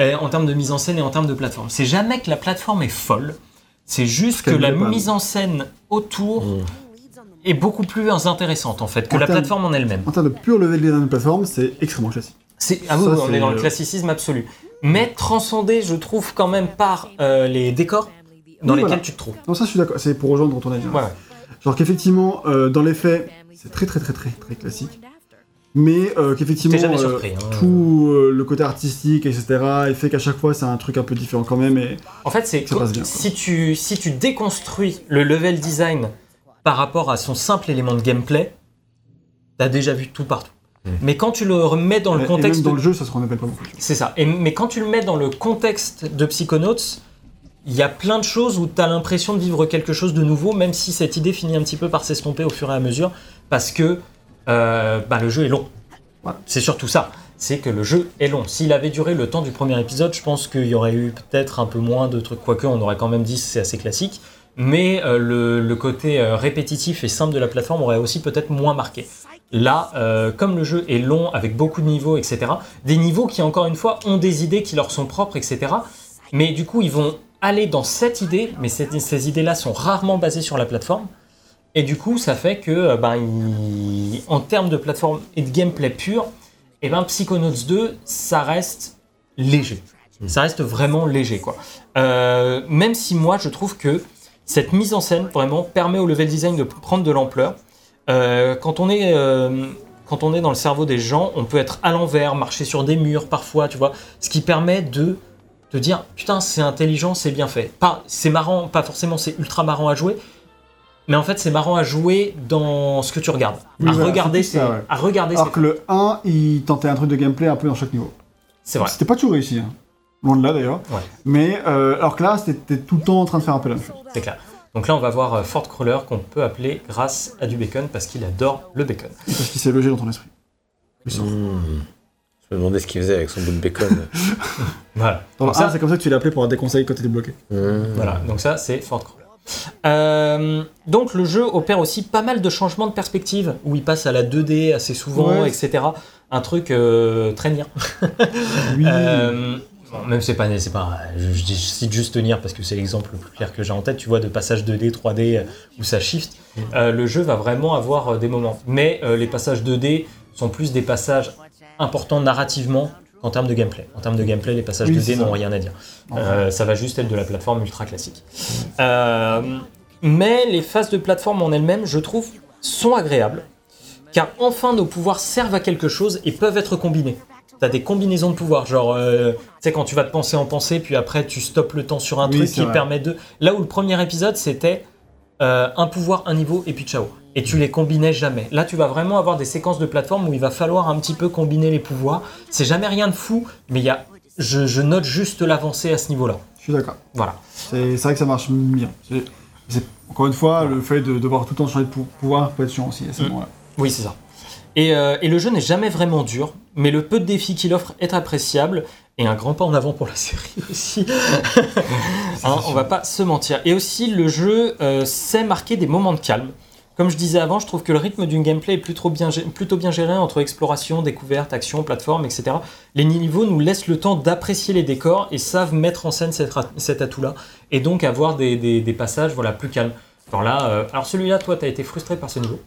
Euh, en termes de mise en scène et en termes de plateforme. C'est jamais que la plateforme est folle, c'est juste que la pas. mise en scène autour Mm. est beaucoup plus intéressante en fait que En la plateforme en elle-même. En termes de pur level design de plateforme, c'est extrêmement classique. C'est, ah oui, on est dans le euh, classicisme absolu. Mais transcendé, je trouve, quand même par euh, les décors dans Oui, lesquels voilà. tu te trouves. Non, ça, je suis d'accord. C'est pour rejoindre ton avis. hein. Genre qu'effectivement, euh, dans les faits, c'est très très très très très classique. Mais euh, qu'effectivement, surpris. hein. tout le côté artistique, etc., il fait qu'à chaque fois, c'est un truc un peu différent quand même. Et En fait, c'est si tu si tu déconstruis le level design par rapport à son simple élément de gameplay, t'as déjà vu tout partout. Mm. Mais quand tu le remets dans le et contexte, même dans de- le jeu, ça se rappelle pas beaucoup. c'est ça. Et, mais quand tu le mets dans le contexte de Psychonauts, il y a plein de choses où tu as l'impression de vivre quelque chose de nouveau, même si cette idée finit un petit peu par s'estomper au fur et à mesure, parce que euh, bah, le jeu est long. Voilà. C'est surtout ça. C'est que le jeu est long. S'il avait duré le temps du premier épisode, je pense qu'il y aurait eu peut-être un peu moins de trucs. Quoique, on aurait quand même dit que c'est assez classique. Mais euh, le, le côté euh, répétitif et simple de la plateforme aurait aussi peut-être moins marqué. Là, euh, comme le jeu est long, avec beaucoup de niveaux, etc., des niveaux qui, encore une fois, ont des idées qui leur sont propres, etc., mais du coup, ils vont aller dans cette idée, mais cette- ces idées-là sont rarement basées sur la plateforme, Et du coup, ça fait que, euh, ben, il- en termes de plateforme et de gameplay pur, et ben, Psychonauts 2, ça reste léger. Ça reste vraiment léger, quoi. Euh, même si moi, je trouve que cette mise en scène, vraiment, permet au level design de prendre de l'ampleur. Euh, quand on est... euh, quand on est dans le cerveau des gens, on peut être à l'envers, marcher sur des murs parfois, tu vois, ce qui permet de te dire putain c'est intelligent, c'est bien fait. Pas c'est marrant, pas forcément c'est ultra marrant à jouer, mais en fait c'est marrant à jouer dans ce que tu regardes. Oui, à, voilà, regarder, ça, c'est- ouais. à regarder, Alors que le 1, il tentait un truc de gameplay un peu dans chaque niveau. c'est vrai. C'était pas toujours réussi, hein. loin de là d'ailleurs. Ouais. Mais euh, alors que là, c'était tout le temps en train de faire un peu la même chose. C'est clair. Donc là on va voir euh, Fort Crawler qu'on peut appeler grâce à du bacon parce qu'il adore le bacon. Parce qu'il s'est logé dans ton esprit. Mmh. Je me demandais ce qu'il faisait avec son bout de bacon. Voilà. Dans le Donc ça, 1, c'est comme ça que tu l'as appelé pour avoir des conseils quand t'étais bloqué. Mmh. Voilà, donc ça c'est Fort Crawler. Euh, donc le jeu opère aussi pas mal de changements de perspective, où il passe à la 2D assez souvent, Ouais. etc. Un truc euh, très nier. Oui. Euh, bon, même c'est pas, c'est pas, je, cite juste Nier parce que c'est l'exemple le plus clair que j'ai en tête. Tu vois, de passage 2D, 3D euh, où ça shift. Euh, le jeu va vraiment avoir euh, des moments, mais euh, les passages 2D sont plus des passages importants narrativement qu'en termes de gameplay. En termes de gameplay, les passages Oui, 2D c'est n'ont rien à dire. Euh, ça va juste être de la plateforme ultra classique. Euh, mais les phases de plateforme en elles-mêmes, je trouve, sont agréables, car enfin nos pouvoirs servent à quelque chose et peuvent être combinés. T'as des combinaisons de pouvoirs, genre, euh, tu sais, quand tu vas te penser en pensée, puis après tu stoppes le temps sur un Oui, truc qui vrai. permet de. Là où le premier épisode c'était euh, un pouvoir, un niveau et puis ciao. Et tu les combinais jamais. Là, tu vas vraiment avoir des séquences de plateforme où il va falloir un petit peu combiner les pouvoirs. C'est jamais rien de fou, mais il y a, je, je note juste l'avancée à ce niveau-là. Je suis d'accord. Voilà. C'est vrai que ça marche bien. Encore une fois, le fait de devoir tout le temps changer de pou- pouvoir peut être chiant aussi à ce Mm. moment-là. Oui, c'est ça. Et, euh, et le jeu n'est jamais vraiment dur, mais le peu de défis qu'il offre est appréciable et un grand pas en avant pour la série aussi. Hein, on va pas se mentir. Et aussi, le jeu euh, sait marquer des moments de calme. Comme je disais avant, je trouve que le rythme d'une gameplay est plutôt bien, gé- plutôt bien géré entre exploration, découverte, action, plateforme, etc. Les niveaux nous laissent le temps d'apprécier les décors et savent mettre en scène cet, atout-là, et donc avoir des, des- des passages voilà, plus calmes. Alors là, euh, alors celui-là, toi, tu as été frustré par ce niveau.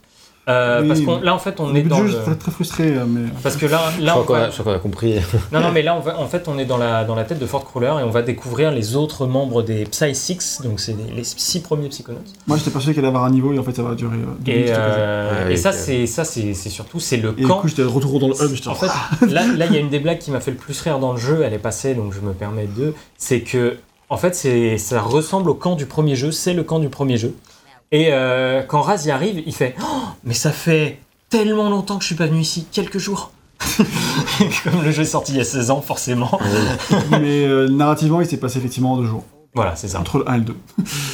Euh, Oui. parce qu'on là, en fait, on est dans du le... très, très frustré, euh, mais. Parce que là, Je là crois on qu'on va- a, je crois qu'on a compris. non, non, mais là, on va, en fait, on est dans la, dans la tête de Fort Crawler et on va découvrir les autres membres des Psy 6, donc c'est les, les six premiers Psychonauts. Moi, j'étais persuadé qu'elle allait avoir un niveau et en fait, ça va durer euh, deux Et, minutes. euh, Ouais, et ça, c'est ça, c'est c'est surtout c'est le Et du camp. coup, j'étais de retour dans le hub. En fait, là, là, il y a une des blagues qui m'a fait le plus rire dans le jeu. Elle est passée, donc je me permets de. C'est que, en fait, c'est ça ressemble au camp du premier jeu. C'est le camp du premier jeu. Et euh, quand Raz y arrive, il fait Oh, mais ça fait tellement longtemps que je suis pas venu ici, quelques jours. Comme le jeu est sorti il y a 16 ans, forcément. mais euh, narrativement, il s'est passé effectivement en deux jours. Voilà, c'est ça. Entre le 1 et le 2.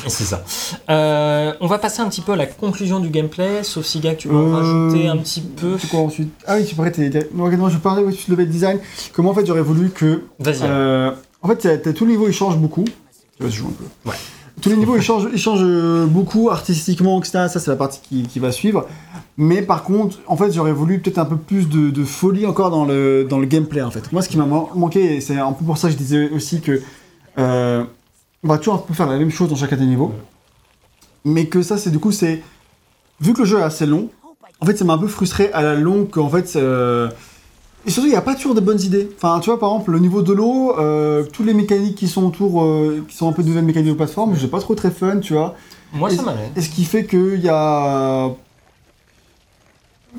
C'est ça. Euh, on va passer un petit peu à la conclusion du gameplay, sauf si gars, tu veux en rajouter un petit peu. C'est quoi ensuite Ah oui, tu t'es- non, moi, je parlais aussi de level design. Comment en fait j'aurais voulu que. Vas-y. en fait, tous les niveaux ils changent beaucoup. Tu vas jouer un peu. Ouais. Tous les niveaux ils changent, ils changent euh, beaucoup artistiquement, etc. Ça, c'est la partie qui, va suivre. Mais par contre, en fait, j'aurais voulu peut-être un peu plus de, folie encore dans le, dans le gameplay en fait. Moi, ce qui m'a man- manqué, et c'est un peu pour ça que je disais aussi que. euh, on va toujours un peu faire la même chose dans chacun des niveaux. Mais que ça, c'est du coup, c'est. Vu que le jeu est assez long, en fait, ça m'a un peu frustré à la longue qu'en fait. euh, Et surtout, il n'y a pas toujours de bonnes idées. Enfin, tu vois, par exemple, le niveau de l'eau, euh, toutes les mécaniques qui sont autour, euh, qui sont un peu de nouvelles mécaniques de plateforme, j'ai pas trop très fun, tu vois. Moi, et- ça m'allait. Et ce qui fait qu'il y a.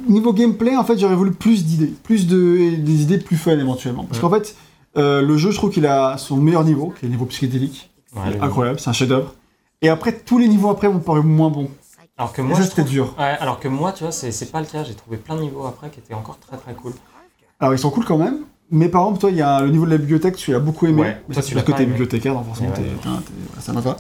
Niveau gameplay, en fait, j'aurais voulu plus d'idées. Plus de. des idées plus fun éventuellement. Parce qu'en fait, euh, le jeu, je trouve qu'il a son meilleur niveau, qui est le niveau psychédélique. Ouais, Incroyable, c'est un chef-d'œuvre. Et après, tous les niveaux après vont paraître moins bons. Alors que moi, c'était trouve- dur. Ouais, alors que moi, tu vois, c'est pas le cas. J'ai trouvé plein de niveaux après qui étaient encore très très cool. Alors, ils sont cool quand même. Mais par exemple, toi, il y a le niveau de la bibliothèque, tu l'as beaucoup aimé. Ouais, toi, ça, tu parce que t'es bibliothécaire, donc forcément, Et ouais. t'es- ça va pas.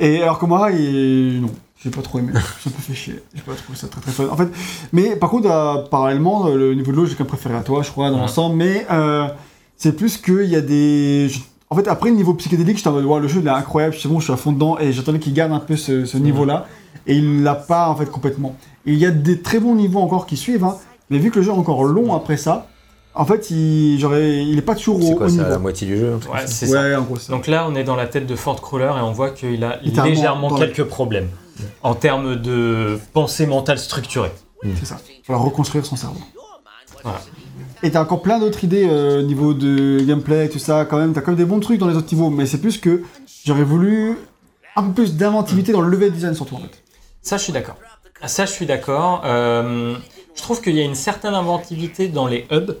Et alors que moi, il... non, j'ai pas trop aimé. J'ai un peu fait chier. J'ai pas trouvé ça très très fun. En fait, mais par contre, euh, parallèlement, euh, le niveau de l'eau, j'ai quand même préféré à toi, je crois, dans Ouais. l'ensemble. Mais euh, c'est plus qu'il y a des. En fait, après le niveau psychédélique, j'étais en mode, ouais, le jeu il est incroyable, c'est bon, je suis à fond dedans, et j'attendais qu'il garde un peu ce, ce niveau-là, et il l'a pas en fait complètement. Et il y a des très bons niveaux encore qui suivent, hein, mais vu que le jeu est encore long après ça, en fait, il, il est pas toujours C'est au, quoi, niveau. à la moitié du jeu Ouais, ça en gros. Donc là, on est dans la tête de Fort Crawler et on voit qu'il a légèrement quelques problèmes. en termes de pensée mentale structurée. C'est ça. Il va falloir reconstruire son cerveau. Voilà. Et t'as encore plein d'autres idées euh, au niveau de gameplay, tout ça, quand même. T'as quand même des bons trucs dans les autres niveaux, mais c'est plus que j'aurais voulu un peu plus d'inventivité dans le level design surtout en fait. Ça, je suis d'accord. Ça, je suis d'accord. Euh, je trouve qu'il y a une certaine inventivité dans les hubs,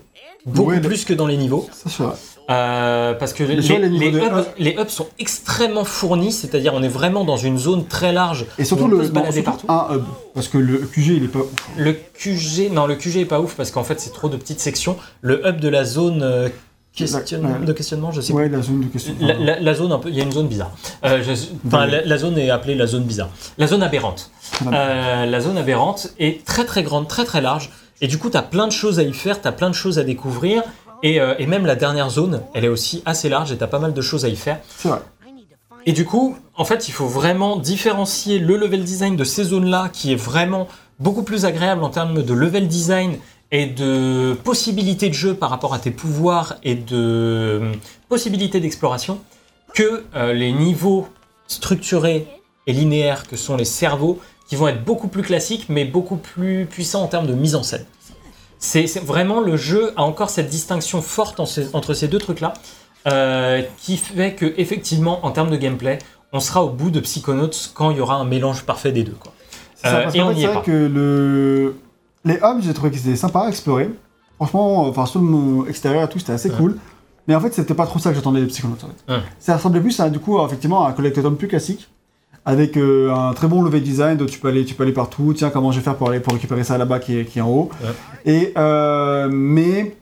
beaucoup Ouais, plus que dans les niveaux. Ça. Euh, parce que les, hubs, hub- les hubs sont extrêmement fournis, c'est-à-dire on est vraiment dans une zone très large. Et surtout le non, surtout partout. un hub, parce que le QG il est pas ouf. Le QG, non, le QG est pas ouf parce qu'en fait c'est trop de petites sections. Le hub de la zone euh, questionnement, de questionnement, je sais Ouais, la zone de question. La, la- la zone un peu, il y a une zone bizarre. Euh, je- enfin, Oui. la, la zone est appelée la zone bizarre. La zone aberrante. Euh, la zone aberrante est très très grande, très très large. Et du coup, tu as plein de choses à y faire, tu as plein de choses à découvrir. Et, euh, et même la dernière zone, elle est aussi assez large et tu as pas mal de choses à y faire. C'est vrai. Et du coup, en fait, il faut vraiment différencier le level design de ces zones-là, qui est vraiment beaucoup plus agréable en termes de level design et de possibilités de jeu par rapport à tes pouvoirs et de euh, possibilités d'exploration, que euh, les niveaux structurés et linéaires que sont les cerveaux, qui vont être beaucoup plus classiques, mais beaucoup plus puissants en termes de mise en scène. C'est vraiment le jeu a encore cette distinction forte en entre ces deux trucs-là, euh, qui fait que effectivement, en termes de gameplay, on sera au bout de Psychonauts quand il y aura un mélange parfait des deux. Quoi. Ça, Euh, et on est pas. que le... les hubs, j'ai trouvé que c'était sympa à explorer. Franchement, enfin, sur le extérieur et tout, c'était assez Ouais. cool. Mais en fait, c'était pas trop ça que j'attendais des Psychonauts. En fait. Ouais. Ça ressemblait plus à, du coup, effectivement, à un collectathon plus classique. Avec euh, un très bon level design, donc tu peux aller, tu peux aller partout. Tiens, comment je vais faire pour aller pour récupérer ça là-bas qui est, qui est en haut. Ouais. Et euh, mais,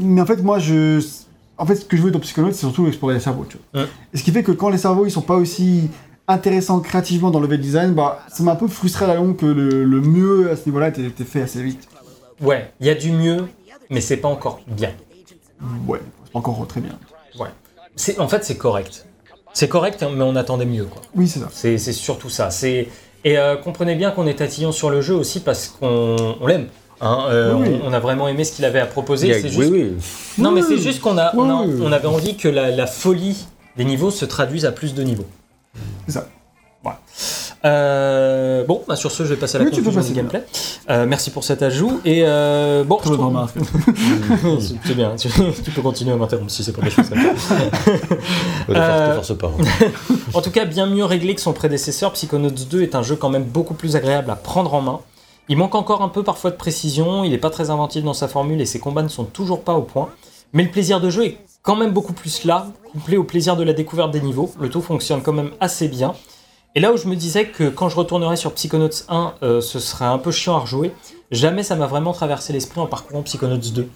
mais en fait, moi, je, en fait, ce que je veux dans Psychonauts, c'est surtout explorer les cerveaux. Tu vois. Ouais. Et ce qui fait que quand les cerveaux, ils sont pas aussi intéressants créativement dans le level design, bah, ça m'a un peu frustré à la longue que le, le mieux à ce niveau-là était, était fait assez vite. Ouais, il y a du mieux, mais c'est pas encore bien. Ouais, c'est pas encore très bien. Ouais. En fait, c'est correct. C'est correct, hein, mais on attendait mieux. Quoi. Oui, c'est ça. C'est, c'est surtout ça. C'est... Et euh, comprenez bien qu'on est tatillon sur le jeu aussi parce qu'on on l'aime. hein. Euh, Oui, on, on a vraiment aimé ce qu'il avait à proposer. C'est Oui, juste- oui. Non, mais c'est juste qu'on a, on a- Oui. on avait envie que la, la folie des niveaux se traduise à plus de niveaux. C'est ça. Euh, bon, bah sur ce, je vais passer à la Oui, tu peux conclusion passer, du gameplay. Euh, merci pour cet ajout. Et euh, bon, je trouve- c'est c'est bien. Tu, tu peux continuer à m'interrompre si c'est pas des choses comme ça. Ne force, te force pas. En tout cas, bien mieux réglé que son prédécesseur, Psychonauts 2 est un jeu quand même beaucoup plus agréable à prendre en main. Il manque encore un peu parfois de précision, il n'est pas très inventif dans sa formule et ses combats ne sont toujours pas au point. Mais le plaisir de jeu est quand même beaucoup plus là, couplé au plaisir de la découverte des niveaux. Le tout fonctionne quand même assez bien. Et là où je me disais que quand je retournerai sur Psychonauts 1, euh, ce serait un peu chiant à rejouer, jamais ça m'a vraiment traversé l'esprit en parcourant Psychonauts 2.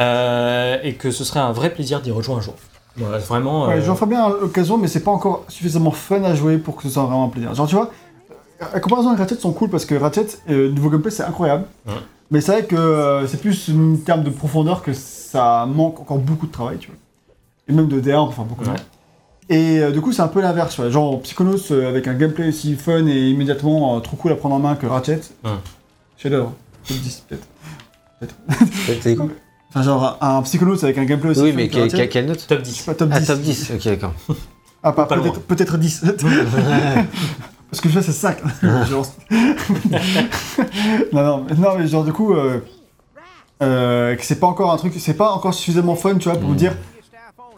Euh, et que ce serait un vrai plaisir d'y rejouer un jour. Voilà, vraiment. Ouais, euh, j'en ferai bien l'occasion, mais c'est pas encore suffisamment fun à jouer pour que ce soit vraiment un plaisir. Genre, tu vois, la comparaison avec Ratchet sont cool parce que Ratchet, euh, niveau gameplay, c'est incroyable. Ouais. Mais c'est vrai que euh, c'est plus en termes de profondeur que ça manque encore beaucoup de travail, tu vois. Et même de DA, faire beaucoup Ouais. Et euh, du coup, c'est un peu l'inverse. Genre, Psychonauts euh, avec un gameplay aussi fun et immédiatement euh, trop cool à prendre en main que Ratchet. Ouais. Chef-d'œuvre. Top 10, peut-être. Quoi Enfin, genre, un, Psychonauts avec un gameplay aussi Oui, fun mais que quelle, note Top Je 10. sais pas, top 10. Ah, top 10, ok, d'accord. Ah, pas, peut-être, peut-être 10. Parce que je fais, c'est 5. Genre- non, non, mais, non, mais genre, du coup, euh, euh, c'est pas encore un truc, c'est pas encore suffisamment fun, tu vois, pour Mm. me dire.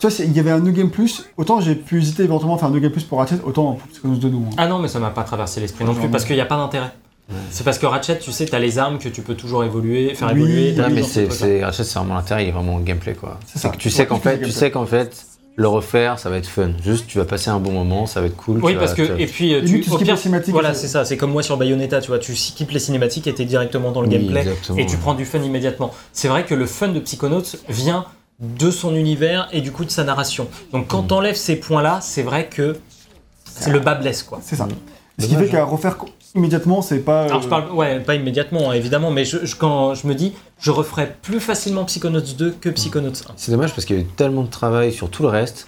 Tu vois, il y avait un New Game Plus, autant j'ai pu hésiter éventuellement à faire un New Game Plus pour Ratchet, autant pour Psychonauts 2 non. hein. Ah non, mais ça m'a pas traversé l'esprit non plus, parce qu'il n'y a pas d'intérêt. C'est parce que Ratchet, tu sais, t'as les armes que tu peux toujours évoluer, faire Oui, évoluer. Non, mais c'est, Ratchet, c'est vraiment l'intérêt, il est vraiment le gameplay, quoi. C'est ça. que tu sais qu'en fait, tu sais qu'en fait, le refaire, ça va être fun. Juste, tu vas passer un bon moment, ça va être cool. Oui, tu parce vas- que, tu vas- et puis, euh, Limite, tu, tu au skippes pire, les cinématiques, voilà, c'est- ça, c'est comme moi sur Bayonetta, tu vois, tu skippes les cinématiques et t'es directement dans le Oui, gameplay, exactement, et tu prends du fun immédiatement. C'est vrai que le fun de Psychonauts vient de son univers et du coup de sa narration. Donc quand t'enlèves ces points-là, c'est vrai que c'est le bas blesse, quoi. C'est ça. Mm. Ce qui fait qu'à refaire co- immédiatement, c'est pas. Alors je euh, parle, ouais, pas immédiatement, hein, évidemment, mais je, je- quand je me dis, je referais plus facilement Psychonauts 2 que Psychonauts 1. C'est dommage parce qu'il y a eu tellement de travail sur tout le reste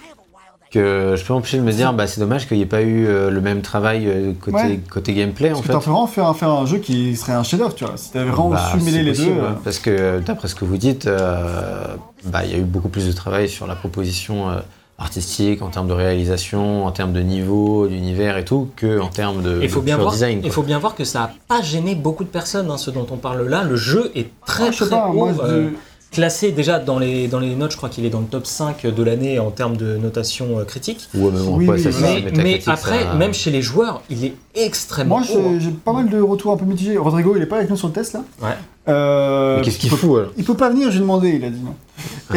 que je peux m'empêcher de me dire, bah, c'est dommage qu'il n'y ait pas eu euh, le même travail euh, côté, Ouais. côté gameplay, en Parce que fait. t'en fais vraiment faire, un- faire un jeu qui serait un chef-d'œuvre, tu vois. Si t'avais vraiment Bah, su mêler les possible, deux. euh, ouais, Parce que d'après ce que vous dites, euh, bah, il y a eu beaucoup plus de travail sur la proposition euh, artistique, en termes de réalisation, en termes de niveau, d'univers et tout, que en termes de, Il faut de bien pur voir, design. il faut bien voir que ça a pas gêné beaucoup de personnes, hein, ce dont on parle là. Le jeu est très Ah, très pas, haut, moi, euh, je- classé déjà dans les dans les notes. Je crois qu'il est dans le top 5 de l'année en termes de notation euh, critique. Ouais, mais bon, Oui, quoi, oui, ça, voilà. c'est Mais, après, ça- même chez les joueurs, il est extrêmement Moi, haut. hein. j'ai j'ai pas mal de retours un peu mitigés. Rodrigo, il est pas avec nous sur le test là Ouais. Euh, Mais qu'est-ce qu'il il peut- fout alors Il peut pas venir, j'ai demandé, il a dit non.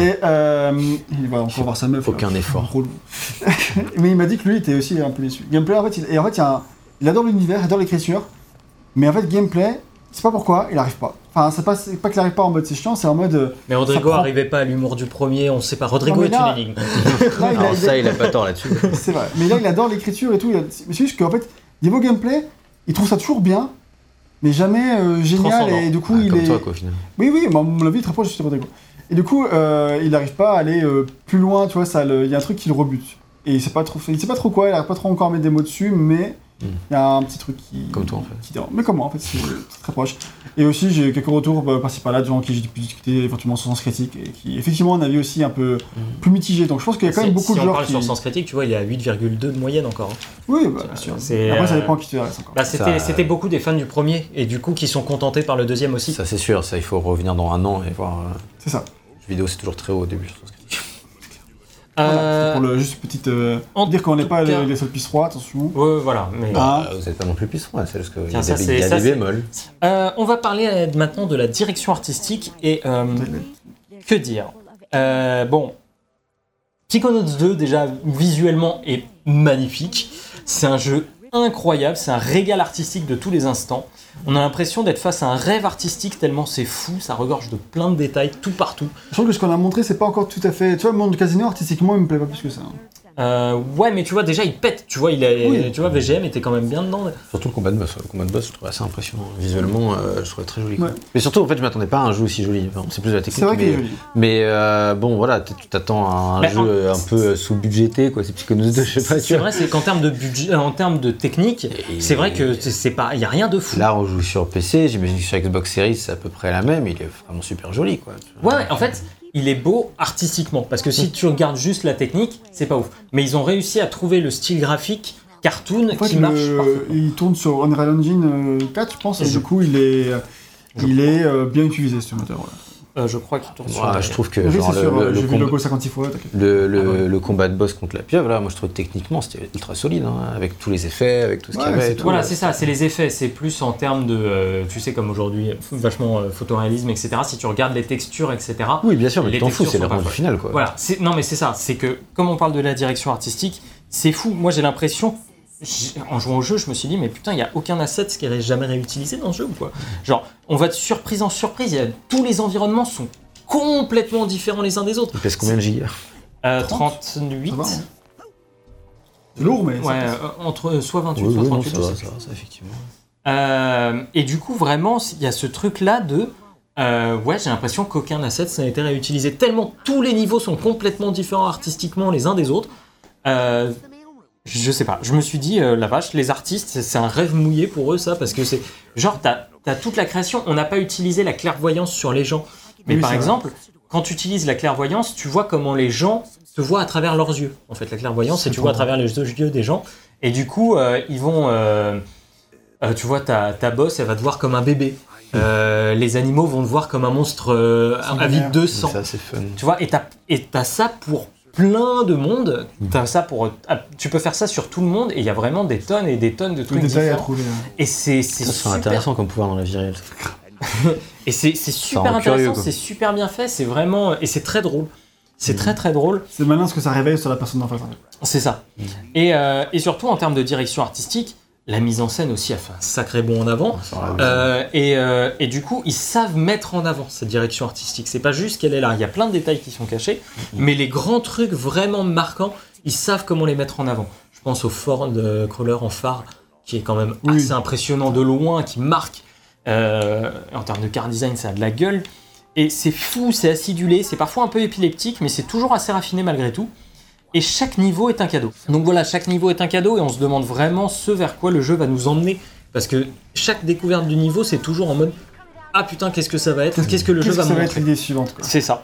Et euh, il va encore voir sa meuf. là. Aucun effort. Relou. mais il m'a dit que lui il était aussi un peu déçu. Gameplay, en fait, il, et en fait, il, y a un- il adore l'univers, il adore l'écriture, mais en fait, gameplay, sait pas pourquoi, il arrive pas. Enfin, c'est pas, c'est pas qu'il arrive pas en mode c'est chiant, c'est en mode. euh, Mais Rodrigo prend- arrivait pas à l'humour du premier, on sait pas. Rodrigo Non, mais est là- une énigme. là, il a- a- ça, il a pas tort là-dessus. C'est vrai. Mais là, il adore l'écriture et tout. a- C'est juste qu'en fait, niveau gameplay, il trouve ça toujours bien, mais jamais euh, génial. Et du coup, Ah, il comme est. toi, quoi, au final. Oui, oui, mais à mon avis, très proche de Rodrigo. Et du coup, euh, il n'arrive pas à aller euh, plus loin, tu vois, ça, le- il y a un truc qui le rebute. Et il sait pas trop, il sait pas trop quoi, il n'arrive pas trop encore à mettre des mots dessus, mais il y a un petit truc qui. Comme toi, en fait. qui. Mais comment, en fait, c'est c'est très proche. Et aussi, j'ai quelques retours bah, par-ci par-là de gens qui j'ai pu discuter éventuellement sur Sens Critique et qui, effectivement, ont un avis aussi un peu plus mitigé. Donc je pense qu'il y a quand même Si- beaucoup si de on gens parle qui. sur Sens Critique, tu vois, il est à 8,2 de moyenne encore. hein. Oui, bah, bien sûr. Après, ça euh, dépend qui tu adresses encore. Bah, c'était, Ça- c'était beaucoup des fans du premier, et du coup, qui sont contentés par le deuxième aussi. Ça, c'est sûr. Ça, il faut revenir dans un an et voir. euh, C'est ça. le jeu vidéo, c'est toujours très haut au début. je pense. Voilà, Euh, pour le, juste petite. euh, en dire qu'on n'est pas cas- les, les seuls 3, attention. ouais, voilà. Mais, Ah. Euh, vous n'êtes pas non plus là, c'est juste qu'il y a ça, des, y a ça, des bémols. Euh, on va parler euh, maintenant de la direction artistique et euh, que dire? Euh, Bon, Psychonauts 2 déjà visuellement est magnifique. C'est un jeu incroyable, c'est un régal artistique de tous les instants. On a l'impression d'être face à un rêve artistique tellement c'est fou, ça regorge de plein de détails tout partout. Je trouve que ce qu'on a montré, c'est pas encore tout à fait. Tu vois, le monde du casino, artistiquement, il me plaît pas plus que ça. hein. Euh, ouais, mais tu vois déjà il pète. Tu vois, il est, Oui. tu vois, VGM était quand même bien dedans. Surtout le combat de boss. Le combat de boss, je trouve assez impressionnant. Visuellement, euh, je trouvais très joli. quoi. Ouais. Mais surtout, en fait, je m'attendais pas à un jeu aussi joli. Enfin, c'est plus de la technique. C'est vrai qu'il mais, est joli. mais, euh, bon, voilà, tu t'attends à un Mais jeu en- un peu sous-budgété, quoi. C'est Psychonauts 2, je sais pas. C'est vrai, c'est qu'en termes de budget, en termes de technique, Et- c'est vrai que c'est c'est pas, il y a rien de fou. Là, on joue sur PC. J'imagine que sur Xbox Series, c'est à peu près la même. Il est vraiment super joli, quoi. Ouais, ouais, en fait, il est beau artistiquement. Parce que si tu regardes juste la technique, c'est pas ouf. Mais ils ont réussi à trouver le style graphique cartoon En fait, qui le- marche parfaitement. il tourne sur Unreal Engine euh, 4, je pense, et du coup, il est, il est euh, bien utilisé ce moteur. Voilà. Euh, je crois qu'il tourne sur. Moi, je trouve que Oui, genre, le, sûr, le- le j'ai vu combat- le logo 56 fois. t'inquiète. le- le- Ah ouais. le combat de boss contre la pieuvre, là, moi je trouve que techniquement c'était ultra solide, hein, avec tous les effets, avec tout ce qu'il y avait. tout. Voilà, c'est ça, c'est les effets. C'est plus en termes de, euh, tu sais, comme aujourd'hui, vachement euh, photoréalisme, etc. Si tu regardes les textures, etc. Oui, bien sûr, mais tu t'en fous, c'est le rendu final, quoi. Voilà, c'est- non mais c'est ça, c'est que comme on parle de la direction artistique, c'est fou. Moi j'ai l'impression, en jouant au jeu, je me suis dit, mais putain, il n'y a aucun asset qui est jamais réutilisé dans le jeu ou quoi? Genre, on va de surprise en surprise, il y a- tous les environnements sont complètement différents les uns des autres. Il pèse combien de gigas? Euh, 30, 38 Ça va, hein. C'est lourd, mais. ça Ouais, euh, entre euh, soit 28, Oui, soit oui, non, 38. ça va, ça plus. va, ça, effectivement. Euh, et du coup, vraiment, il y a ce truc-là de. euh, ouais, j'ai l'impression qu'aucun asset n'a été réutilisé. Tellement tous les niveaux sont complètement différents artistiquement les uns des autres. Euh, je sais pas, je me suis dit, euh, la vache, les artistes, c'est- un rêve mouillé pour eux, ça, parce que c'est. Genre, t'as as toute la création. On n'a pas utilisé la clairvoyance sur les gens. Mais Oui, par vrai. exemple, quand tu utilises la clairvoyance, tu vois comment les gens te voient à travers leurs yeux. En fait, la clairvoyance, c'est tu vois à travers les yeux des gens. Et du coup, euh, ils vont. euh, tu vois, ta, ta boss, elle va te voir comme un bébé. Euh, les animaux vont te voir comme un monstre euh, avide de sang. Ça, c'est fun. Tu vois, et t'as ça pour plein de monde. T'as ça pour. ah, Tu peux faire ça sur tout le monde, et il y a vraiment des tonnes et des tonnes de trucs détails à différents. trouver. hein. Et c'est super. intéressant comme pouvoir dans la vie réelle. Et c'est c'est super intéressant, c'est super bien fait, c'est vraiment. Et c'est très drôle. C'est très très drôle. C'est malin ce que ça réveille sur la personne d'en face. C'est ça. Et, euh, et surtout en termes de direction artistique, la mise en scène aussi a fait un sacré bond en avant. Euh, et, euh, et du coup, ils savent mettre en avant cette direction artistique. C'est pas juste qu'elle est là. Il y a plein de détails qui sont cachés, mais les grands trucs vraiment marquants, ils savent comment les mettre en avant. Je pense au Ford euh, Crawler en phare, qui est quand même Oui. assez impressionnant de loin, qui marque. Euh, en termes de car design, ça a de la gueule. Et c'est fou, c'est acidulé, c'est parfois un peu épileptique, mais c'est toujours assez raffiné malgré tout. Et chaque niveau est un cadeau. Donc voilà, chaque niveau est un cadeau et on se demande vraiment ce vers quoi le jeu va nous emmener. Parce que chaque découverte du niveau, c'est toujours en mode Ah putain, qu'est-ce que ça va être? Qu'est-ce que le jeu va que me ça va être montrer l'idée suivante quoi. C'est ça.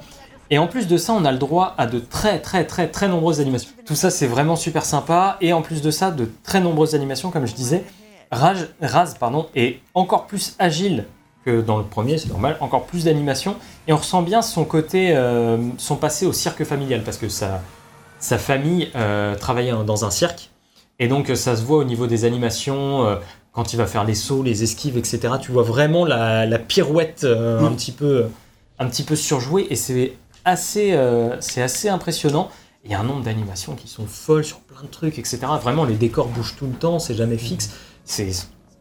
Et en plus de ça, on a le droit à de très très très très nombreuses animations. Tout ça, c'est vraiment super sympa. Et en plus de ça, de très nombreuses animations, comme je disais. Raj, Raz pardon, est encore plus agile que dans le premier, c'est normal, encore plus d'animation. Et on ressent bien son côté, euh, son passé au cirque familial, parce que sa, sa famille euh, travaillait dans un cirque. Et donc euh, ça se voit au niveau des animations, euh, quand il va faire les sauts, les esquives, etc. Tu vois vraiment la, la pirouette euh, un, petit peu, un petit peu surjouée, et c'est assez, c'est assez impressionnant. Il y a un nombre d'animations qui sont folles sur plein de trucs, etc. Vraiment, les décors bougent tout le temps, c'est jamais fixe. C'est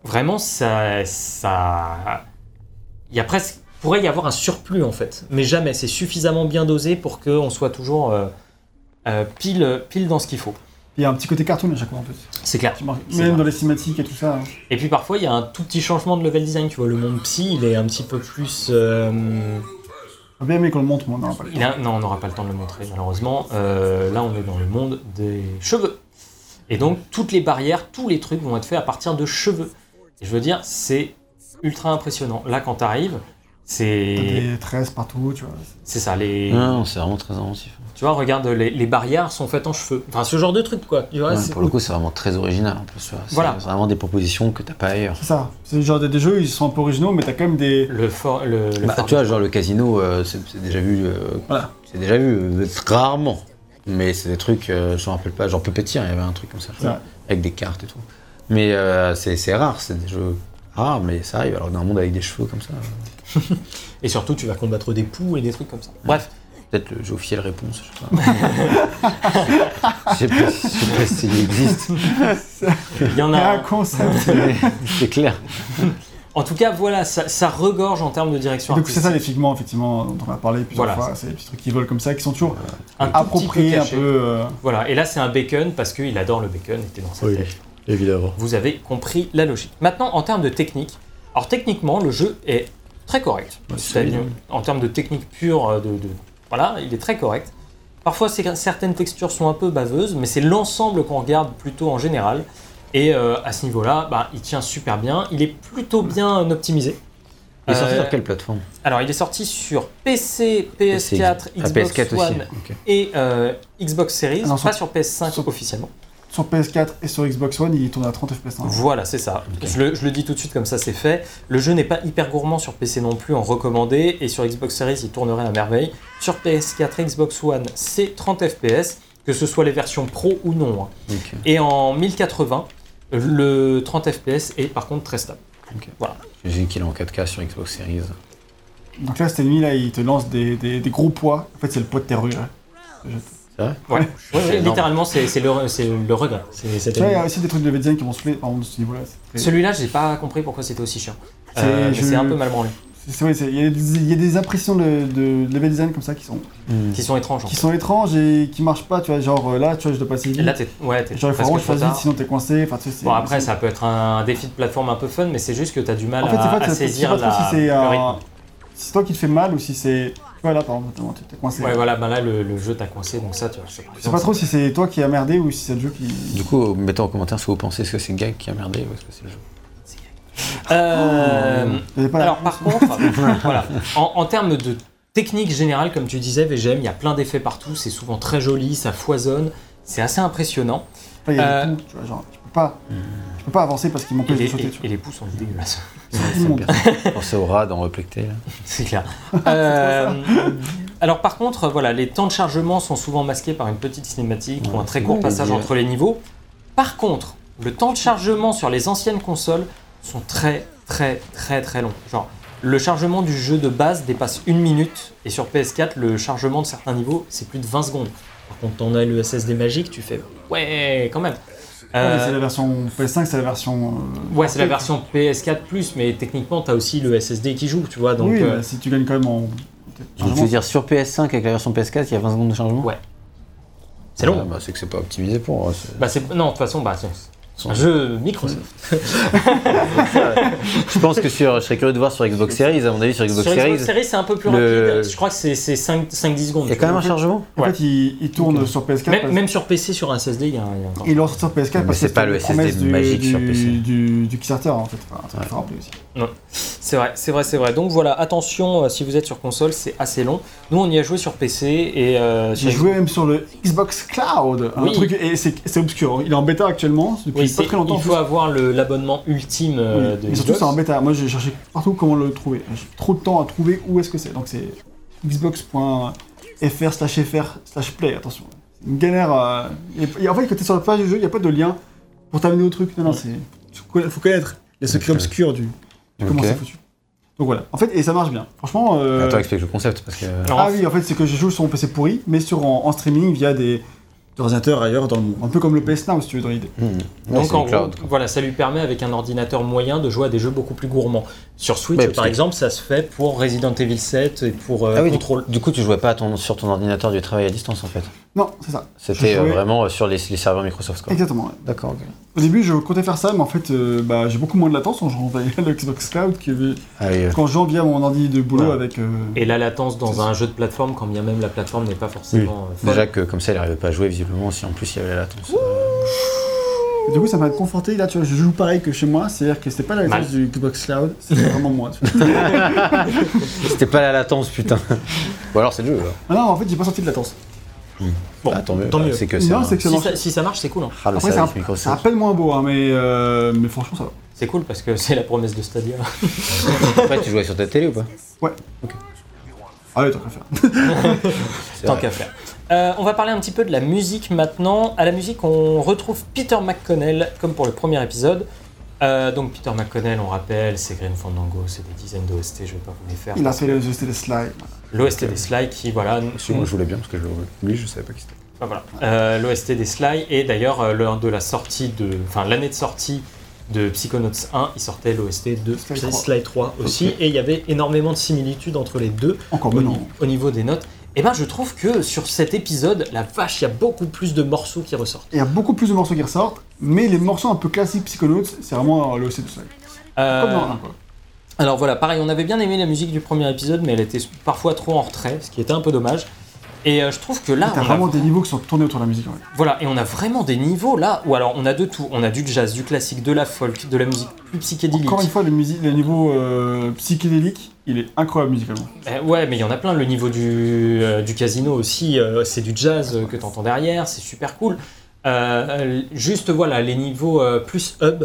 vraiment ça, ça. Il y a presque pourrait y avoir un surplus en fait, mais jamais. C'est suffisamment bien dosé pour qu'on soit toujours euh, euh, pile, pile dans ce qu'il faut. Il y a un petit côté cartoon à chaque fois en plus. C'est clair. Tu Même vrai. dans les cinématiques et tout ça. hein. Et puis parfois, il y a un tout petit changement de level design. Tu vois, le monde psy, il est un petit peu plus. euh, J'aurais bien aimé qu'on le montre, mais on n'aura pas le temps. a- Non, on n'aura pas le temps de le montrer, malheureusement. Euh, là, on est dans le monde des cheveux. Et donc, toutes les barrières, tous les trucs vont être faits à partir de cheveux. Et je veux dire, c'est ultra impressionnant. Là, quand t'arrives, T'as c'est. des tresses partout, tu vois. C'est ça, les. Non, non, c'est vraiment très inventif. Tu vois, regarde, les, les barrières sont faites en cheveux. Enfin, ce genre de truc, quoi. Tu vois, Ouais, c'est- pour le coup, c'est vraiment très original en plus. vois. C'est Voilà. vraiment des propositions que t'as pas ailleurs. C'est ça. C'est le genre des, des jeux, ils sont un peu originaux, mais t'as quand même des. le for, le, le Bah, for- tu vois, genre le casino, euh, c'est déjà vu. euh, Voilà. C'est déjà vu euh, rarement. Mais c'est des trucs, euh, je me rappelle pas, genre Puppeteer, il y avait un truc comme ça. Avec des cartes et tout. Mais euh, c'est rare, c'est des jeux rares, mais ça arrive. Alors dans un monde avec des cheveux comme ça, euh, Et surtout, tu vas combattre des poux et des trucs comme ça. Bref, peut-être le jeu officiel réponse, je sais pas. Je sais pas, si- je sais pas s'il existe. il y en Il y a un concept. C'est clair. En tout cas, voilà, ça, ça regorge en termes de direction Donc c'est ça les figments, effectivement, dont on a parlé plusieurs Voilà. fois. C'est des petits trucs qui volent comme ça, qui sont toujours Un petit appropriés, un peu. euh, Voilà, et là, c'est un bacon parce qu'il adore le bacon, était dans sa Oui. tête. Évidemment. Vous avez compris la logique. Maintenant, en termes de technique, alors techniquement, le jeu est très correct. C'est-à-dire, solide. en termes de technique pure, euh, de, de- voilà, il est très correct. Parfois, certaines textures sont un peu baveuses, mais c'est l'ensemble qu'on regarde plutôt en général. Et euh, à ce niveau-là, bah, il tient super bien. Il est plutôt bien optimisé. Il est sorti Euh, sur quelle plateforme? Alors, il est sorti sur PC, PS4, Ah, Xbox PS4 One et euh, Xbox Series, Ah non, pas sur- sur PS5 sur- officiellement. Sur PS4 et sur Xbox One, il tourne à 30 FPS. hein. Voilà, c'est ça. Je, le, je le dis tout de suite comme ça, c'est fait. Le jeu n'est pas hyper gourmand sur PC non plus en recommandé, et sur Xbox Series, il tournerait à merveille. Sur PS4 et Xbox One, c'est 30 FPS, que ce soit les versions pro ou non. hein. Et en 1080, le 30 FPS est par contre très stable. J'imagine qu'il est en 4K sur Xbox Series. Donc là, cette nuit, là, il te lance des, des- des gros poids. En fait, c'est le poids de tes rues. là. Ouais, littéralement, c'est le, regret. Il y a aussi des trucs de design qui vont se faire par de ce niveau-là. Celui-là, j'ai pas compris pourquoi c'était aussi chiant. C'est- Euh, je- c'est un peu mal branlé. c'est- vrai, Il y, a des- il y a des impressions de, de level design comme ça qui sont, Qui sont étranges. en qui fait. sont étranges et qui marchent pas. Tu vois, genre euh, là, tu vois, je dois passer vite. Là, t'es ouais, t'es genre, il faut vraiment que je fasse vite, sinon t'es coincé. Enfin, tu sais, c'est- Bon, après, ça peut être un défi de plateforme un peu fun, mais c'est juste que tu as du mal En fait, à, pas, à saisir pas la, rythme. si c'est toi qui te fais mal ou si c'est. Tu vois, là, par exemple, t'es- coincé. Ouais, voilà, ben là, le, le jeu t'a coincé, donc ça, tu vois. Je sais pas trop si c'est toi qui as merdé ou si c'est le jeu qui. Du coup, mettez en commentaire ce que vous pensez. Est-ce que c'est Gag qui a merdé ou est-ce que c'est le jeu Euh, pas la alors, par contre, voilà, en, en termes de technique générale, comme tu disais, VGM, il y a plein d'effets partout, c'est souvent très joli, ça foisonne, c'est assez impressionnant. Enfin, il y a Euh, tu vois, genre, tu peux pas, tu peux pas avancer parce qu'il m'empêche les, de sauter, et- les pouces sont dégueulasses. Pensez au Replecté. Là. C'est clair. Euh, alors par contre, voilà, les temps de chargement sont souvent masqués par une petite cinématique ou un très court passage entre les niveaux. Par contre, le temps de chargement sur les anciennes consoles sont très très très très longs. Genre, le chargement du jeu de base dépasse une minute et sur PS4, le chargement de certains niveaux, c'est plus de 20 secondes. Par contre, t'en as le SSD magique, tu fais ouais, quand même. Mais Euh, c'est la version PS5, c'est la version. euh, ouais, c'est la version PS4+, mais techniquement, t'as aussi le SSD qui joue, tu vois. Donc, oui, euh, mais si tu gagnes quand même en. Donc, tu veux dire sur PS5 avec la version PS4, il y a 20 secondes de chargement? Ouais. c'est long. Ah, bah, c'est que c'est pas optimisé pour. c'est- Bah c'est non de toute façon bah Un jeu Microsoft. Je pense que sur, je serais curieux de voir sur Xbox Series, à mon avis sur Xbox Sur Series, Xbox Series, c'est un peu plus le- rapide. Je crois que c'est c'est 5-10 secondes. il y a quand même un chargement En Ouais. fait, il, il tourne sur PS4. Même, parce- même sur PC, sur un SSD, il y a un. il lance sur PS4 Mais parce c'est pas le SSD du, magique du, sur PC. Du, du Kickstarter en fait. Enfin, ça faut rappeler aussi. C'est vrai, c'est vrai, c'est vrai. Donc voilà, attention, euh, si vous êtes sur console, c'est assez long. Nous, on y a joué sur PC et euh, J'ai joué même sur le Xbox Cloud, un truc et c'est c'est obscur. Il est en bêta actuellement depuis Oui, pas c'est- très longtemps. il faut avoir l'abonnement ultime euh, Oui. de Et surtout c'est en bêta. Moi j'ai cherché partout comment le trouver. J'ai trop de temps à trouver où est-ce que c'est. Donc c'est xbox.fr slash fr slash play. Attention. C'est une galère. euh, et- et en fait quand t'es sur la page du jeu, il n'y a pas de lien pour t'amener au truc. Non non c'est. Il faut connaître les secrets Ok. obscurs du. du comment Ok. c'est foutu. Donc voilà. En fait et ça marche bien. Franchement. euh, Attends, explique le concept parce que. Ah oui, en fait, c'est que je joue sur mon PC pourri, mais sur en, en streaming via des des ordinateurs ailleurs dans le monde. Un peu comme le PS Now, si tu veux, dans l'idée. Hmm. Donc en gros, voilà, ça lui permet avec un ordinateur moyen de jouer à des jeux beaucoup plus gourmands. Sur Switch, Ouais, par que- exemple, ça se fait pour Resident Evil 7 et pour euh, Ah oui, du, Control. du coup, tu jouais pas à ton- sur ton ordinateur du travail à distance en fait. Non, c'est ça. C'était euh, vraiment euh, sur les, les serveurs Microsoft quoi. Exactement. ouais. D'accord. Au début, je comptais faire ça, mais en fait, euh, bah, j'ai beaucoup moins de latence en jouant via le Xbox Cloud que Ah oui, quand je joue via mon ordi de boulot avec. euh, Et la latence dans un jeu de plateforme, quand bien même la plateforme n'est pas forcément déjà que comme ça, il arrivait pas à jouer visiblement si en plus il y avait la latence. et Du coup, ça m'a conforté. Là, tu vois, je joue pareil que chez moi, c'est-à-dire que c'était pas la latence du Xbox Cloud, c'était vraiment moi. tu vois. C'était pas la latence, putain. Ou alors c'est le jeu. Alors. Ah non, en fait, j'ai pas senti de latence. Bon, Ah, tant mieux. tant mieux. C'est que c'est Non, un- c'est que ça Si marche. ça, si ça marche, c'est cool. hein. Ah, le Après, c'est service un, c'est à Microsoft. peine moins beau, hein, mais, euh, mais franchement, ça va. C'est cool parce que c'est la promesse de Stadia. Après, tu jouais sur ta télé ou pas? Ah ouais, tant qu'à faire. Tant qu'à faire. Euh, on va parler un petit peu de la musique maintenant. À la musique, on retrouve Peter McConnell comme pour le premier épisode. Euh, donc Peter McConnell, on rappelle, c'est Green Fandango, c'est des dizaines d'OST, je vais pas vous les faire. Il a fait le The Slide. L'OST des Sly qui, voilà, Si moi je voulais bien parce que je- lui je savais pas qui c'était. Ah, voilà. Euh, l'OST des Sly et d'ailleurs lors de la sortie de, enfin l'année de sortie de Psychonauts 1, il sortait l'OST de Sly Sly, 3. Sly 3 aussi et il y avait énormément de similitudes entre les deux Encore au, ni- au niveau des notes. Et ben je trouve que sur cet épisode, la vache, il y a beaucoup plus de morceaux qui ressortent. Il y a beaucoup plus de morceaux qui ressortent, mais les morceaux un peu classiques Psychonauts, c'est vraiment le de Slide. Euh, Comme dans un, quoi. alors voilà, pareil, on avait bien aimé la musique du premier épisode, mais elle était parfois trop en retrait, ce qui était un peu dommage. Et euh, je trouve que là, T'as on a vraiment des niveaux qui sont tournés autour de la musique. Ouais. Voilà, et on a vraiment des niveaux là où alors on a de tout. On a du jazz, du classique, de la folk, de la musique plus psychédélique. Encore une fois, le, niveau euh, psychédélique, il est incroyable musicalement. Eh ouais, mais il y en a plein. Le niveau du, euh, du casino aussi, c'est du jazz que tu entends derrière, c'est super cool. Juste voilà, les niveaux plus hub,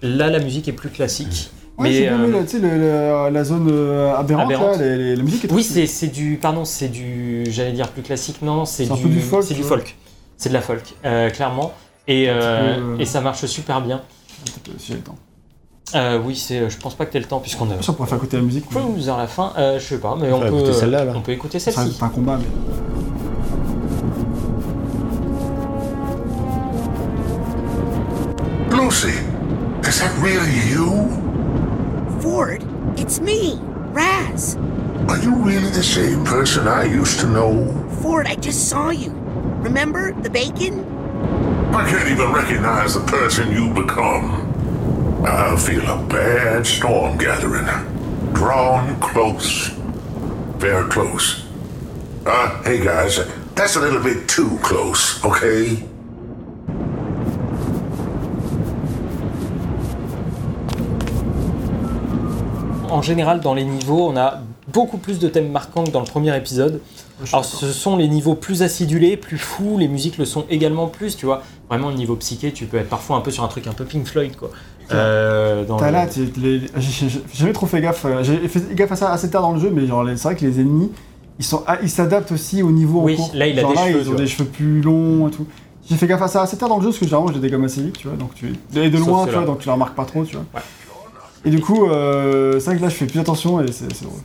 là la musique est plus classique. Ouais, mais bien euh, tu sais, le- le- la zone euh, aberrante, Aberrante. là, les- les- la musique est oui, c'est c'est du. Pardon, c'est du. J'allais dire plus classique. Non, c'est du, peu du folk, C'est du folk. C'est de la folk, euh, clairement. Et, euh, peu, euh, et ça marche super bien. Peut-être, Si j'ai le temps. Euh, oui, c'est. Je pense pas que t'aies le temps puisqu'on a. Ça, on pourrait faire côté la musique. mais- Cruise vers la fin, euh, je sais pas, mais on peut, écouter celle-là, là. on peut écouter celle-ci. C'est un combat, mais. Lucy, is that really you? Ford, it's me, Raz. Are you really the same person I used to know? Ford, I just saw you. Remember the bacon? I can't even recognize the person you become. I feel a bad storm gathering. Drawn close. Very close. Uh, hey guys, that's a little bit too close, okay? En général, dans les niveaux, on a beaucoup plus de thèmes marquants que dans le premier épisode. Alors, ce sont les niveaux plus acidulés, plus fous, les musiques le sont également plus, tu vois. Vraiment, le niveau psyché, tu peux être parfois un peu sur un truc un peu Pink Floyd, quoi. Euh, T'as là, les- j'ai jamais trop fait gaffe. euh, J'ai fait gaffe à ça assez tard dans le jeu, mais genre, c'est vrai que les ennemis, ils sont, ah, ils s'adaptent aussi au niveau Oui, en cours. là, il a Genre des là, cheveux, ils ont des cheveux plus longs et tout. J'ai fait gaffe à ça assez tard dans le jeu, parce que généralement, je les dégomme assez vite, tu vois. Donc, tu et de Sauf loin, tu vois, donc tu les remarques pas trop, tu vois. Ouais. Et du coup, euh, c'est vrai que là, je fais plus attention et c'est drôle.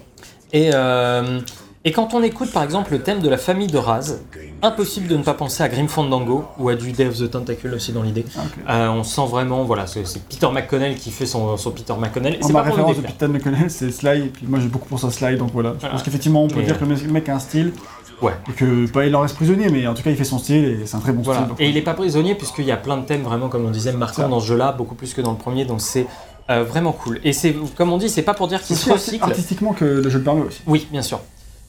Et, euh, et quand on écoute par exemple le thème de la famille de Raz, impossible de ne pas penser à Grim Fandango ou à du of the Tentacle aussi dans l'idée. Ah. Euh, on sent vraiment, voilà, c'est Peter McConnell qui fait son, son Peter McConnell. C'est ma pas référence de. Peter McConnell, c'est Sly, et puis moi j'ai beaucoup pensé à Sly, donc voilà. Je pense qu'effectivement, on peut dire que le mec a un style. Ouais. Et que, pas il en reste prisonnier, mais en tout cas, il fait son style et c'est un très bon Voilà. style. donc- Et il est pas prisonnier puisqu'il y a plein de thèmes vraiment, comme on disait, marquants dans ce jeu-là, beaucoup plus que dans le premier, donc c'est euh, vraiment cool. Et c'est, comme on dit, c'est pas pour dire qu'il se aussi arti- recycle. artistiquement que le jeu le permet aussi. Oui, bien sûr.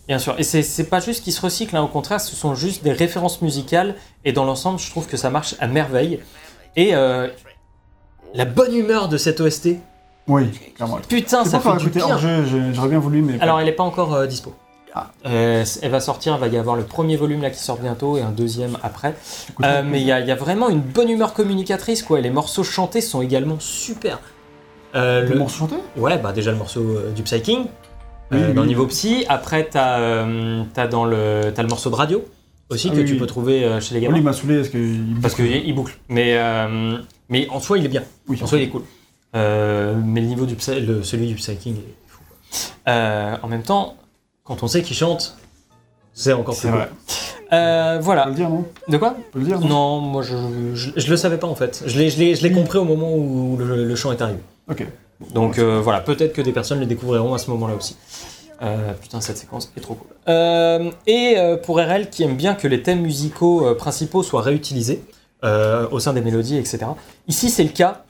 Bien sûr. Et c'est, c'est pas juste qu'il se recycle, hein, au contraire, ce sont juste des références musicales, et dans l'ensemble, je trouve que ça marche à merveille. Et euh, la bonne humeur de cette OST, Oui, clairement. putain, ça fait du bien. hors jeu, j'ai- j'aurais bien voulu, mais. Alors, elle n'est pas encore euh, dispo. Ah. Euh, elle va sortir, il va y avoir le premier volume là qui sort bientôt et un deuxième après. Euh, mais il y, y a vraiment une bonne humeur communicatrice quoi. Et les morceaux chantés sont également super. Euh, le le- morceau chanté Ouais, bah déjà le morceau du Psy King, Oui, oui, dans le oui. niveau psy. Après, t'as euh, dans le le morceau de radio aussi Ah que oui, tu oui. peux trouver euh, chez les Oui, gamins. il m'a saoulé parce que. il- parce qu'il il boucle. Mais mais en soi, il est bien. Oui, En soi, il est cool. Euh, mais le niveau du Psy- le- celui du Psy King est fou. Euh, en même temps, quand on sait qu'il chante, c'est encore plus vrai. cool. Euh, On peut voilà. le dire, non? De quoi? On peut le dire, non? Non, moi je, je, je le savais pas en fait. Je l'ai, Oui. compris au moment où le, le chant est arrivé. Ok. Donc euh, voilà, peut-être que des personnes le découvriront à ce moment-là aussi. Euh, putain, cette séquence est trop cool. Euh, et pour RL qui aime bien que les thèmes musicaux principaux soient réutilisés au sein des mélodies, etc. Ici, c'est le cas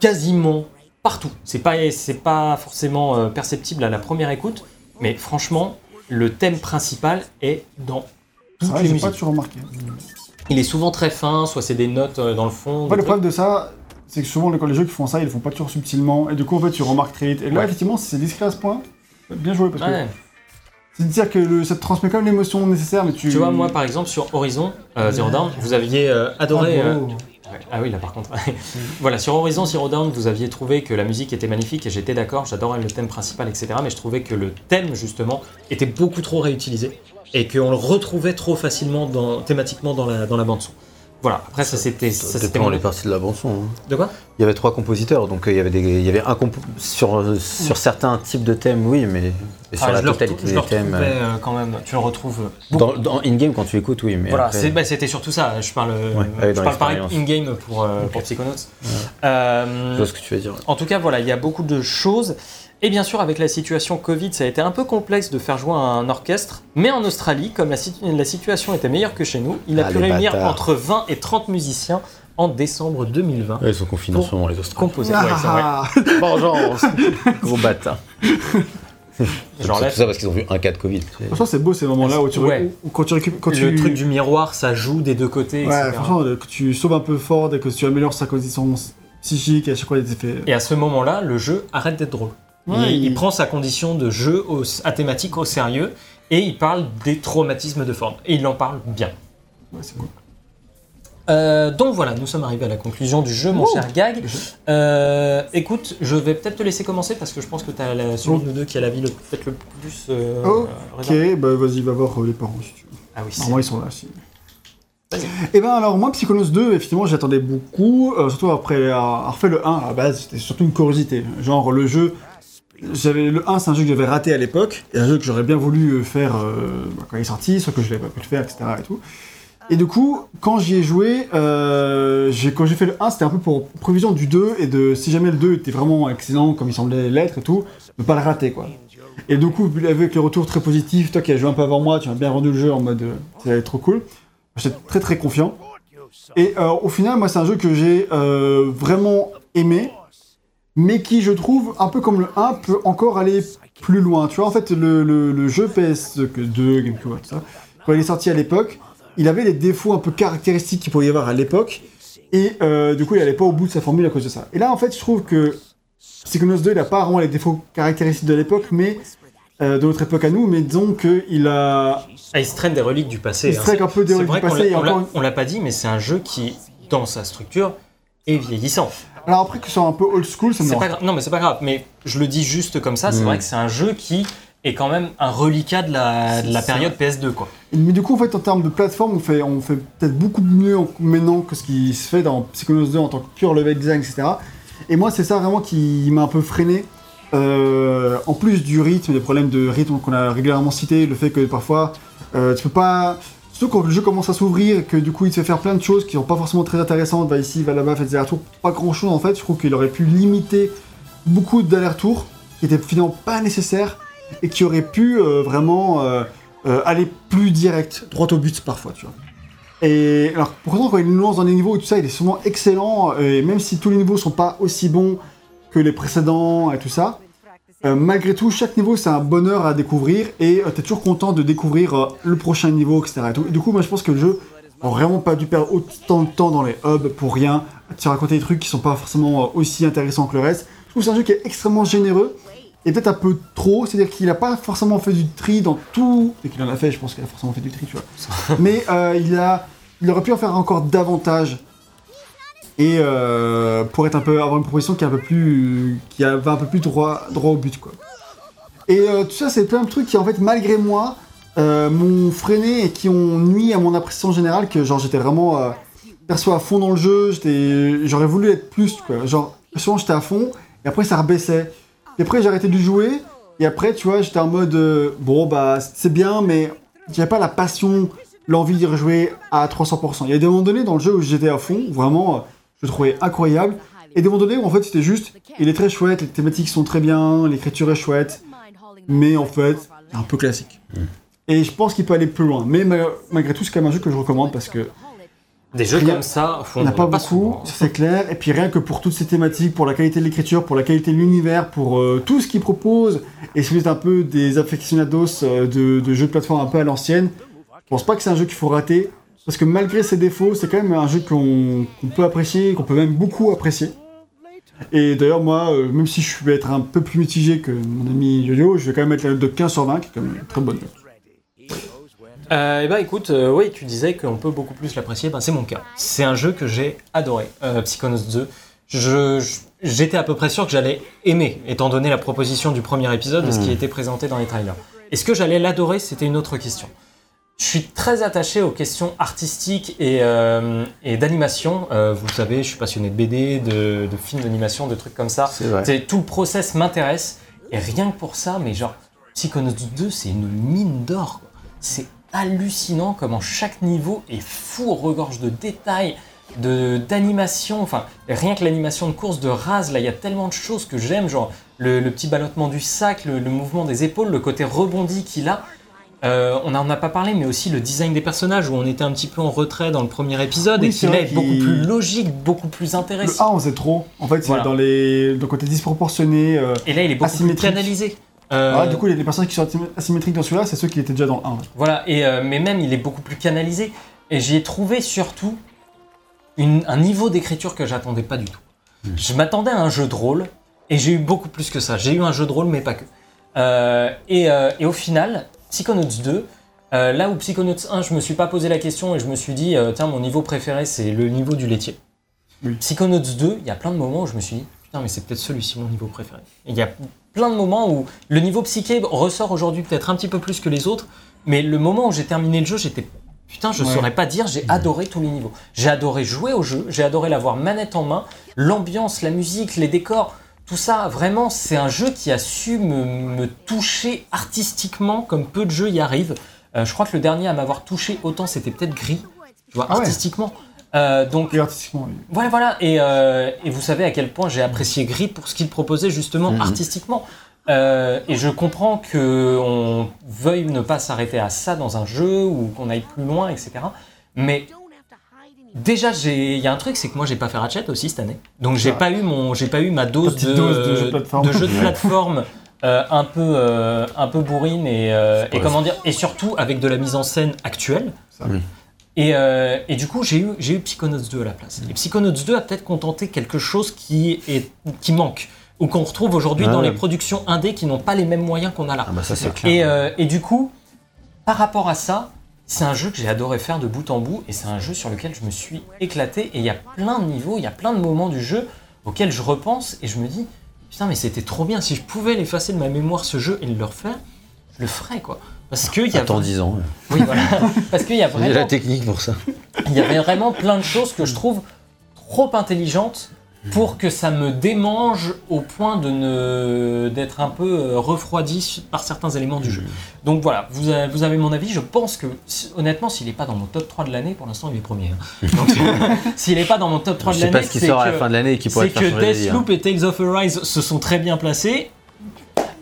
quasiment partout. C'est pas, c'est pas forcément perceptible à la première écoute, mais franchement, le thème principal est dans toutes vrai, les pas musiques. toujours remarqué. Il est souvent très fin, soit c'est des notes dans le fond. Des le problème de ça, c'est que souvent, quand les jeux qui font ça, ils le font pas toujours subtilement. Et du coup, en fait, tu remarques très vite. Et là, Ouais. effectivement, si c'est discret à ce point, bien joué. Parce trucs. que le- ça te transmet quand même l'émotion nécessaire, mais tu. Tu vois, moi par exemple sur Horizon euh, Zero Dawn, vous aviez euh, adoré. Ah, euh, ouais. Ah oui, là par contre. voilà, sur Horizon Zero Dawn, vous aviez trouvé que la musique était magnifique et j'étais d'accord, j'adorais le thème principal, etc. Mais je trouvais que le thème justement était beaucoup trop réutilisé et qu'on le retrouvait trop facilement dans, thématiquement dans la, dans la bande son. Voilà, après ça c'était. Ça, dépend les parties de la bande son. hein. De quoi? Il y avait trois compositeurs, donc euh, il y avait des, il y avait un compo sur euh, sur certains types de thèmes, oui, mais mais sur Ah, la le totalité des le thèmes. retrouvais, euh, euh, quand même, tu le retrouves. Dans, dans in-game quand tu écoutes, oui, mais Voilà, après- bah, c'était surtout ça. Je parle, Ouais, ouais, je parle pareil in-game pour, euh, pour Psychonauts. Euh, je vois ce que tu veux dire. En tout cas, voilà, il y a beaucoup de choses. Et bien sûr, avec la situation Covid, ça a été un peu complexe de faire jouer un orchestre. Mais en Australie, comme la, situ- la situation était meilleure que chez nous, il a Ah, pu réunir bâtards. entre 20 et 30 musiciens en décembre 2020. ils sont confinés en ce moment, les Australiens. Composés. Ouais, vrai. Ah, Vengeance Gros bâtard. Genre tout ça parce qu'ils ont vu un cas de Covid. Franchement, c'est beau ces moments-là où tu, Ouais. où- quand tu récupères. Quand le tu... truc du miroir, ça joue des deux côtés, Ouais, etc. franchement, euh, que tu sauves un peu fort et que tu améliores sa condition psychique et à chaque fois des effets. Et à ce moment-là, le jeu arrête d'être drôle. Ouais, il, il il- prend sa condition de jeu au- à thématique au sérieux et il parle des traumatismes de forme. Et il en parle bien. Ouais, c'est cool. Euh, donc voilà, nous sommes arrivés à la conclusion du jeu, mon cher Gag. Euh, écoute, je vais peut-être te laisser commencer parce que je pense que tu as la, celui Oh. de nous deux qui a la vie le- peut-être le plus. euh, Ok, bah vas-y, va voir euh, les parents si tu veux. Ah oui, c'est- Normalement, ils sont là. Si. Et ben alors, moi, Psychonauts 2, effectivement, j'attendais beaucoup, euh, surtout après avoir refait le 1 à la base, c'était surtout une curiosité. Genre, le jeu. J'avais le 1, c'est un jeu que j'avais raté à l'époque, et un jeu que j'aurais bien voulu euh, faire euh, bah, quand il est sorti, sauf que je l'avais pas pu le faire, etc. Et, tout. et du coup, quand j'y ai joué, euh, quand j'ai fait le 1, c'était un peu pour prévision du 2, et de si jamais le 2 était vraiment excellent comme il semblait l'être et tout, ne pas le rater quoi. Et du coup, avec le retour très positif, toi qui as joué un peu avant moi, tu m'as bien rendu le jeu en mode ça va être trop cool. J'étais très très confiant. Et euh, au final, moi, c'est un jeu que j'ai vraiment aimé, mais qui, je trouve, un peu comme le 1, peut encore aller plus loin. Tu vois, en fait, le, le- le jeu PS2, GameCube, tout ça, quand il est sorti à l'époque, il avait des défauts un peu caractéristiques qu'il pouvait y avoir à l'époque, et euh, du coup, il allait pas au bout de sa formule à cause de ça. Et là, en fait, je trouve que Psychonauts 2, il a pas vraiment les défauts caractéristiques de l'époque, mais euh, de notre époque à nous, mais disons qu'il a Ah, il se traîne des reliques du passé. Il se hein. traîne un peu des reliques du passé, on l'a- encore- on l'a pas dit, mais c'est un jeu qui, dans sa structure, est vieillissant. Alors après que ce soit un peu old school, ça me dérange pas Non, mais c'est pas grave. Mais je le dis juste comme ça. C'est Mm. vrai que c'est un jeu qui est quand même un reliquat de la, de la C'est période PS2, quoi. Mais du coup, en fait, en termes de plateforme, on fait, on fait peut-être beaucoup mieux en- maintenant que ce qui se fait dans Psychonauts 2 en tant que pure level design, etc. Et moi, c'est ça vraiment qui m'a un peu freiné. Euh, en plus du rythme, des problèmes de rythme qu'on a régulièrement cité, le fait que parfois, euh, tu peux pas... Surtout quand le jeu commence à s'ouvrir et que du coup il te fait faire plein de choses qui sont pas forcément très intéressantes, va ici, va là-bas, faites des allers-retours, pas grand chose en fait, je trouve qu'il aurait pu limiter beaucoup d'allers-retours qui étaient finalement pas nécessaires et qui auraient pu euh, vraiment euh, euh, aller plus direct, droit au but parfois, tu vois. Et alors, pourtant, quand il nous lance dans les niveaux et tout ça, il est souvent excellent, et même si tous les niveaux sont pas aussi bons que les précédents et tout ça, euh, malgré tout, chaque niveau c'est un bonheur à découvrir et tu t'es toujours content de découvrir euh, le prochain niveau, etc. Et, tout. Et du coup, moi je pense que le jeu a vraiment pas dû perdre autant de temps dans les hubs pour rien, te raconter des trucs qui sont pas forcément euh, aussi intéressants que le reste. Je trouve que c'est un jeu qui est extrêmement généreux et peut-être un peu trop, c'est-à-dire qu'il a pas forcément fait du tri dans tout, et qu'il en a fait, je pense qu'il a forcément fait du tri, tu vois. Mais euh, il a, il aurait pu en faire encore davantage et euh, pour être un peu avoir une proposition qui est un peu plus qui va un peu plus droit droit au but quoi. Et euh, tout ça c'est plein de trucs qui en fait malgré moi euh, m'ont freiné et qui ont nuit à mon appréciation générale que genre j'étais vraiment perso à fond dans le jeu, j'aurais voulu être plus quoi. Genre souvent j'étais à fond et après ça rebaissait. Et après j'ai arrêté de jouer et après tu vois j'étais en mode bon bah c'est bien mais j'avais pas la passion, l'envie d'y rejouer à 300%. Il y a des moments donnés dans le jeu où j'étais à fond, vraiment je le trouvais incroyable. Et des moments donnés où en fait c'était juste, il est très chouette, les thématiques sont très bien, l'écriture est chouette, mais en fait, c'est un peu classique. Et je pense qu'il peut aller plus loin. Mais ma- malgré tout, c'est quand même un jeu que je recommande parce que Des jeux Rien- comme ça, on n'a pas beaucoup, souvent. ça, c'est clair. Et puis rien que pour toutes ces thématiques, pour la qualité de l'écriture, pour la qualité de l'univers, pour euh, tout ce qu'il propose, et si vous êtes un peu des aficionados euh, de, de jeux de plateforme un peu à l'ancienne, je pense pas que c'est un jeu qu'il faut rater. Parce que malgré ses défauts, c'est quand même un jeu qu'on peut apprécier, qu'on peut même beaucoup apprécier. Et d'ailleurs, moi, euh, même si je vais être un peu plus mitigé que mon ami Yo-Yo, je vais quand même mettre la note de 15 sur 20, qui est quand même une très bonne note. Euh, et bah écoute, euh, oui, tu disais qu'on peut beaucoup plus l'apprécier, bah, c'est mon cas. C'est un jeu que j'ai adoré, euh, Psychonauts 2. Je, je- j'étais à peu près sûr que j'allais aimer, étant donné la proposition du premier épisode et ce qui était présenté dans les trailers. Est-ce que j'allais l'adorer? C'était une autre question. Je suis très attaché aux questions artistiques et, euh, et d'animation. Euh, vous le savez, je suis passionné de BD, de, de films d'animation, de trucs comme ça. C'est Tout le process m'intéresse. Et rien que pour ça, mais genre, Psychonauts 2, c'est une mine d'or. quoi. C'est hallucinant comment chaque niveau est fou, regorge de détails, de d'animation. Enfin, rien que l'animation de course de Raz, là, il y a tellement de choses que j'aime, genre le, le petit ballottement du sac, le, le mouvement des épaules, le côté rebondi qu'il a. Euh, on n'en a pas parlé, mais aussi le design des personnages où on était un petit peu en retrait dans le premier épisode Oui, et qui là est beaucoup plus logique, beaucoup plus Le intéressant. 1, on faisait trop. En fait, c'est Voilà. dans les le côté disproportionné. euh, Et là, il est beaucoup plus canalisé. Euh, Ah, du coup, les, les personnages qui sont asym- asymétriques dans celui-là, c'est ceux qui étaient déjà dans le 1. ouais. Voilà, et, euh, mais même il est beaucoup plus canalisé. Et j'y ai trouvé surtout une- un niveau d'écriture que j'attendais pas du tout. Je m'attendais à un jeu de rôle, et j'ai eu beaucoup plus que ça. J'ai eu un jeu de rôle, mais pas que. Euh, et, euh, et au final, Psychonauts 2, euh, là où Psychonauts 1, je me suis pas posé la question et je me suis dit, euh, tiens, mon niveau préféré, c'est le niveau du laitier. Oui. Psychonauts 2, il y a plein de moments où je me suis dit, putain, mais c'est peut-être celui-ci mon niveau préféré. Il y a plein de moments où le niveau psyché ressort aujourd'hui peut-être un petit peu plus que les autres, mais le moment où j'ai terminé le jeu, j'étais putain, je Ouais. saurais pas dire, j'ai adoré tous les niveaux. J'ai adoré jouer au jeu, j'ai adoré l'avoir manette en main, l'ambiance, la musique, les décors, tout ça, vraiment, c'est un jeu qui a su me, me toucher artistiquement comme peu de jeux y arrivent. Euh, je crois que le dernier à m'avoir touché autant, c'était peut-être Gris, tu vois, Ah ouais. artistiquement. Euh, donc, Et artistiquement, oui. voilà, voilà. Et, euh, et vous savez à quel point j'ai apprécié Gris pour ce qu'il proposait justement Mhm. artistiquement. Euh, et je comprends que on veuille ne pas s'arrêter à ça dans un jeu ou qu'on aille plus loin, etc. Mais déjà, il y a un truc, c'est que moi, j'ai pas fait Ratchet aussi cette année. Donc, j'ai vrai. pas eu mon, j'ai pas eu ma dose, de, dose de jeu de plateforme. de jeu de plateforme, euh, un peu, euh, un peu bourrine et, euh, et comment dire, et surtout avec de la mise en scène actuelle. Ça. Oui. Et, euh, et du coup, j'ai eu, j'ai eu Psychonauts 2 à la place. Et Psychonauts 2 a peut-être contenté quelque chose qui, est, qui manque, ou qu'on retrouve aujourd'hui Ouais. dans les productions indé qui n'ont pas les mêmes moyens qu'on a là. Ah bah ça c'est clair. Et, euh, et du coup, par rapport à ça, c'est un jeu que j'ai adoré faire de bout en bout, et c'est un jeu sur lequel je me suis éclaté, et il y a plein de niveaux, il y a plein de moments du jeu auxquels je repense, et je me dis, putain mais c'était trop bien, si je pouvais l'effacer de ma mémoire ce jeu et le refaire, je le ferais quoi. Parce qu'il y a... Attends 10 ans. ouais. Oui, voilà. Parce qu'il y a J'ai la vraiment technique pour ça. il y avait vraiment plein de choses que je trouve trop intelligentes pour que ça me démange au point de ne d'être un peu euh, refroidi par certains éléments du jeu. Donc voilà, vous avez, vous avez mon avis. Je pense que, honnêtement, s'il n'est pas dans mon top 3 de l'année, pour l'instant, il est premier. hein. Donc, s'il n'est pas dans mon top 3 Je de l'année, pas ce qui c'est sort à que- la fin de l'année et qui pourrait c'est faire que hein. Deathloop et Tales of Arise se sont très bien placés.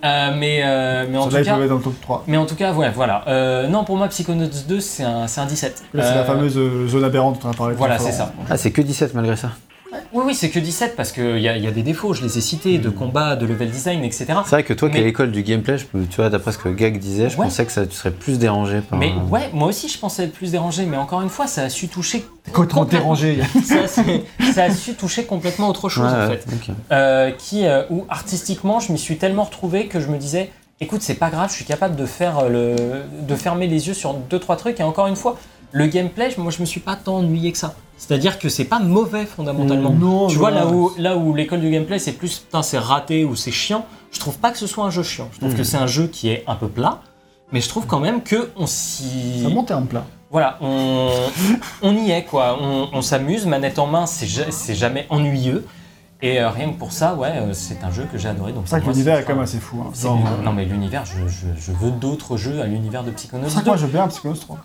Euh, mais, euh, mais en tout cas. peut être dans le top 3. Mais en tout cas, ouais, voilà. Euh, non, pour moi, Psychonauts 2, c'est un, c'est un 17. Là, c'est la fameuse zone aberrante dont on a parlé. tout à Voilà, c'est ça. Ah, c'est que 17 malgré ça. Oui, oui, c'est que 17 parce qu'il y a, y a des défauts, je les ai cités, de combat, de level design, etc. C'est vrai que toi qui es à Mais- l'école du gameplay, je peux, tu vois, d'après ce que Gag disait, je Ouais. pensais que ça, tu serais plus dérangé par. Mais euh, ouais, moi aussi je pensais être plus dérangé, mais encore une fois, ça a su toucher. Complètement complètement- dérangé. Ça, a su- ça a su toucher complètement autre chose ouais, en ouais, fait. ok. Euh, qui, euh, où artistiquement, je m'y suis tellement retrouvé que je me disais, écoute, c'est pas grave, je suis capable de faire euh, le, de fermer les yeux sur deux trois trucs. Et encore une fois, le gameplay, moi, je me suis pas tant ennuyé que ça. C'est-à-dire que c'est pas mauvais fondamentalement. Non, tu vois là où là où l'école du gameplay, c'est plus putain, c'est raté ou c'est chiant. Je trouve pas que ce soit un jeu chiant. Je trouve Hmm. que c'est un jeu qui est un peu plat. Mais je trouve quand même que on s'y Ça monte un plat. voilà, on, on y est quoi, on, on s'amuse, manette en main, c'est ja- c'est jamais ennuyeux. Et euh, rien que pour ça, ouais, euh, c'est un jeu que j'ai adoré. Donc C'est vrai que l'univers est quand même assez fou. hein. Genre, euh, Non mais l'univers, je, je- je veux d'autres jeux à l'univers de Psychonauts C'est vrai que 2. moi, je veux bien un Psychonauts 3.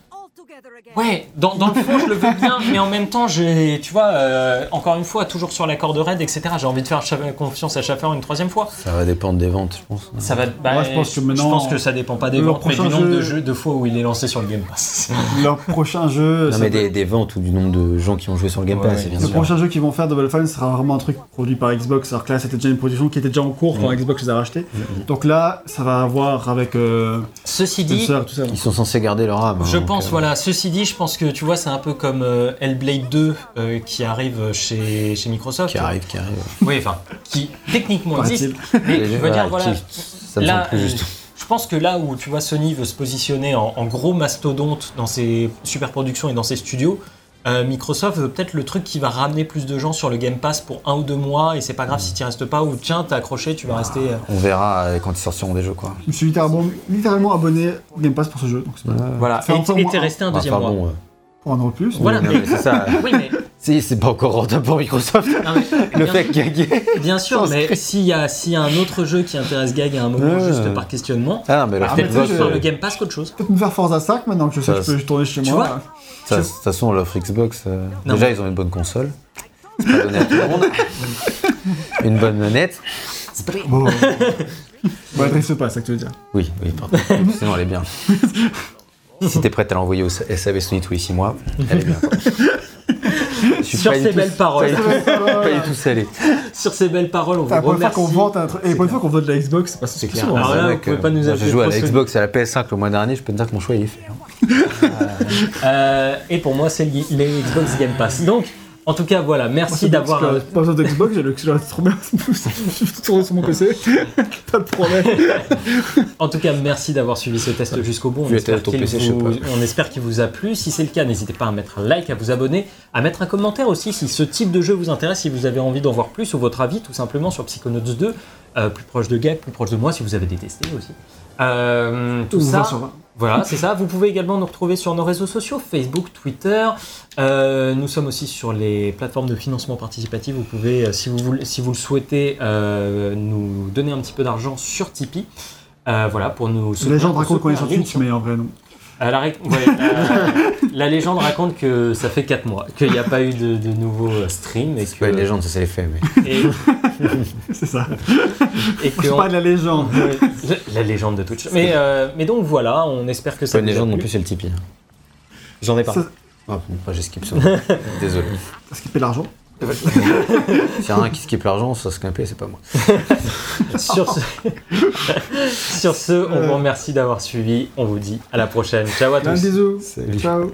Ouais, dans, dans le fond, je le veux bien, mais en même temps, j'ai, tu vois, euh, encore une fois, toujours sur la corde raide, etc. J'ai envie de faire confiance à Schaffer une troisième fois. Ça va dépendre des ventes, je pense. Ça va. bah, Moi, je pense que maintenant, je pense que ça dépend pas des ventes, mais du prochain nombre de jeu- jeux de fois où il est lancé sur le Game Pass. Leur prochain jeu. Non, ça mais des, des ventes ou du nombre de gens qui ont joué sur le Game Ouais, Pass, c'est bien Le sûr. prochain jeu qu'ils vont faire Double Fine sera vraiment un truc produit par Xbox. Alors que là, c'était déjà une production qui était déjà en cours quand Xbox les a rachetés. Donc là, ça va avoir avec euh, Ceci dit, Spencer, tout ça. Ils sont censés garder leur âme. Je hein, pense, euh, voilà. Ceci dit, je pense que tu vois, c'est un peu comme euh, Hellblade 2 euh, qui arrive chez, chez Microsoft. Qui arrive, qui arrive. Oui, enfin, qui techniquement existe. Mais je veux dire, voilà. qui- ça me Là, semble plus juste. je pense que là où tu vois Sony veut se positionner en, en gros mastodonte dans ses superproductions et dans ses studios, euh, Microsoft veut peut-être le truc qui va ramener plus de gens sur le Game Pass pour un ou deux mois et c'est pas grave si tu restes pas ou tiens t'as accroché tu vas rester. euh, On verra euh, quand ils sortiront des jeux, quoi. Je me suis littéralement, littéralement abonné au Game Pass pour ce jeu. Donc c'est pas- Voilà. Et t'es un. resté un deuxième mois. bon, euh, Pour un euro de plus. Voilà, mais c'est ça. Oui mais, C'est c'est pas encore rentable pour Microsoft. non, mais- Le bien- fait que Bien sûr, mais s'il y, a, y a un autre jeu qui intéresse Gag à un moment, Ouais. juste par questionnement, Ah, mais le Ah, fait mais je- euh, le Game Pass qu'autre chose. Peut-être me faire Forza 5 maintenant que je sais Ça, que je peux tourner chez tu moi. vois ça, de toute façon, l'offre Xbox, euh, déjà, mais- ils ont une bonne console. C'est pas donné à tout le monde. une bonne manette. Bon. Bon, adresse pas, c'est ça que tu veux dire. Oui, oui, pardon. Sinon, elle est bien. si t'es prête à l'envoyer au SAV Sony tous les 6 mois, elle est bien. Sur ces belles paroles, Pas du tout salé. sur ces belles paroles, on la vous première fois remercie. qu'on vante un truc. Et la première fois qu'on vote de la Xbox, c'est pas C'est c'est clair. Alors Ah, là, c'est vous pouvez pas nous J'ai joué à la Xbox et à la PS5 le mois dernier, je peux te dire que mon choix il est fait. hein. Euh, et pour moi, c'est les Xbox Game Pass. Donc, en tout cas, voilà, merci d'avoir. Euh, Pas besoin j'ai le j'ai le- trop bien. Je suis tourné sur mon PC. pas de problème. En tout cas, merci d'avoir suivi ce test jusqu'au bout. On espère, qu'il vous, sais pas. on espère qu'il vous a plu. Si c'est le cas, n'hésitez pas à mettre un like, à vous abonner, à mettre un commentaire aussi si ce type de jeu vous intéresse, si vous avez envie d'en voir plus ou votre avis tout simplement sur Psychonauts 2, euh, plus proche de Gag, plus proche de moi si vous avez détesté aussi. Euh, tout Ou ça. 20 sur 20. Voilà, c'est ça. Vous pouvez également nous retrouver sur nos réseaux sociaux, Facebook, Twitter. Euh, nous sommes aussi sur les plateformes de financement participatif. Vous pouvez, euh, si vous, voulez- si vous le souhaitez, euh, nous donner un petit peu d'argent sur Tipeee. Euh, voilà, pour nous soutenir. légende pour raconte qu'on est sur Twitch, mais en vrai, non. La, ré- ouais, la légende raconte que ça fait 4 mois, qu'il n'y a pas eu de, de nouveaux euh, streams. Et C'est que, pas une légende, ça c'est les faits. Mais... Et, C'est ça. et Je que on- parle de la légende. La légende de Twitch. Mais, euh, mais donc voilà, on espère que C'est ça pas une légende non plu. plus, c'est le Tipeee. J'en ai pas. Ça- Ah, bon, j'ai skip ça. Désolé. T'as skippé l'argent. S'il y a un qui skip l'argent, ça se scalper, c'est pas moi. Sur ce, sur ce on vous remercie d'avoir suivi. On vous dit à la prochaine. Ciao à Un tous. bisou. Salut. Ciao.